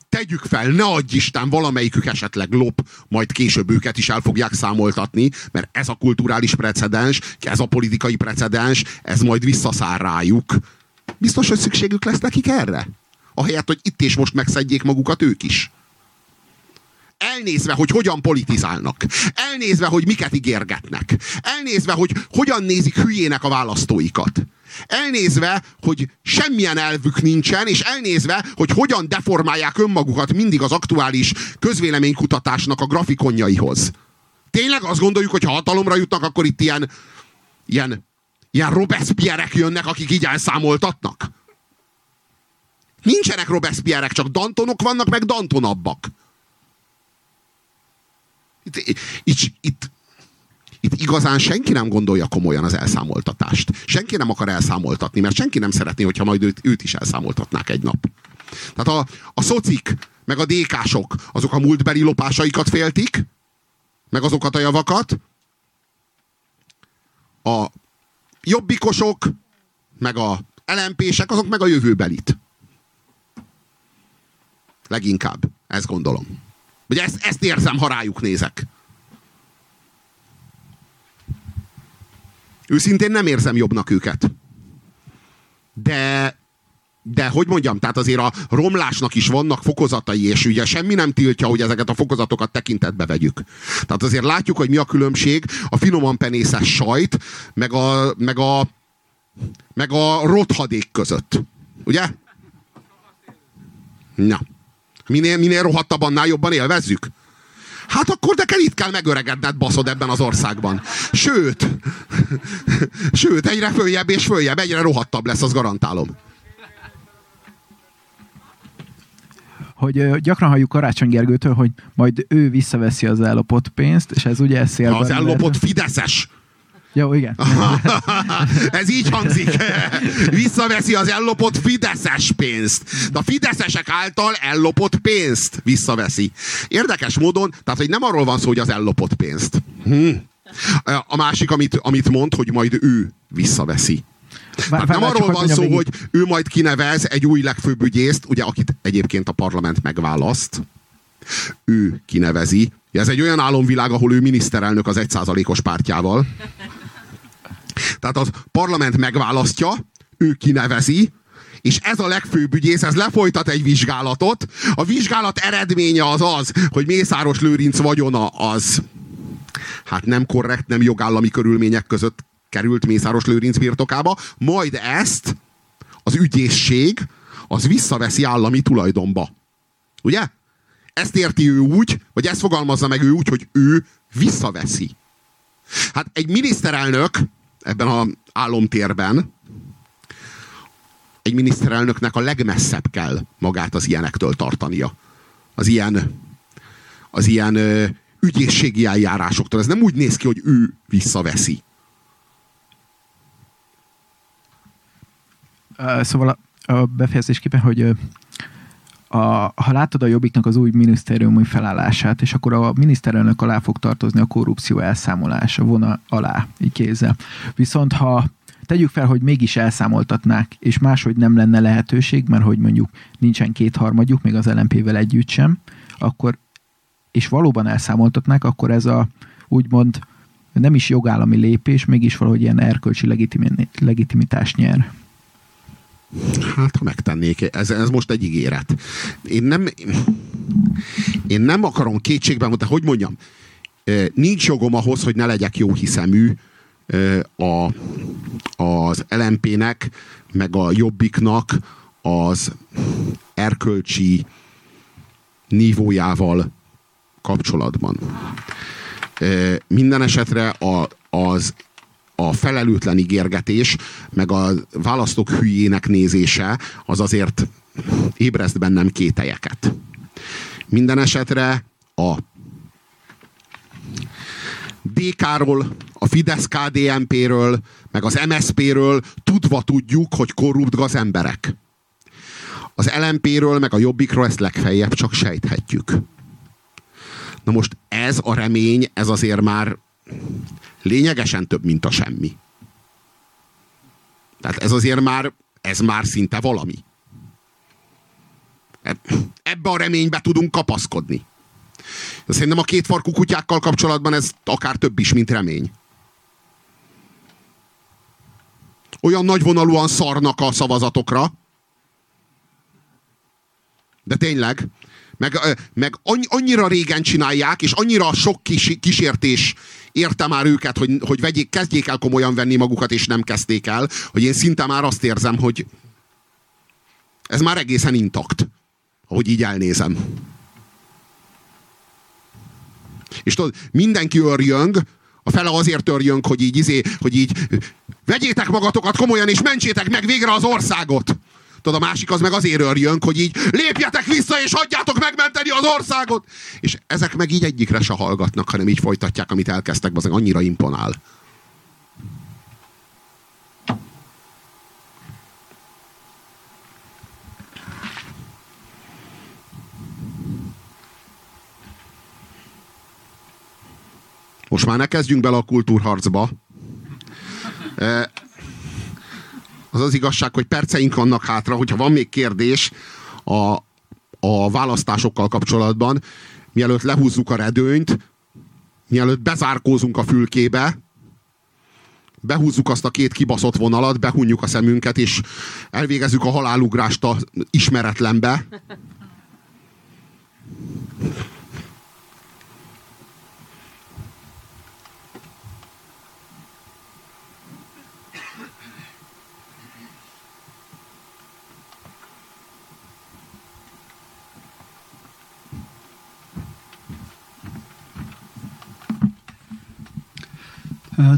tegyük fel, ne adj Isten, valamelyikük esetleg lop, majd később őket is el fogják számoltatni, mert ez a kulturális precedens, ez a politikai precedens, ez majd visszaszár rájuk. Biztos, hogy szükségük lesz nekik erre? ahelyett, hogy itt és most megszedjék magukat ők is. Elnézve, hogy hogyan politizálnak. Elnézve, hogy miket ígérgetnek. Elnézve, hogy hogyan nézik hülyének a választóikat. Elnézve, hogy semmilyen elvük nincsen, és elnézve, hogy hogyan deformálják önmagukat mindig az aktuális közvéleménykutatásnak a grafikonjaihoz. Tényleg azt gondoljuk, hogy ha hatalomra jutnak, akkor itt ilyen, ilyen, ilyen Robespierre-ek jönnek, akik így elszámoltatnak? Nincsenek Robespierre-ek, csak Dantonok vannak, meg Dantonabbak. Itt, itt, itt, itt igazán senki nem gondolja komolyan az elszámoltatást. Senki nem akar elszámoltatni, mert senki nem szeretné, hogyha majd őt, őt is elszámoltatnák egy nap. Tehát a, a szocik, meg a dékások, azok a múltbeli lopásaikat féltik, meg azokat a javakat. A jobbikosok, meg a LMP-sek, azok meg a jövőbelit. Leginkább. Ezt gondolom. Vagy ezt, ezt érzem, ha rájuk nézek. Őszintén nem érzem jobbnak őket. De, de hogy mondjam, tehát azért a romlásnak is vannak fokozatai, és ugye semmi nem tiltja, hogy ezeket a fokozatokat tekintetbe vegyük. Tehát azért látjuk, hogy mi a különbség a finoman penészes sajt, meg a, meg a, meg a rothadék között. Ugye? Na. Minél, minél rohadtabb, annál jobban élvezzük? Hát akkor de kell itt kell megöregedned, baszod ebben az országban. Sőt, sőt, egyre följebb és följebb, egyre rohadtabb lesz, az garantálom. hogy gyakran halljuk Karácsony Gergőtől, hogy majd ő visszaveszi az ellopott pénzt, és ez ugye szélben... Az ellopott Fideszes. Jó, igen. Ez így hangzik. Visszaveszi az ellopott Fideszes pénzt. De a Fideszesek által ellopott pénzt visszaveszi. Érdekes módon, tehát hogy nem arról van szó, hogy az ellopott pénzt. Hm. A másik, amit, amit mond, hogy majd ő visszaveszi. Tehát nem arról van szó, hogy ő majd kinevez egy új legfőbb ügyészt, ugye, akit egyébként a parlament megválaszt. Ő kinevezi. Ez egy olyan álomvilág, ahol ő miniszterelnök az egyszázalékos pártjával. Tehát az parlament megválasztja, ő kinevezi, és ez a legfőbb ügyész, ez lefolytat egy vizsgálatot. A vizsgálat eredménye az az, hogy Mészáros Lőrinc vagyona az hát nem korrekt, nem jogállami körülmények között került Mészáros Lőrinc birtokába, majd ezt az ügyészség az visszaveszi állami tulajdonba. Ugye? Ezt érti ő úgy, vagy ezt fogalmazza meg ő úgy, hogy ő visszaveszi. Hát egy miniszterelnök ebben az álomtérben egy miniszterelnöknek a legmesszebb kell magát az ilyenektől tartania. Az ilyen, az ilyen ö, ügyészségi eljárásoktól. Ez nem úgy néz ki, hogy ő visszaveszi. Szóval a, a befejezésképpen, hogy a, ha látod a Jobbiknak az új minisztériumi felállását, és akkor a miniszterelnök alá fog tartozni a korrupció elszámolása, vona alá, így kézzel. Viszont ha tegyük fel, hogy mégis elszámoltatnák, és máshogy nem lenne lehetőség, mert hogy mondjuk nincsen kétharmadjuk, még az LMP-vel együtt sem, akkor, és valóban elszámoltatnák, akkor ez a úgymond nem is jogállami lépés, mégis valahogy ilyen erkölcsi legitimitást nyer. Hát, ha megtennék, ez, ez most egy ígéret. Én nem, én nem akarom kétségben, de hogy mondjam, nincs jogom ahhoz, hogy ne legyek jó hiszemű a, az LMP-nek, meg a Jobbiknak az erkölcsi nívójával kapcsolatban. Minden esetre a, az a felelőtlen ígérgetés, meg a választók hülyének nézése, az azért ébreszt bennem kételyeket. Minden esetre a DK-ról, a fidesz KDNP-ről, meg az MSZP-ről tudva tudjuk, hogy korrupt gazemberek. Az LMP-ről, meg a Jobbikról ezt legfeljebb csak sejthetjük. Na most ez a remény, ez azért már lényegesen több, mint a semmi. Tehát ez azért már, ez már szinte valami. Ebbe a reménybe tudunk kapaszkodni. De szerintem a két farkú kutyákkal kapcsolatban ez akár több is, mint remény. Olyan nagyvonalúan szarnak a szavazatokra, De tényleg. Meg, meg annyi- annyira régen csinálják, és annyira sok kis, kísértés érte már őket, hogy, hogy vegyék, kezdjék el komolyan venni magukat, és nem kezdték el, hogy én szinte már azt érzem, hogy ez már egészen intakt, ahogy így elnézem. És tudod, mindenki örjöng, a fele azért örjöng, hogy így, izé, hogy így vegyétek magatokat komolyan, és mentsétek meg végre az országot. Tudod, a másik az meg azért örjöng, hogy így lépjetek vissza, és hagyjátok megmenteni az országot. És ezek meg így egyikre se hallgatnak, hanem így folytatják, amit elkezdtek, az annyira imponál. Most már ne kezdjünk bele a kultúrharcba. Az az igazság, hogy perceink vannak hátra, hogyha van még kérdés a, a választásokkal kapcsolatban, mielőtt lehúzzuk a redőnyt, mielőtt bezárkózunk a fülkébe, behúzzuk azt a két kibaszott vonalat, behunjuk a szemünket, és elvégezzük a halálugrást a ismeretlenbe.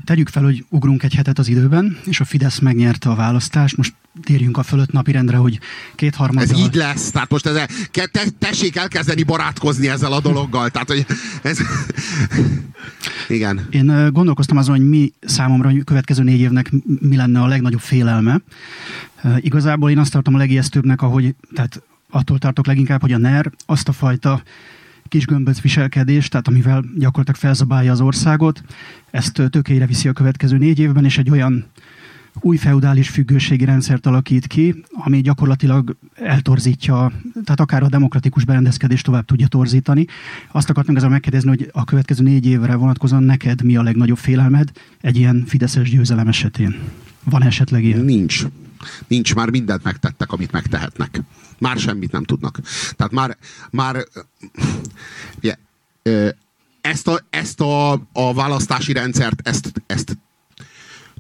Tegyük fel, hogy ugrunk egy hetet az időben, és a Fidesz megnyerte a választást. Most térjünk a fölött napirendre, hogy kétharmaddal... Ez így lesz. Tehát most ezzel, te, tessék elkezdeni barátkozni ezzel a dologgal. Tehát, hogy ez... Igen. Én gondolkoztam azon, hogy mi számomra a következő négy évnek mi lenne a legnagyobb félelme. Igazából én azt tartom a legijesztőbbnek, ahogy, tehát attól tartok leginkább, hogy a NER azt a fajta kis gömböc viselkedést, tehát amivel gyakorlatilag felzabálja az országot, ezt ö, tökére viszi a következő négy évben, és egy olyan új feudális függőségi rendszert alakít ki, ami gyakorlatilag eltorzítja, tehát akár a demokratikus berendezkedést tovább tudja torzítani. Azt akartam ezzel megkérdezni, hogy a következő négy évre vonatkozóan neked mi a legnagyobb félelmed egy ilyen fideszes győzelem esetén? Van esetleg ilyen? Nincs. Nincs, már mindent megtettek, amit megtehetnek. Már semmit nem tudnak. Tehát már, már ezt, a, ezt a, a választási rendszert, ezt, ezt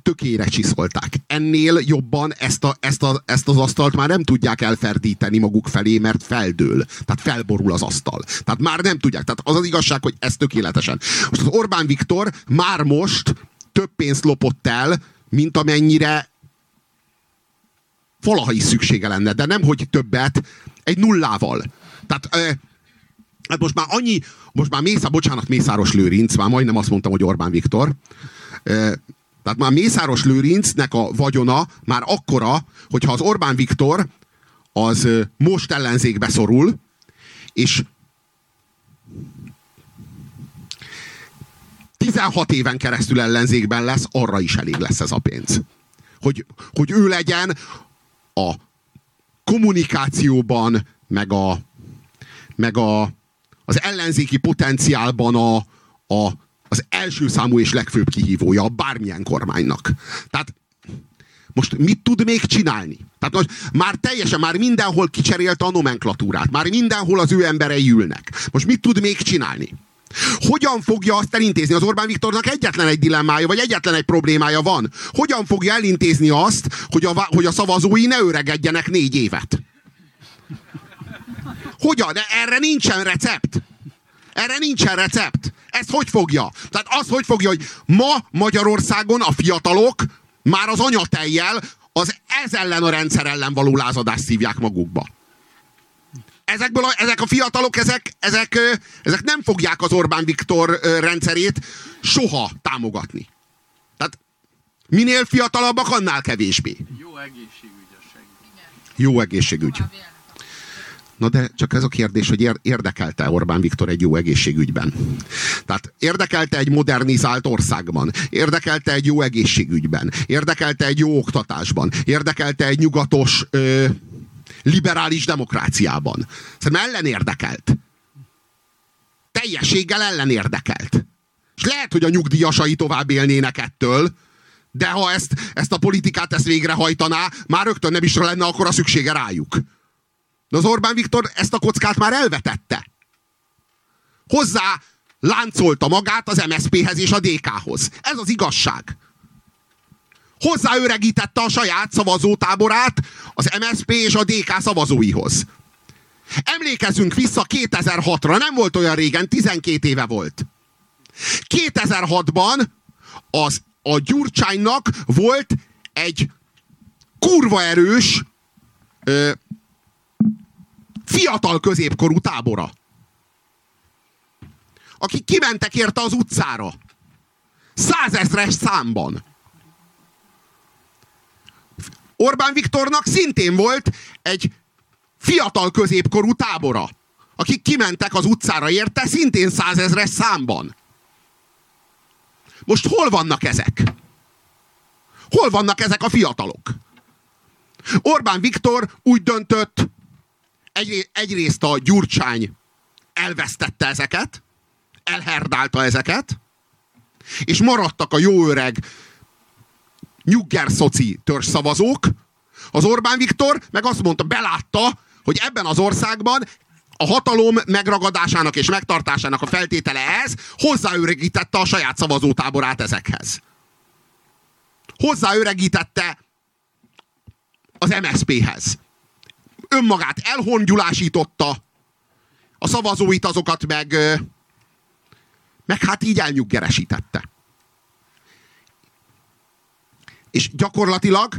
tökére csiszolták. Ennél jobban ezt, a, ezt, a, ezt az asztalt már nem tudják elferdíteni maguk felé, mert feldől. Tehát felborul az asztal. Tehát már nem tudják. Tehát az az igazság, hogy ez tökéletesen. Most az Orbán Viktor már most több pénzt lopott el, mint amennyire valaha is szüksége lenne, de nem, hogy többet, egy nullával. Tehát hát most már annyi, most már Mészá, bocsánat, Mészáros Lőrinc, már majdnem azt mondtam, hogy Orbán Viktor, tehát már Mészáros Lőrincnek a vagyona már akkora, hogyha az Orbán Viktor az most ellenzékbe szorul, és 16 éven keresztül ellenzékben lesz, arra is elég lesz ez a pénz. Hogy, hogy ő legyen a kommunikációban, meg, a, meg a, az ellenzéki potenciálban a, a, az első számú és legfőbb kihívója bármilyen kormánynak. Tehát most mit tud még csinálni? Tehát most már teljesen, már mindenhol kicserélte a nomenklatúrát, már mindenhol az ő emberei ülnek. Most mit tud még csinálni? Hogyan fogja azt elintézni? Az Orbán Viktornak egyetlen egy dilemmája, vagy egyetlen egy problémája van. Hogyan fogja elintézni azt, hogy a, hogy a szavazói ne öregedjenek négy évet? Hogyan? De erre nincsen recept. Erre nincsen recept. Ezt hogy fogja? Tehát az hogy fogja, hogy ma Magyarországon a fiatalok már az anyatejjel az ez ellen a rendszer ellen való lázadást szívják magukba ezekből a, ezek a fiatalok, ezek, ezek, ezek nem fogják az Orbán Viktor rendszerét soha támogatni. Tehát minél fiatalabbak, annál kevésbé. Jó egészségügy a segít. Jó egészségügy. Na de csak ez a kérdés, hogy ér- érdekelte Orbán Viktor egy jó egészségügyben. Tehát érdekelte egy modernizált országban, érdekelte egy jó egészségügyben, érdekelte egy jó oktatásban, érdekelte egy nyugatos ö, liberális demokráciában. Szerintem ellen érdekelt. Teljességgel ellen érdekelt. És lehet, hogy a nyugdíjasai tovább élnének ettől, de ha ezt, ezt a politikát ezt végrehajtaná, már rögtön nem is lenne akkor a szüksége rájuk. De az Orbán Viktor ezt a kockát már elvetette. Hozzá láncolta magát az MSZP-hez és a DK-hoz. Ez az igazság. Hozzáöregítette a saját szavazótáborát az MSZP és a DK szavazóihoz. Emlékezzünk vissza 2006-ra, nem volt olyan régen, 12 éve volt. 2006-ban az, a Gyurcsánynak volt egy kurva erős ö, fiatal középkorú tábora. Akik kimentek érte az utcára. Százezres számban. Orbán Viktornak szintén volt egy fiatal középkorú tábora, akik kimentek az utcára érte, szintén százezres számban. Most hol vannak ezek? Hol vannak ezek a fiatalok? Orbán Viktor úgy döntött, egy, egyrészt a Gyurcsány elvesztette ezeket, elherdálta ezeket, és maradtak a jó öreg nyugger szoci törzszavazók, az Orbán Viktor meg azt mondta, belátta, hogy ebben az országban a hatalom megragadásának és megtartásának a feltétele ez, hozzáöregítette a saját szavazótáborát ezekhez. Hozzáöregítette az MSZP-hez. Önmagát elhongyulásította, a szavazóit azokat meg, meg hát így elnyuggeresítette. És gyakorlatilag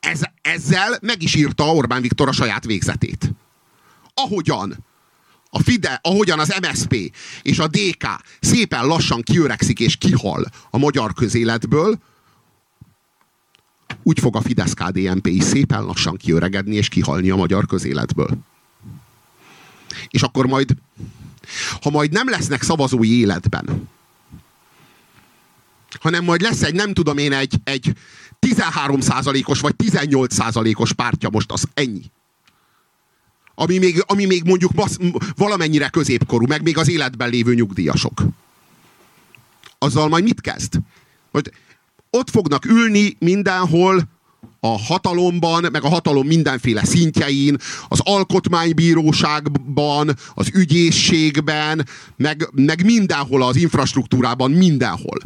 ez, ezzel meg is írta Orbán Viktor a saját végzetét. Ahogyan a FIDE, ahogyan az MSP és a DK szépen lassan kiöregszik és kihal a magyar közéletből, úgy fog a fidesz KDNP is szépen lassan kiöregedni és kihalni a magyar közéletből. És akkor majd, ha majd nem lesznek szavazói életben, hanem majd lesz egy, nem tudom én, egy, egy 13%-os vagy 18%-os pártja most az ennyi. Ami még, ami még mondjuk masz, valamennyire középkorú, meg még az életben lévő nyugdíjasok. Azzal majd mit kezd? Hogy ott fognak ülni mindenhol a hatalomban, meg a hatalom mindenféle szintjein, az alkotmánybíróságban, az ügyészségben, meg, meg mindenhol az infrastruktúrában, mindenhol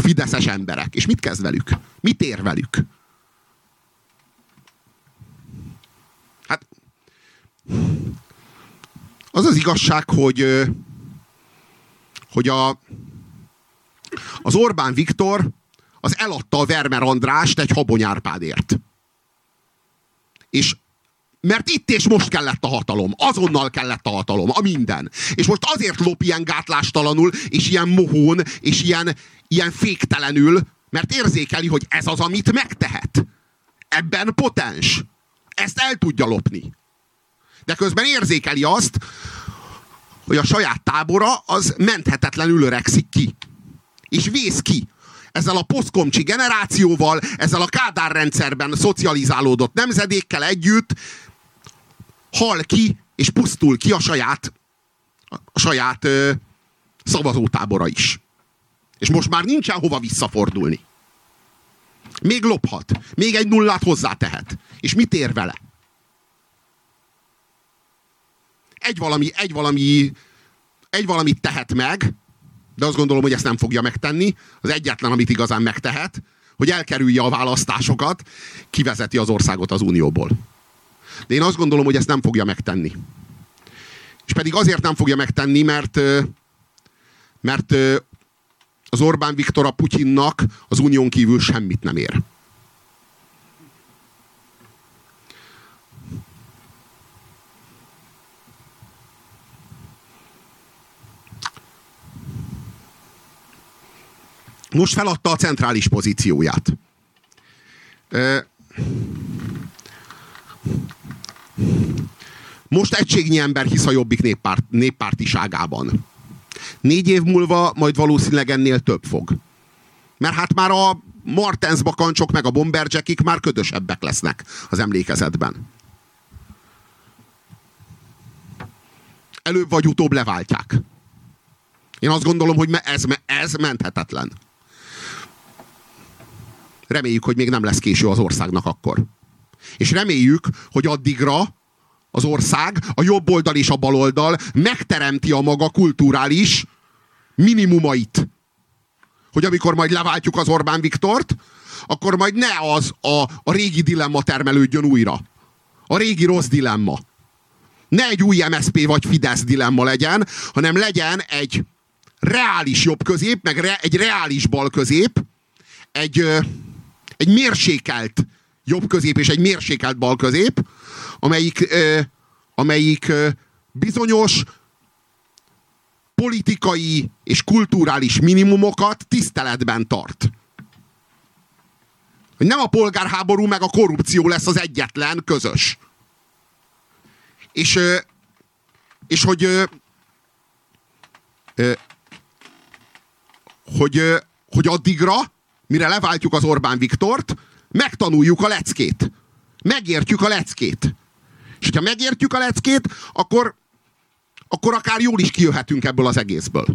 a fideszes emberek. És mit kezd velük? Mit ér velük? Hát az az igazság, hogy hogy a, az Orbán Viktor az eladta a Vermer Andrást egy habonyárpádért. És mert itt és most kellett a hatalom. Azonnal kellett a hatalom. A minden. És most azért lop ilyen gátlástalanul, és ilyen mohón, és ilyen, ilyen féktelenül, mert érzékeli, hogy ez az, amit megtehet. Ebben potens. Ezt el tudja lopni. De közben érzékeli azt, hogy a saját tábora az menthetetlenül öregszik ki. És vész ki. Ezzel a poszkomcsi generációval, ezzel a Kádár rendszerben szocializálódott nemzedékkel együtt hal ki, és pusztul ki a saját, a saját ö, szavazótábora is. És most már nincsen hova visszafordulni. Még lophat. Még egy nullát hozzátehet. És mit ér vele? Egy valami, egy valami, egy valamit tehet meg, de azt gondolom, hogy ezt nem fogja megtenni. Az egyetlen, amit igazán megtehet, hogy elkerülje a választásokat, kivezeti az országot az unióból. De én azt gondolom, hogy ezt nem fogja megtenni. És pedig azért nem fogja megtenni, mert, mert az Orbán Viktor a Putyinnak az unión kívül semmit nem ér. Most feladta a centrális pozícióját. Most egységnyi ember hisz a Jobbik néppárt, néppártiságában. Négy év múlva majd valószínűleg ennél több fog. Mert hát már a Martens bakancsok meg a Bomberjackik már ködösebbek lesznek az emlékezetben. Előbb vagy utóbb leváltják. Én azt gondolom, hogy ez, ez menthetetlen. Reméljük, hogy még nem lesz késő az országnak akkor. És reméljük, hogy addigra az ország, a jobb oldal és a bal oldal megteremti a maga kulturális minimumait. Hogy amikor majd leváltjuk az Orbán Viktort, akkor majd ne az a, a régi dilemma termelődjön újra. A régi rossz dilemma. Ne egy új MSP vagy Fidesz dilemma legyen, hanem legyen egy reális jobb közép, meg re, egy reális bal közép, egy, egy mérsékelt jobb közép és egy mérsékelt bal közép, amelyik, ö, amelyik ö, bizonyos politikai és kulturális minimumokat tiszteletben tart. Hogy nem a polgárháború meg a korrupció lesz az egyetlen közös. És, és hogy ö, hogy, hogy addigra, mire leváltjuk az Orbán Viktort, megtanuljuk a leckét. Megértjük a leckét. És hogyha megértjük a leckét, akkor, akkor akár jól is kijöhetünk ebből az egészből.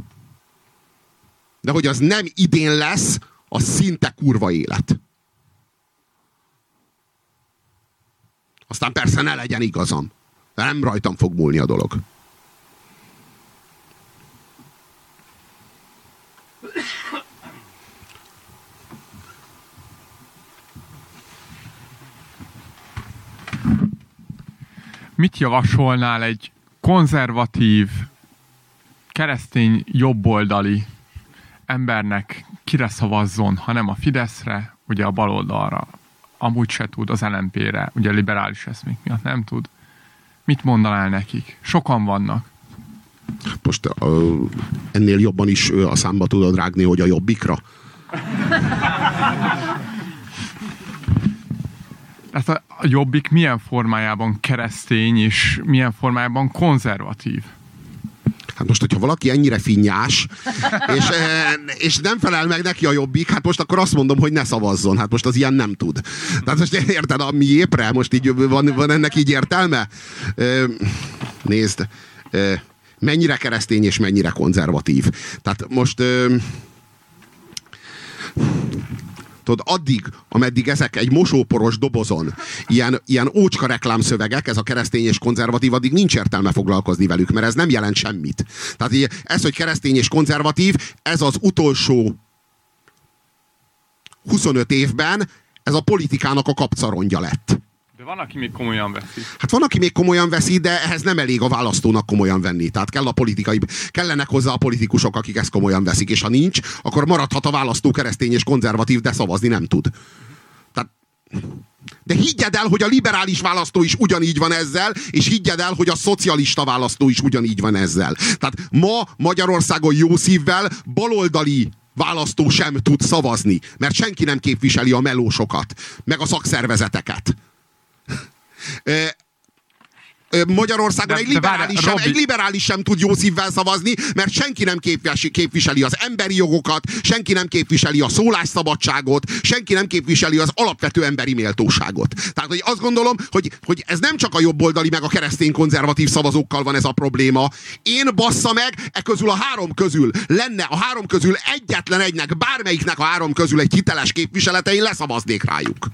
De hogy az nem idén lesz, az szinte kurva élet. Aztán persze ne legyen igazam. Nem rajtam fog múlni a dolog. Mit javasolnál egy konzervatív, keresztény jobboldali embernek kire szavazzon, ha nem a Fideszre, ugye a baloldalra, amúgy se tud, az LMP-re, ugye a liberális eszmék miatt nem tud. Mit mondanál nekik? Sokan vannak. Most uh, ennél jobban is a számba tudod rágni, hogy a jobbikra. Tehát a a jobbik milyen formájában keresztény és milyen formájában konzervatív? Hát most, hogyha valaki ennyire finnyás, és, eh, és nem felel meg neki a jobbik, hát most akkor azt mondom, hogy ne szavazzon. Hát most az ilyen nem tud. Tehát most érted, a miépre? Most így van, van ennek így értelme? Eh, Nézd, eh, mennyire keresztény és mennyire konzervatív. Tehát most tudod, addig, ameddig ezek egy mosóporos dobozon, ilyen, ilyen ócska reklámszövegek, ez a keresztény és konzervatív, addig nincs értelme foglalkozni velük, mert ez nem jelent semmit. Tehát ez, hogy keresztény és konzervatív, ez az utolsó 25 évben, ez a politikának a kapcarongja lett. Van, aki még komolyan veszi. Hát van, aki még komolyan veszi, de ehhez nem elég a választónak komolyan venni. Tehát kell a politikai, kellenek hozzá a politikusok, akik ezt komolyan veszik, és ha nincs, akkor maradhat a választó keresztény és konzervatív, de szavazni nem tud. Tehát, de higgyed el, hogy a liberális választó is ugyanígy van ezzel, és higgyed el, hogy a szocialista választó is ugyanígy van ezzel. Tehát ma Magyarországon jó szívvel baloldali választó sem tud szavazni, mert senki nem képviseli a melósokat, meg a szakszervezeteket. Magyarországon De- egy, liberális sem, egy liberális sem tud jó szívvel szavazni, mert senki nem képviseli, képviseli az emberi jogokat, senki nem képviseli a szólásszabadságot, senki nem képviseli az alapvető emberi méltóságot. Tehát hogy azt gondolom, hogy, hogy ez nem csak a jobboldali meg a keresztény konzervatív szavazókkal van ez a probléma. Én bassza meg, e közül a három közül lenne a három közül egyetlen egynek, bármelyiknek a három közül egy hiteles képviselete, én leszavaznék rájuk.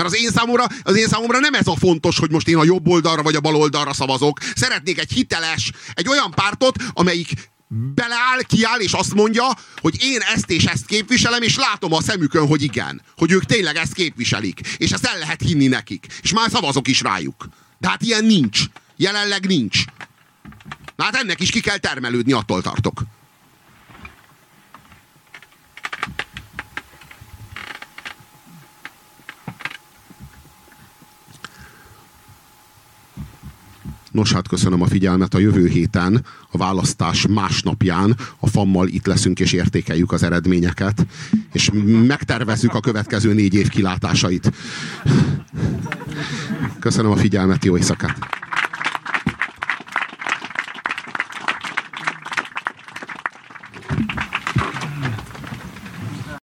Mert az én, számomra, az én számomra nem ez a fontos, hogy most én a jobb oldalra vagy a bal oldalra szavazok. Szeretnék egy hiteles, egy olyan pártot, amelyik beleáll, kiáll, és azt mondja, hogy én ezt és ezt képviselem, és látom a szemükön, hogy igen. Hogy ők tényleg ezt képviselik. És ezt el lehet hinni nekik. És már szavazok is rájuk. De hát ilyen nincs. Jelenleg nincs. Na hát ennek is ki kell termelődni, attól tartok. Nos, hát köszönöm a figyelmet. A jövő héten, a választás másnapján a fammal itt leszünk és értékeljük az eredményeket, és megtervezzük a következő négy év kilátásait. Köszönöm a figyelmet, jó éjszakát!